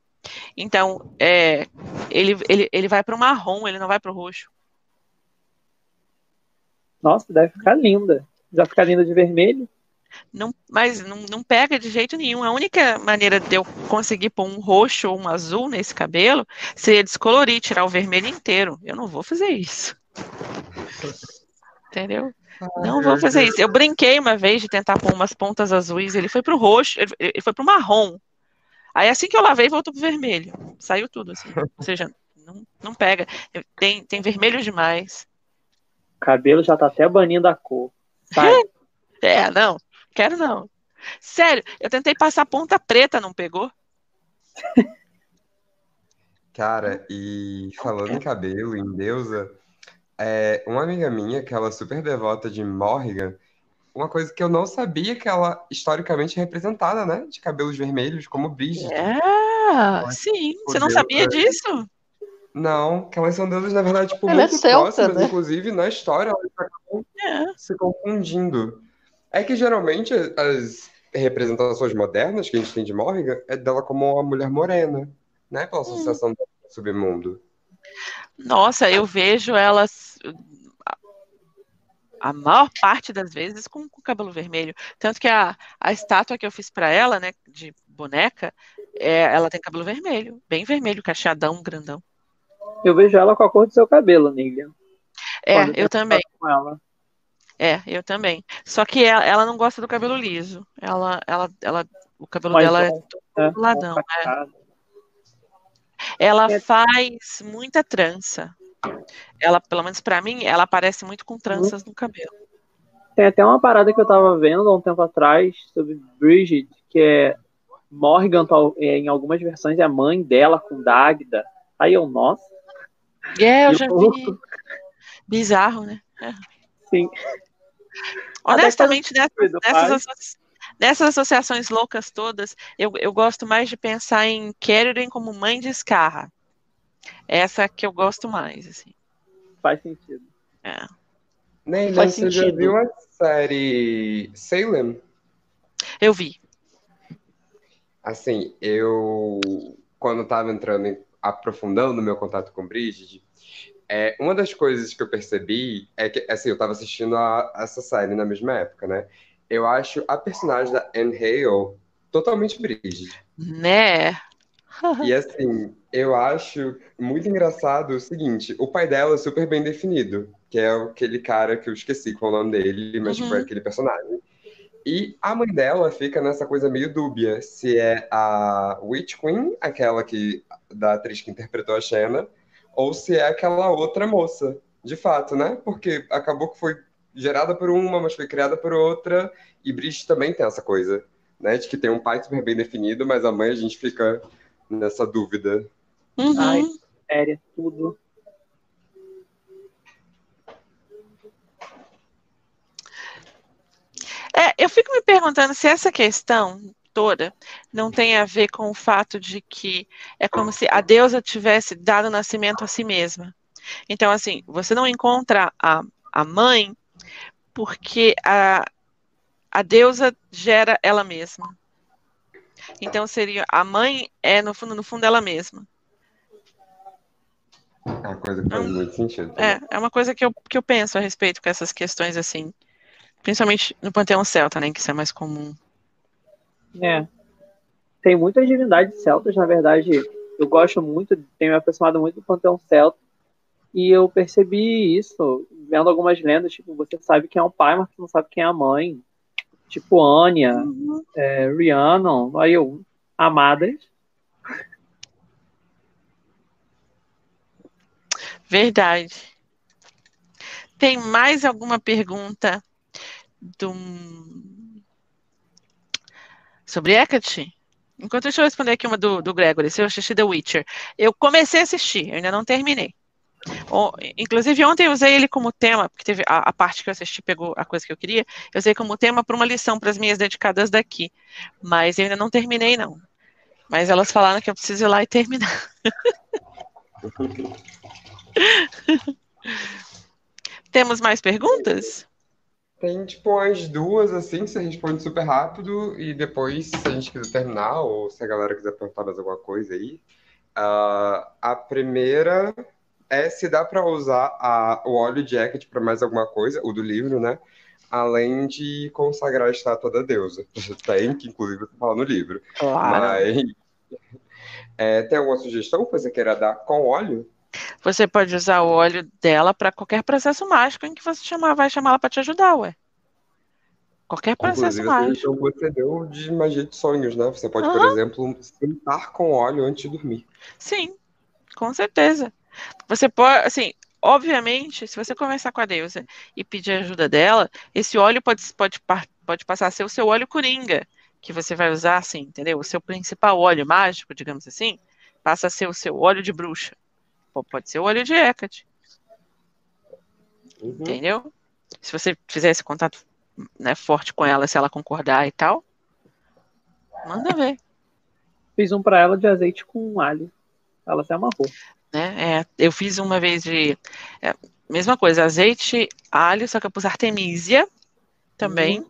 Então, é, ele, ele, ele vai para o marrom, ele não vai para o roxo. Nossa, deve ficar linda. Já ficar linda de vermelho? Não, mas não, não pega de jeito nenhum. A única maneira de eu conseguir pôr um roxo ou um azul nesse cabelo seria descolorir, tirar o vermelho inteiro. Eu não vou fazer isso. Entendeu? Não vou fazer isso. Eu brinquei uma vez de tentar pôr umas pontas azuis, ele foi pro roxo, ele foi pro marrom. Aí assim que eu lavei, voltou pro vermelho. Saiu tudo assim. Ou seja, não, não pega. Tem, tem vermelho demais. O cabelo já tá até banindo a cor. Sai. [laughs] é, não. Quero não. Sério, eu tentei passar ponta preta, não pegou? Cara, e falando em cabelo, em deusa, é, uma amiga minha, que ela é super devota de Morrigan, uma coisa que eu não sabia que ela historicamente é representada, né? De cabelos vermelhos, como Bridget. É, sim. Você não sabia disso? Não, que elas são deusas, na verdade, tipo, Ela é muito celta, próximas, né? inclusive na história elas acabam É. se confundindo. É que geralmente as representações modernas que a gente tem de Morrigan é dela como uma mulher morena, né? Pela associação dela com o submundo. Nossa, eu vejo elas a- maior parte das vezes com, com cabelo vermelho. Tanto que a, a estátua que eu fiz pra ela, né, de boneca, é, ela tem cabelo vermelho, bem vermelho, cacheadão, grandão. Eu vejo ela com a cor do seu cabelo, Nilian. É, eu também. Com ela. É, eu também. Só que ela, ela não gosta do cabelo liso. Ela, ela, ela, o cabelo dela é um, todo É, ladão. né? Ela É. faz muita trança. Ela, pelo menos pra mim, ela parece muito com tranças no cabelo. Tem até uma parada que eu tava vendo há um tempo atrás sobre Bridget, que é Morrigan, tal- é, em algumas versões, é a mãe dela com Dagda. Aí eu, nossa, É, eu E já vi. Bizarro, né? sim. Honestamente, nessas, nessas, associ- nessas associações loucas todas, eu, eu gosto mais de pensar em Kerrigan como mãe de Scarra. Essa que eu gosto mais, assim. Faz sentido. É. Neila, Faz você já sentido. viu a série Salem? Eu vi. Assim, eu, quando estava entrando, em- aprofundando meu contato com Bridget, é, uma das coisas que eu percebi é que, assim, eu estava assistindo a, essa série na mesma época, né? Eu acho a personagem da Anne Hale totalmente Bridget. Né? E assim, eu acho muito engraçado o seguinte, o pai dela é super bem definido, que é aquele cara que eu esqueci qual é o nome dele, mas tipo, é Uhum. aquele personagem. E a mãe dela fica nessa coisa meio dúbia, se é a Witch Queen, aquela que da atriz que interpretou a Xena, ou se é aquela outra moça, de fato, né? Porque acabou que foi gerada por uma, mas foi criada por outra, e Bridget também tem essa coisa, né? De que tem um pai super bem definido, mas a mãe a gente fica nessa dúvida. Uhum. Ai. Séria, tudo. É, eu fico me perguntando se essa questão toda não tem a ver com o fato de que é como se a deusa tivesse dado nascimento a si mesma. Então, assim, você não encontra a, a mãe porque a, a deusa gera ela mesma. Então seria a mãe é no fundo no fundo ela mesma. É uma coisa que faz Hum. muito sentido. também. É, é uma coisa que eu, que eu penso a respeito com essas questões assim, principalmente no panteão celta, né, que isso é mais comum. É. Tem muitas divindades celtas, na verdade. Eu gosto muito, tenho me aproximado muito do panteão celta. E eu percebi isso vendo algumas lendas, tipo, você sabe quem é o pai, mas você não sabe quem é a mãe. Tipo, Anya, é, Rhiannon, aí eu, amadas. Verdade. Tem mais alguma pergunta do... sobre Hecate? Enquanto deixa eu responder aqui uma do, do Gregory, se eu assisti The Witcher. Eu comecei a assistir, eu ainda não terminei. O- inclusive, ontem eu usei ele como tema, porque teve a, a parte que eu assisti pegou a coisa que eu queria. Eu usei como tema para uma lição para as minhas dedicadas daqui. Mas eu ainda não terminei, não. Mas elas falaram que eu preciso ir lá e terminar. [laughs] Temos mais perguntas? Tem, tipo, as duas, assim, que você responde super rápido, e depois, se a gente quiser terminar, ou se a galera quiser perguntar mais alguma coisa aí. ah, a primeira é se dá para usar a- o óleo de Hecate para mais alguma coisa, o do livro, né? Além de consagrar a estátua da deusa. [laughs] Tem, que inclusive você fala no livro. Claro. Mas. [laughs] é, tem alguma sugestão que você queira dar com óleo? Você pode usar o óleo dela para qualquer processo mágico em que você chamar, vai chamar ela para te ajudar, ué. Qualquer processo Inclusive, mágico. que você deu de magia de sonhos, né? Você pode, por Aham. exemplo, sentar com óleo antes de dormir. Sim, com certeza. Você pode, assim, obviamente, se você conversar com a deusa e pedir ajuda dela, esse óleo pode, pode, pode passar a ser o seu óleo coringa, que você vai usar assim, entendeu? O seu principal óleo mágico, digamos assim, passa a ser o seu óleo de bruxa. Pode ser o óleo de Hecate, Uhum. entendeu? Se você fizer esse contato né, forte com ela, se ela concordar e tal, manda ver. Fiz um pra ela de azeite com alho. Ela se amarrou. né? É, eu fiz uma vez de é, mesma coisa, azeite, alho, só que eu pus artemisia também.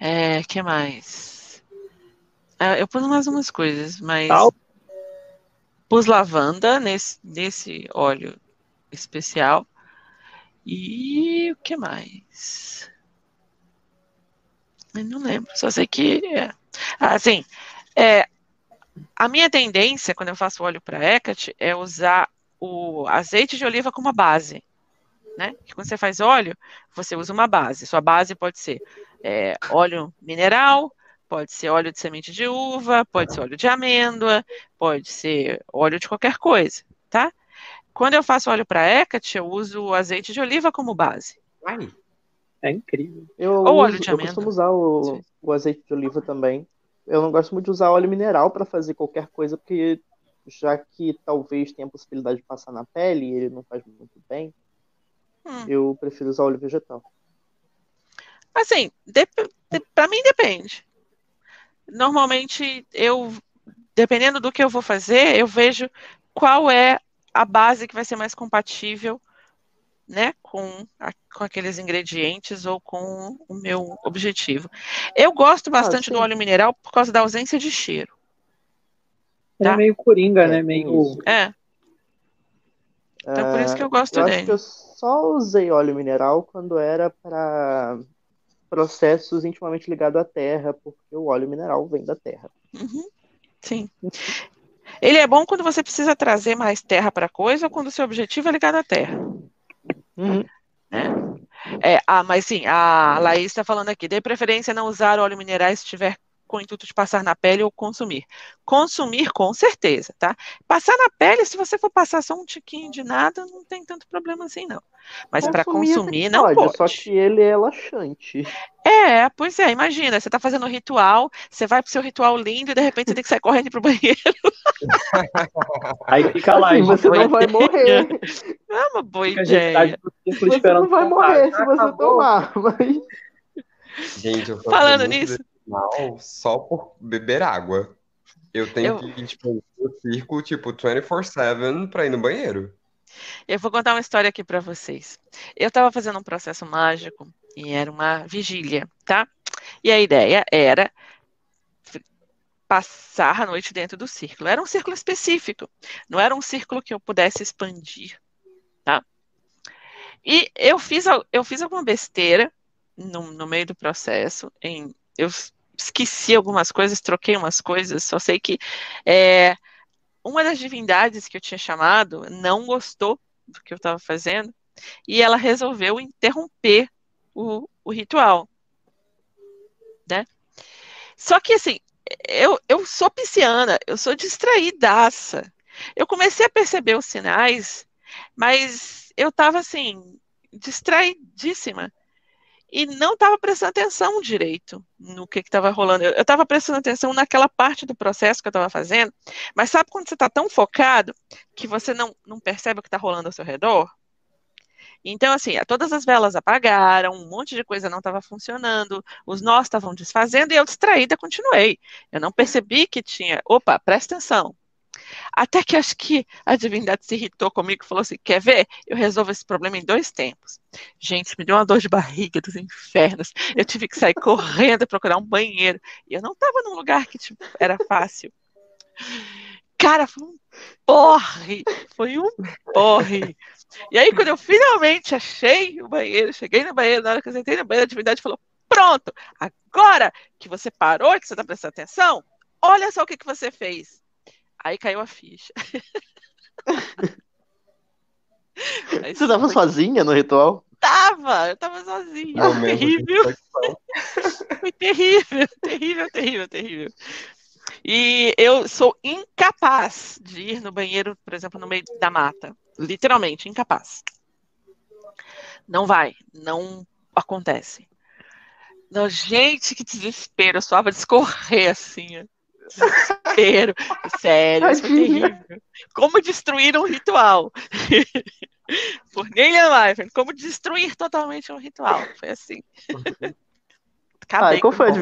É, que mais? É, eu pus mais umas coisas, mas Sal? Pus lavanda nesse, nesse óleo especial. E o que mais? Eu não lembro, só sei que. Assim, é, a minha tendência, quando eu faço óleo para Hecate, é usar o azeite de oliva como base. Né? Quando você faz óleo, você usa uma base. Sua base pode ser é, óleo mineral, pode ser óleo de semente de uva, pode ser óleo de amêndoa, pode ser óleo de qualquer coisa, tá? Quando eu faço óleo para Hecate, eu uso o azeite de oliva como base. Ai, É incrível. Eu, Ou óleo uso- de eu amêndoa. costumo usar o, o azeite de oliva também. Eu não gosto muito de usar óleo mineral para fazer qualquer coisa, porque já que talvez tenha a possibilidade de passar na pele e ele não faz muito bem, Hum. eu prefiro usar óleo vegetal. Assim, de, para mim depende. Normalmente eu, dependendo do que eu vou fazer, eu vejo qual é a base que vai ser mais compatível, né, com, a- com aqueles ingredientes ou com o meu objetivo. Eu gosto bastante do sim. óleo mineral por causa da ausência de cheiro. Ele Tá. é meio coringa, É, né? tem Meio. É, então por isso que eu gosto Eu acho dele. que eu só usei óleo mineral quando era para processos intimamente ligados à terra, porque o óleo mineral vem da terra. Uhum, Sim. Ele é bom quando você precisa trazer mais terra para a coisa ou quando o seu objetivo é ligado à terra. né? É, ah, mas sim, a Laís está falando aqui, dê preferência não usar óleo mineral se estiver com o intuito de passar na pele ou consumir. Consumir, com certeza, tá? Passar na pele, se você for passar só um tiquinho de nada, não tem tanto problema assim, não. Mas para Consumir até consumir, não pode. Só que ele é laxante. É, pois é, imagina, você tá fazendo um ritual, você vai pro seu ritual lindo e de repente você tem que sair correndo pro banheiro. [laughs] Aí fica lá, Assim, você não vai morrer. É uma boa Fica ideia. Você não vai morrer se você acabou. tomar, [laughs] mas gente, Falando muito só por beber água. Eu tenho Eu- que, tipo, eu fico, tipo, 24/7 pra ir no banheiro. Eu vou contar uma história aqui para vocês. Eu estava fazendo um processo mágico e era uma vigília, tá? E a ideia era passar a noite dentro do círculo. Era um círculo específico, não era um círculo que eu pudesse expandir, tá? E eu fiz, eu fiz alguma besteira no, no meio do processo. Em, eu esqueci algumas coisas, troquei umas coisas, só sei que é, uma das divindades que eu tinha chamado não gostou do que eu estava fazendo e ela resolveu interromper o, o ritual, né? Só que assim, eu, eu sou pisciana, eu sou distraídaça. Eu comecei a perceber os sinais, mas eu estava assim, distraidíssima e não estava prestando atenção direito no que estava rolando. Eu estava prestando atenção naquela parte do processo que eu estava fazendo, mas sabe quando você está tão focado que você não, não percebe o que está rolando ao seu redor? Então, assim, todas as velas apagaram, um monte de coisa não estava funcionando, os nós estavam desfazendo e eu distraída continuei. Eu não percebi que tinha. Opa, presta atenção. Até que acho que a divindade se irritou comigo e falou assim: quer ver? Eu resolvo esse problema em dois tempos. Gente, me deu uma dor de barriga dos infernos. Eu tive que sair correndo procurar um banheiro. E eu não estava num lugar que tipo, era fácil. Cara, foi um porre. Foi um porre. E aí, quando eu finalmente achei o banheiro, cheguei no banheiro, na hora que eu entrei no banheiro, a divindade falou: Pronto, agora que você parou que você está prestando atenção, olha só o que, que você fez. Aí caiu a ficha. [laughs] Aí você tava foi- sozinha no ritual? Tava, eu tava sozinha. Momento de terrível, [laughs] foi terrível, terrível, terrível, terrível. E eu sou incapaz de ir no banheiro, por exemplo, no meio da mata. Literalmente, incapaz. Não vai, não acontece. Não, gente, que desespero. Eu suava de escorrer assim. Desespero. Sério, isso foi Tadinha. terrível. Como destruir um ritual? [laughs] Por Neil Maifert, como destruir totalmente um ritual. Foi assim. Acabei Ai, qual foi a.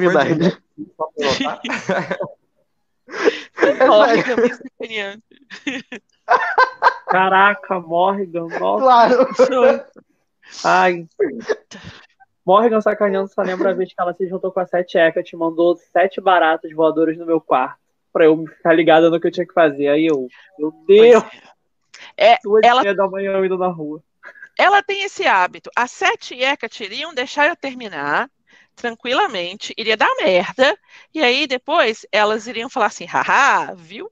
Morgan me sacaneando. Caraca, Morgan, nossa. Claro. Ai. [laughs] Morgan sacaneando só lembra a vez que ela se juntou com a Sete Hecate, mandou sete baratas voadoras no meu quarto. Pra eu ficar ligada no que eu tinha que fazer. Aí eu, meu Deus, é. duas ela- e meia da manhã eu indo na rua. Ela tem esse hábito. As sete Hecate iriam deixar eu terminar tranquilamente, iria dar merda, e aí depois elas iriam falar assim, haha, viu?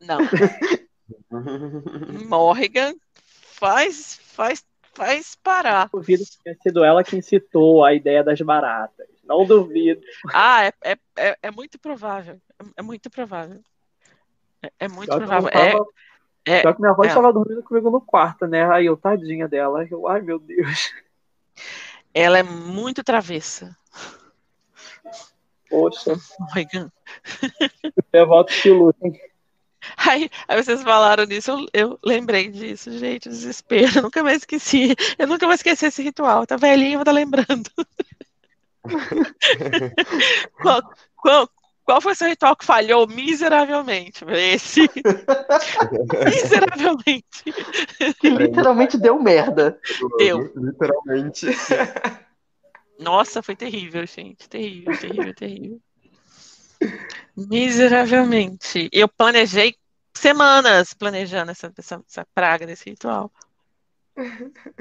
Não. [laughs] Morrigan faz, faz, faz parar. Duvido que tenha sido ela que incitou a ideia das baratas. Não duvido. Ah, é, é, é, é muito provável. É, é muito provável. É, é muito eu provável. não É, tava- é, que minha avó estava dormindo comigo no quarto, né? Aí eu, tadinha dela. Eu, ai meu Deus. ela é muito travessa. Poxa, Morrigan. eu volto que lutem. [laughs] Aí, aí vocês falaram nisso, eu, eu lembrei disso, gente, desespero. Eu nunca mais esqueci. Eu nunca mais esqueci esse ritual. Tá velhinho, vou tá lembrando. [laughs] qual, qual, qual foi seu ritual que falhou miseravelmente? Esse. [laughs] miseravelmente. Que literalmente deu merda. Deu. Literalmente. Nossa, foi terrível, gente. Terrível, terrível, terrível. Miseravelmente. Eu planejei semanas planejando essa, essa, essa praga desse ritual. [laughs]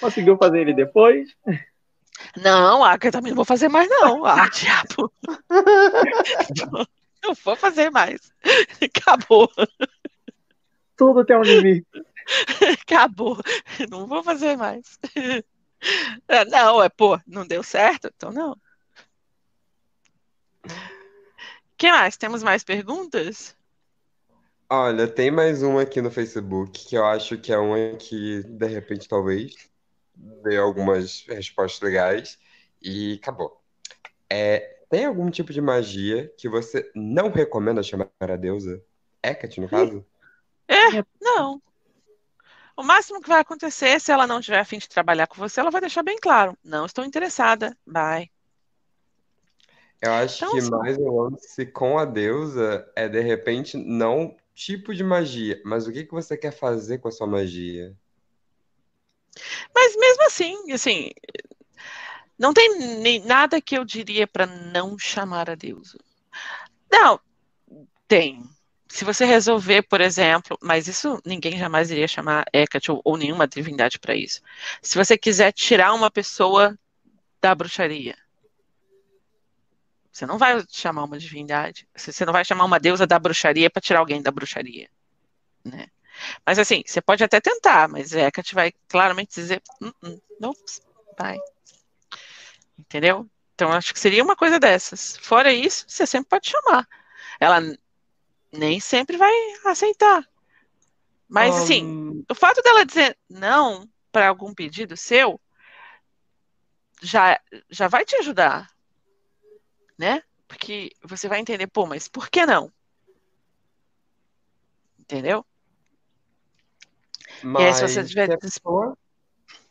Conseguiu fazer ele depois? Não, ah, eu também não vou fazer mais, não. Ah, [laughs] diabo. [laughs] Não vou fazer mais. Acabou, Tudo tem um limite. acabou. Não vou fazer mais. Ah, Não, é, pô, não deu certo? Então não. Que mais? Temos mais perguntas? Olha, tem mais uma aqui no Facebook que eu acho que é uma que, de repente, talvez dê algumas respostas legais e acabou. É, tem algum tipo de magia que você não recomenda chamar a deusa? Hecate, no caso? Não. O máximo que vai acontecer, se ela não tiver a fim de trabalhar com você, ela vai deixar bem claro. Não estou interessada. Bye. Eu acho Então, que assim- mais o lance com a deusa é, de repente, não tipo de magia, mas o que que você quer fazer com a sua magia? Mas mesmo assim, assim, não tem nem nada que eu diria para não chamar a deusa. Não, tem. Se você resolver, por exemplo, mas isso ninguém jamais iria chamar Hecate ou, ou nenhuma divindade para isso. Se você quiser tirar uma pessoa da bruxaria, você não vai chamar uma divindade, você não vai chamar uma deusa da bruxaria para tirar alguém da bruxaria, né? Mas assim, você pode até tentar, mas Hecate vai claramente dizer, "Hum, hum, não, vai. Entendeu? Então acho que seria uma coisa dessas. Fora isso, você sempre pode chamar. Ela nem sempre vai aceitar. Mas assim, Ahn, o fato dela dizer não para algum pedido seu já, já vai te ajudar, né? Porque você vai entender, pô, mas por que não? Entendeu? E aí, se você mas tiver se a pessoa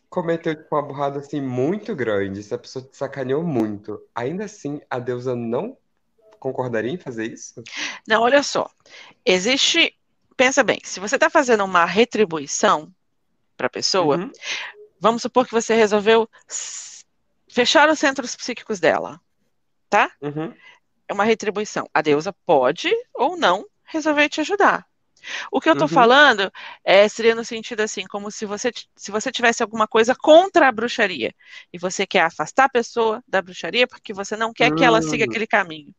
cometeu tipo, uma burrada assim muito grande, se a pessoa te sacaneou muito, ainda assim a deusa não concordaria em fazer isso? Não, olha só. Existe. Pensa bem, se você está fazendo uma retribuição para a pessoa, Uhum. vamos supor que você resolveu fechar os centros psíquicos dela, tá? Uhum. É uma retribuição. A deusa pode ou não resolver te ajudar. O que eu estou Uhum. falando é, seria no sentido assim, como se você, se você tivesse alguma coisa contra a bruxaria e você quer afastar a pessoa da bruxaria porque você não quer que ela siga Hum. aquele caminho.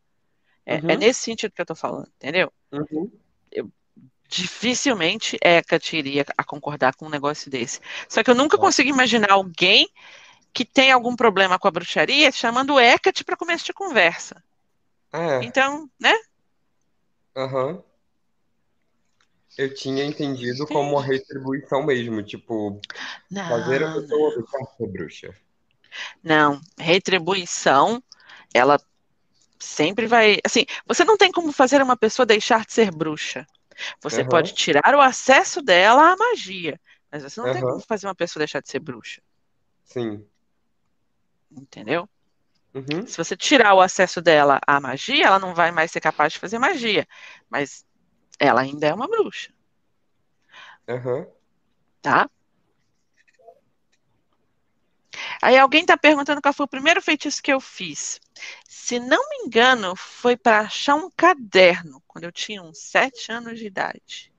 É, é Uhum. nesse sentido que eu estou falando, entendeu? Uhum. dificilmente Hecate iria a concordar com um negócio desse. Só que eu nunca consigo imaginar alguém que tem algum problema com a bruxaria chamando Hecate para começo de conversa. É, Então, né? aham. Eu tinha entendido como uma retribuição mesmo, tipo, fazer a Não, pessoa deixar de ser bruxa. Não, retribuição, ela sempre vai. Assim, você não tem como fazer uma pessoa deixar de ser bruxa. Você Aham. pode tirar o acesso dela à magia, mas você não tem Aham. como fazer uma pessoa deixar de ser bruxa, Sim. Entendeu? Uhum. Se você tirar o acesso dela à magia, ela não vai mais ser capaz de fazer magia, mas ela ainda é uma bruxa, Aham. tá? Aí alguém está perguntando qual foi o primeiro feitiço que eu fiz. Se não me engano, foi para achar um caderno, quando eu tinha uns sete anos de idade.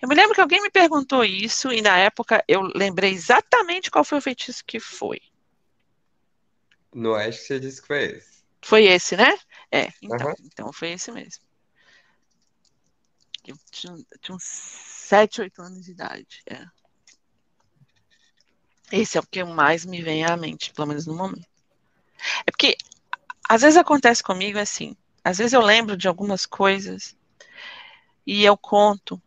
Eu me lembro que alguém me perguntou isso, e na época eu lembrei exatamente qual foi o feitiço que foi. No Ash você disse que foi esse. Foi esse, né? É, então, Aham. então foi esse mesmo. Eu tinha, eu tinha uns 7, 8 anos de idade. É. Esse é o que mais me vem à mente, pelo menos no momento. É porque às vezes acontece comigo assim, às vezes eu lembro de algumas coisas e eu conto.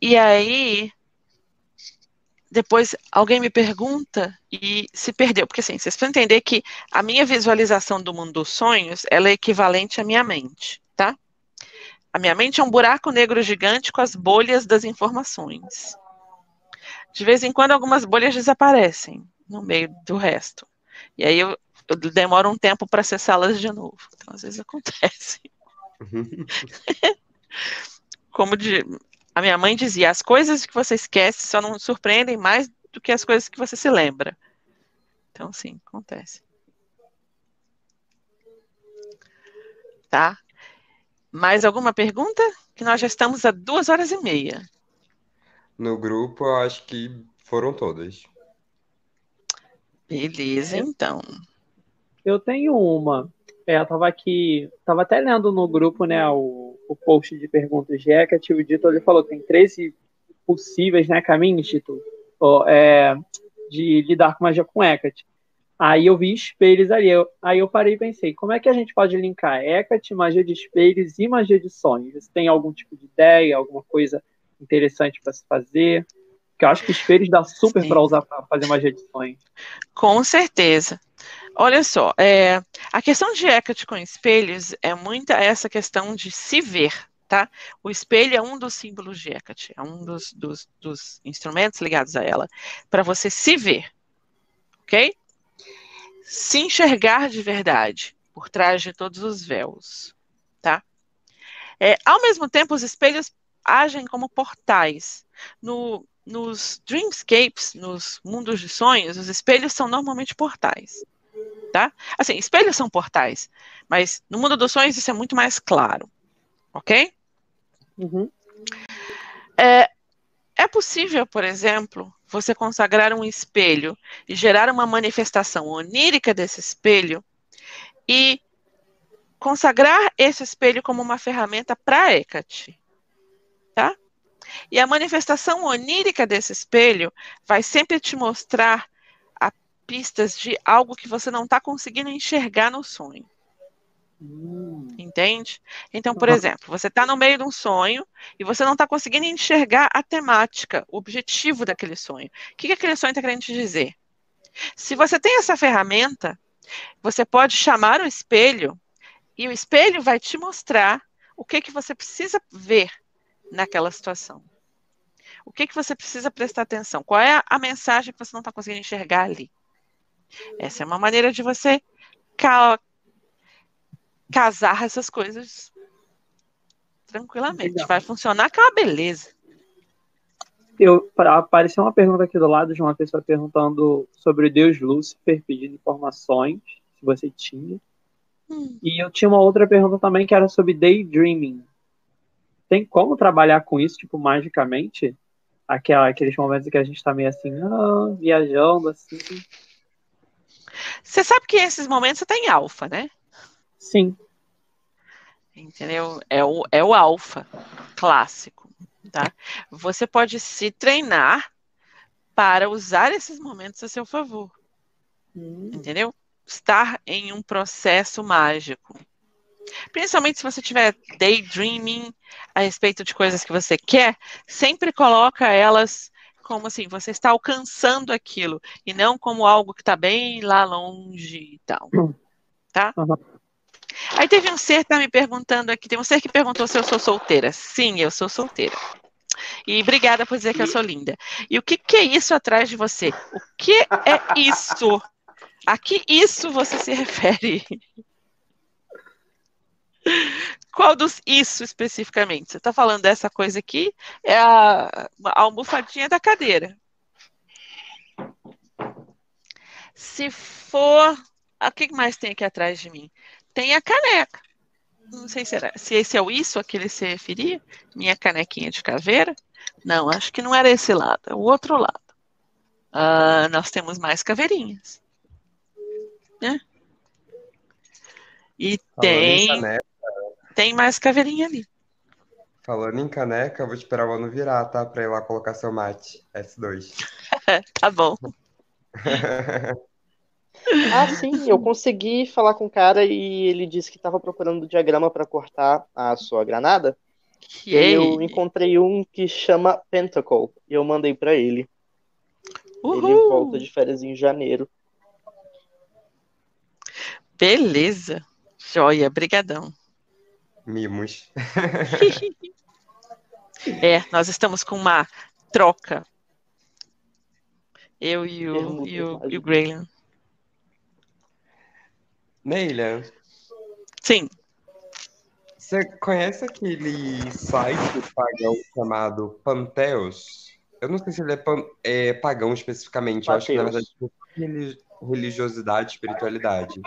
E aí depois alguém me pergunta e se perdeu, porque assim, vocês precisam entender que a minha visualização do mundo dos sonhos, ela é equivalente à minha mente, tá? A minha mente é um buraco negro gigante com as bolhas das informações. De vez em quando algumas bolhas desaparecem no meio do resto. E aí eu, eu demoro um tempo para acessá-las de novo. Então às vezes acontece. [laughs] Como de, a minha mãe dizia, as coisas que você esquece só não surpreendem mais do que as coisas que você se lembra. Então, sim, acontece. Tá? Mais alguma pergunta? Que nós já estamos a duas horas e meia. No grupo, eu acho que foram todas. Beleza, então. Eu tenho uma. É, eu tava aqui, tava até lendo no grupo, né, o, o post de perguntas de Hecate, o Dito ele falou que tem 13 possíveis, né, caminhos, Dito, ó, é, de lidar com magia com Hecate. Aí eu vi espelhos ali, eu- aí eu parei e pensei, como é que a gente pode linkar Hecate, magia de espelhos e magia de sonhos? Você tem algum tipo de ideia, alguma coisa interessante para se fazer? Porque eu acho que espelhos dá super para usar para fazer magia de sonhos. Com certeza. Olha só, é, a questão de Hecate com espelhos é muita essa questão de se ver, tá? O espelho é um dos símbolos de Hecate, é um dos, dos, dos instrumentos ligados a ela, para você se ver, ok? Se enxergar de verdade, por trás de todos os véus, tá? É, ao mesmo tempo, os espelhos agem como portais. No, nos dreamscapes, nos mundos de sonhos, os espelhos são normalmente portais. Tá? Assim, espelhos são portais, mas no mundo dos sonhos isso é muito mais claro. Ok? Uhum. É possível, por exemplo, você consagrar um espelho e gerar uma manifestação onírica desse espelho e consagrar esse espelho como uma ferramenta para Hecate. Tá? E a manifestação onírica desse espelho vai sempre te mostrar pistas de algo que você não está conseguindo enxergar no sonho. Hum. Entende? Então, por Uhum. exemplo, você está no meio de um sonho e você não está conseguindo enxergar a temática, o objetivo daquele sonho. O que, que aquele sonho está querendo te dizer? Se você tem essa ferramenta, você pode chamar o espelho e o espelho vai te mostrar o que, que você precisa ver naquela situação. O que, que você precisa prestar atenção? Qual é a, a mensagem que você não está conseguindo enxergar ali? Essa é uma maneira de você ca- casar essas coisas tranquilamente. Legal. Vai funcionar com uma beleza. Eu, pra- apareceu uma pergunta aqui do lado de uma pessoa perguntando sobre o deus Lúcifer, pedindo informações, se você tinha. Hum. E eu tinha uma outra pergunta também que era sobre daydreaming. Tem como trabalhar com isso, tipo, magicamente? Aquela, aqueles momentos em que a gente tá meio assim, ah, viajando, assim. Você sabe que esses momentos você está em alfa, né? Sim. Entendeu? É o, é o alfa clássico, tá? Você pode se treinar para usar esses momentos a seu favor, entendeu? Estar em um processo mágico. Principalmente se você tiver daydreaming a respeito de coisas que você quer, sempre coloca elas como assim, você está alcançando aquilo, e não como algo que está bem lá longe e tal. Tá? Uhum. Aí teve um ser que tá me perguntando aqui, tem um ser que perguntou se eu sou solteira. Sim, eu sou solteira. E obrigada por dizer que eu sou linda. E o que, que é isso atrás de você? O que é isso? A que isso você se refere? Qual dos isso especificamente? Você está falando dessa coisa aqui? É a, a almofadinha da cadeira. Se for. O que mais tem aqui atrás de mim? Tem a caneca. Não sei se, era, se esse é o isso a que ele se referia. Minha canequinha de caveira. Não, acho que não era esse lado, é o outro lado. Ah, nós temos mais caveirinhas. Né? E Falando em tem, caneca, tem mais caveirinha ali. falando em caneca, eu vou esperar o ano virar, tá? Pra ir lá colocar seu mate. S2. [laughs] Tá bom. [laughs] Ah, sim, eu consegui falar com o cara e ele disse que estava procurando o diagrama para cortar a sua granada. E eu encontrei um que chama Pentacle e eu mandei para ele. Ele Uhul. volta de férias em janeiro. Beleza. Joia, brigadão. Mimos. [laughs] É, nós estamos com uma troca. Eu e o, e o, e o. Graylan. Neila, Sim. você conhece aquele site pagão chamado Panteos? Eu não sei se ele é, pan- é pagão especificamente, eu acho que na verdade é religiosidade, espiritualidade.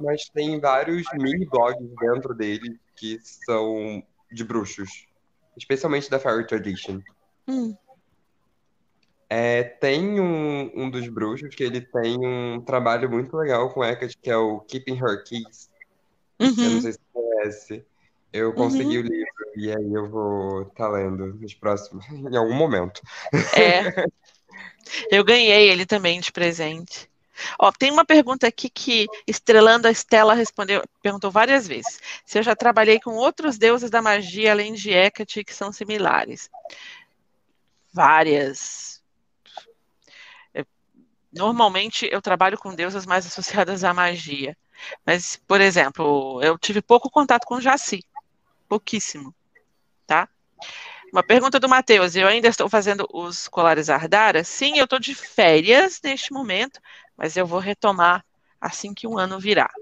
Mas tem vários mini blogs dentro dele que são de bruxos, especialmente da Fairy Tradition. Hum, É, tem um, um dos bruxos que ele tem um trabalho muito legal com Hecate, que é o Keeping Her Keys. Eu não uhum. sei se você conhece. Eu consegui o livro e aí eu vou estar lendo nos próximos, [laughs] em algum momento. É. [laughs] Eu ganhei ele também de presente. Ó, tem uma pergunta aqui que Estrelando a Estela respondeu, perguntou várias vezes. Se eu já trabalhei com outros deuses da magia além de Hecate que são similares. Várias. Eu- normalmente eu trabalho com deusas mais associadas à magia. Mas, por exemplo, eu tive pouco contato com Jaci. Pouquíssimo. Tá? Uma pergunta do Matheus. Eu ainda estou fazendo os colares Ardara? Sim, eu estou de férias neste momento, mas eu vou retomar assim que o ano virar.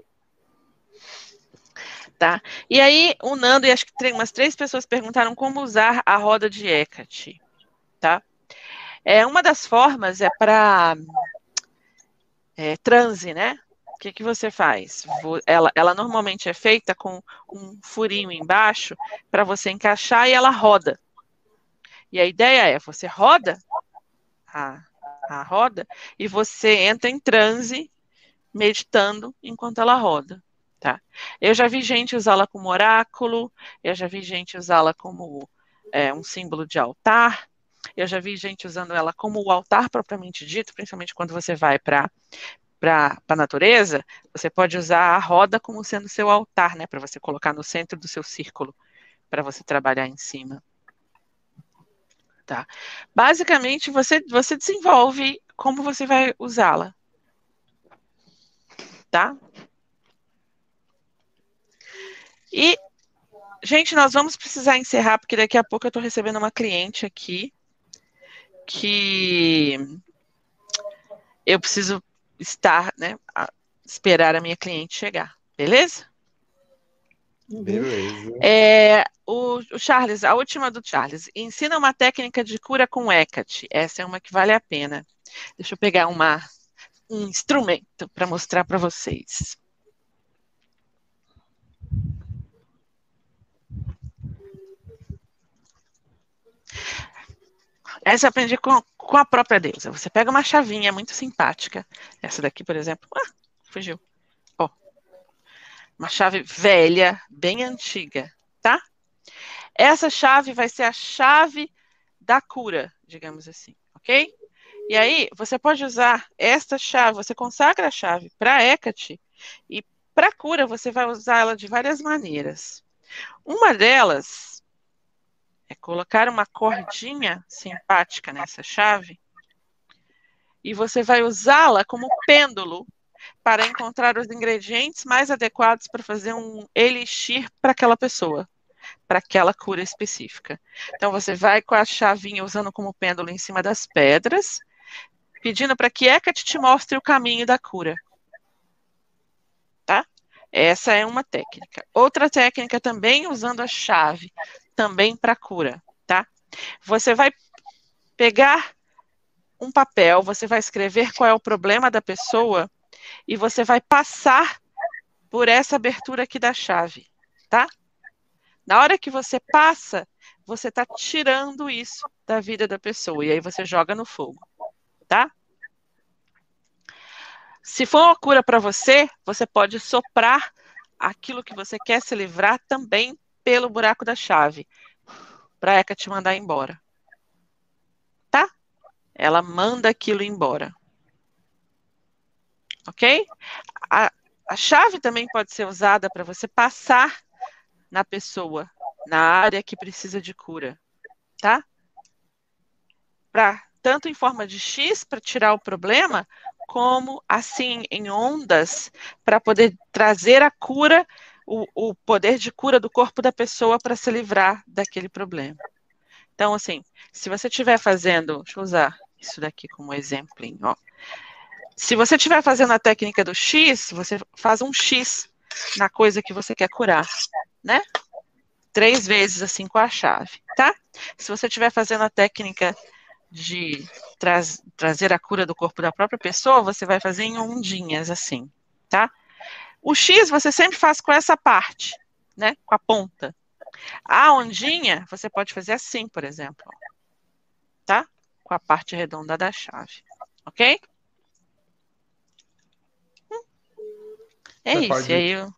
Tá? E aí, o Nando e acho que tem umas três pessoas perguntaram como usar a roda de Hecate. Tá? É, uma das formas é para é, transe, né? O que, que você faz? Ela, ela normalmente é feita com um furinho embaixo para você encaixar e ela roda. E a ideia é, você roda a, a roda e você entra em transe meditando enquanto ela roda, tá? Eu já vi gente usá-la como oráculo, eu já vi gente usá-la como é, um símbolo de altar, eu já vi gente usando ela como o altar propriamente dito, principalmente quando você vai para para a natureza, você pode usar a roda como sendo seu altar, né, para você colocar no centro do seu círculo, para você trabalhar em cima. Tá? Basicamente, você, você desenvolve como você vai usá-la. Tá? E, gente, nós vamos precisar encerrar, porque daqui a pouco eu estou recebendo uma cliente aqui que eu preciso estar, né, a- esperar a minha cliente chegar, beleza? Beleza. É, o, o Charles, a última do Charles, ensina uma técnica de cura com Hecate. Essa é uma que vale a pena. Deixa eu pegar uma, um instrumento para mostrar para vocês. Essa eu aprendi com, com a própria deusa. Você pega uma chavinha muito simpática. Essa daqui, por exemplo. Ah, fugiu. Uma chave velha, bem antiga, tá? Essa chave vai ser a chave da cura, digamos assim, ok? E aí, você pode usar esta chave, você consagra a chave para Hecate e para cura você vai usar ela de várias maneiras. Uma delas, é colocar uma cordinha simpática nessa chave e você vai usá-la como pêndulo para encontrar os ingredientes mais adequados para fazer um elixir para aquela pessoa, para aquela cura específica. Então você vai com a chavinha usando como pêndulo em cima das pedras, pedindo para que Hecate te mostre o caminho da cura. Tá? Essa é uma técnica. Outra técnica também usando a chave, também para cura, tá? Você vai pegar um papel, você vai escrever qual é o problema da pessoa e você vai passar por essa abertura aqui da chave, tá? Na hora que você passa, você está tirando isso da vida da pessoa e aí você joga no fogo, tá? Se for uma cura para você, você pode soprar aquilo que você quer se livrar também pelo buraco da chave, para Eka te mandar embora. Tá? Ela manda aquilo embora. Ok? A, a chave também pode ser usada para você passar na pessoa, na área que precisa de cura. Tá? Pra, tanto em forma de X para tirar o problema, como assim em ondas para poder trazer a cura, o, o, poder de cura do corpo da pessoa para se livrar daquele problema. Então, assim, se você estiver fazendo, deixa eu usar isso daqui como exemplo, ó. Se você estiver fazendo a técnica do X, você faz um X na coisa que você quer curar, né? Três vezes assim com a chave, tá? Se você estiver fazendo a técnica de tra trazer a cura do corpo da própria pessoa, você vai fazer em ondinhas assim, tá? O X você sempre faz com essa parte, né? Com a ponta. A ondinha você pode fazer assim, por exemplo, tá? Com a parte redonda da chave, ok? É Você isso. E aí, eu-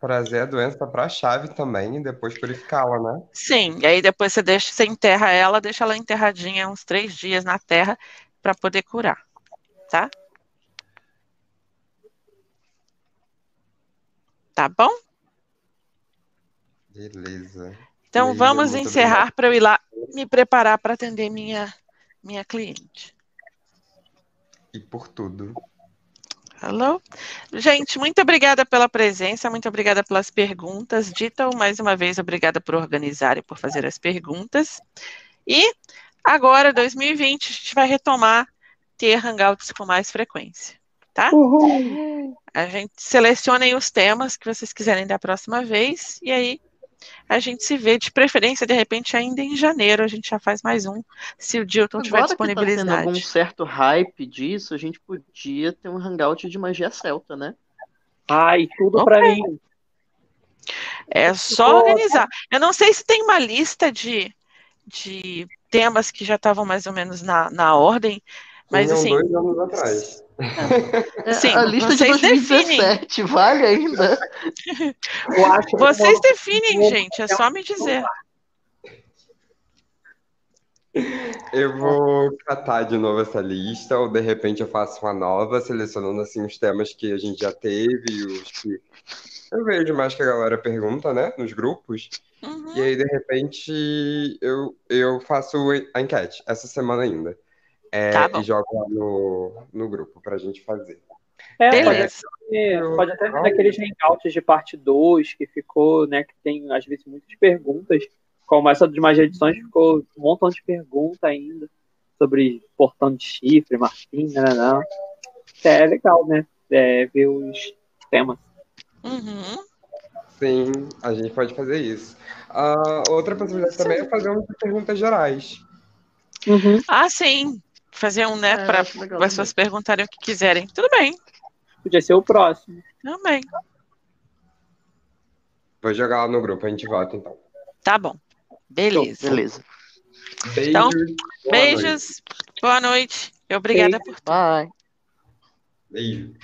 Trazer a doença para a chave também e depois purificá-la, né? sim. E aí depois você deixa, você enterra ela, deixa ela enterradinha uns três dias na terra para poder curar, tá? Tá bom? Beleza. Então Meire, vamos encerrar para eu ir lá me preparar para atender minha minha cliente. E por tudo. Alô? Gente, muito obrigada pela presença, muito obrigada pelas perguntas. Dita, mais uma vez, obrigada por organizar e por fazer as perguntas. E agora, 2020, a gente vai retomar ter hangouts com mais frequência, tá? A gente selecionem os temas que vocês quiserem da próxima vez, e aí a gente se vê, de preferência, de repente, ainda em janeiro, a gente já faz mais um, se o Dilton tiver Agora que tá disponibilidade. algum certo hype disso, a gente podia ter um hangout de magia celta, né? Ai, tudo Ok. pra mim. É só organizar. Eu não sei se tem uma lista de, de temas que já estavam mais ou menos na, na ordem, mas Tinham assim, dois anos atrás. Sim, a lista de vocês 2017 vale ainda. Eu acho que vocês definem, gente, é só me dizer. Eu vou catar de novo essa lista, ou de repente eu faço uma nova, selecionando assim os temas que a gente já teve e os que eu vejo mais que a galera pergunta, né, nos grupos. Uhum. E aí, de repente, eu, eu faço a enquete essa semana ainda. É, Tá e jogo lá no, no grupo pra gente fazer. É, pode Beleza. pode até ter aqueles hangouts de parte 2 que ficou, né? Que tem às vezes muitas perguntas. Como essa de mais edições ficou um montão de perguntas ainda sobre portão de chifre, marfim, né? Não. É legal, né? É, ver os temas. Uhum. Sim, a gente pode fazer isso. Ah, outra possibilidade também é fazer umas perguntas gerais. Ah, sim. Fazer um, né, É, para as pessoas perguntarem o que quiserem. Tudo bem, Podia ser o próximo. também. Vou jogar lá no grupo, a gente vota então. Tá bom. Beleza. Beleza. Beijos. Então, boa noite. Beijos, boa noite. e Obrigada por Bye. Beijo.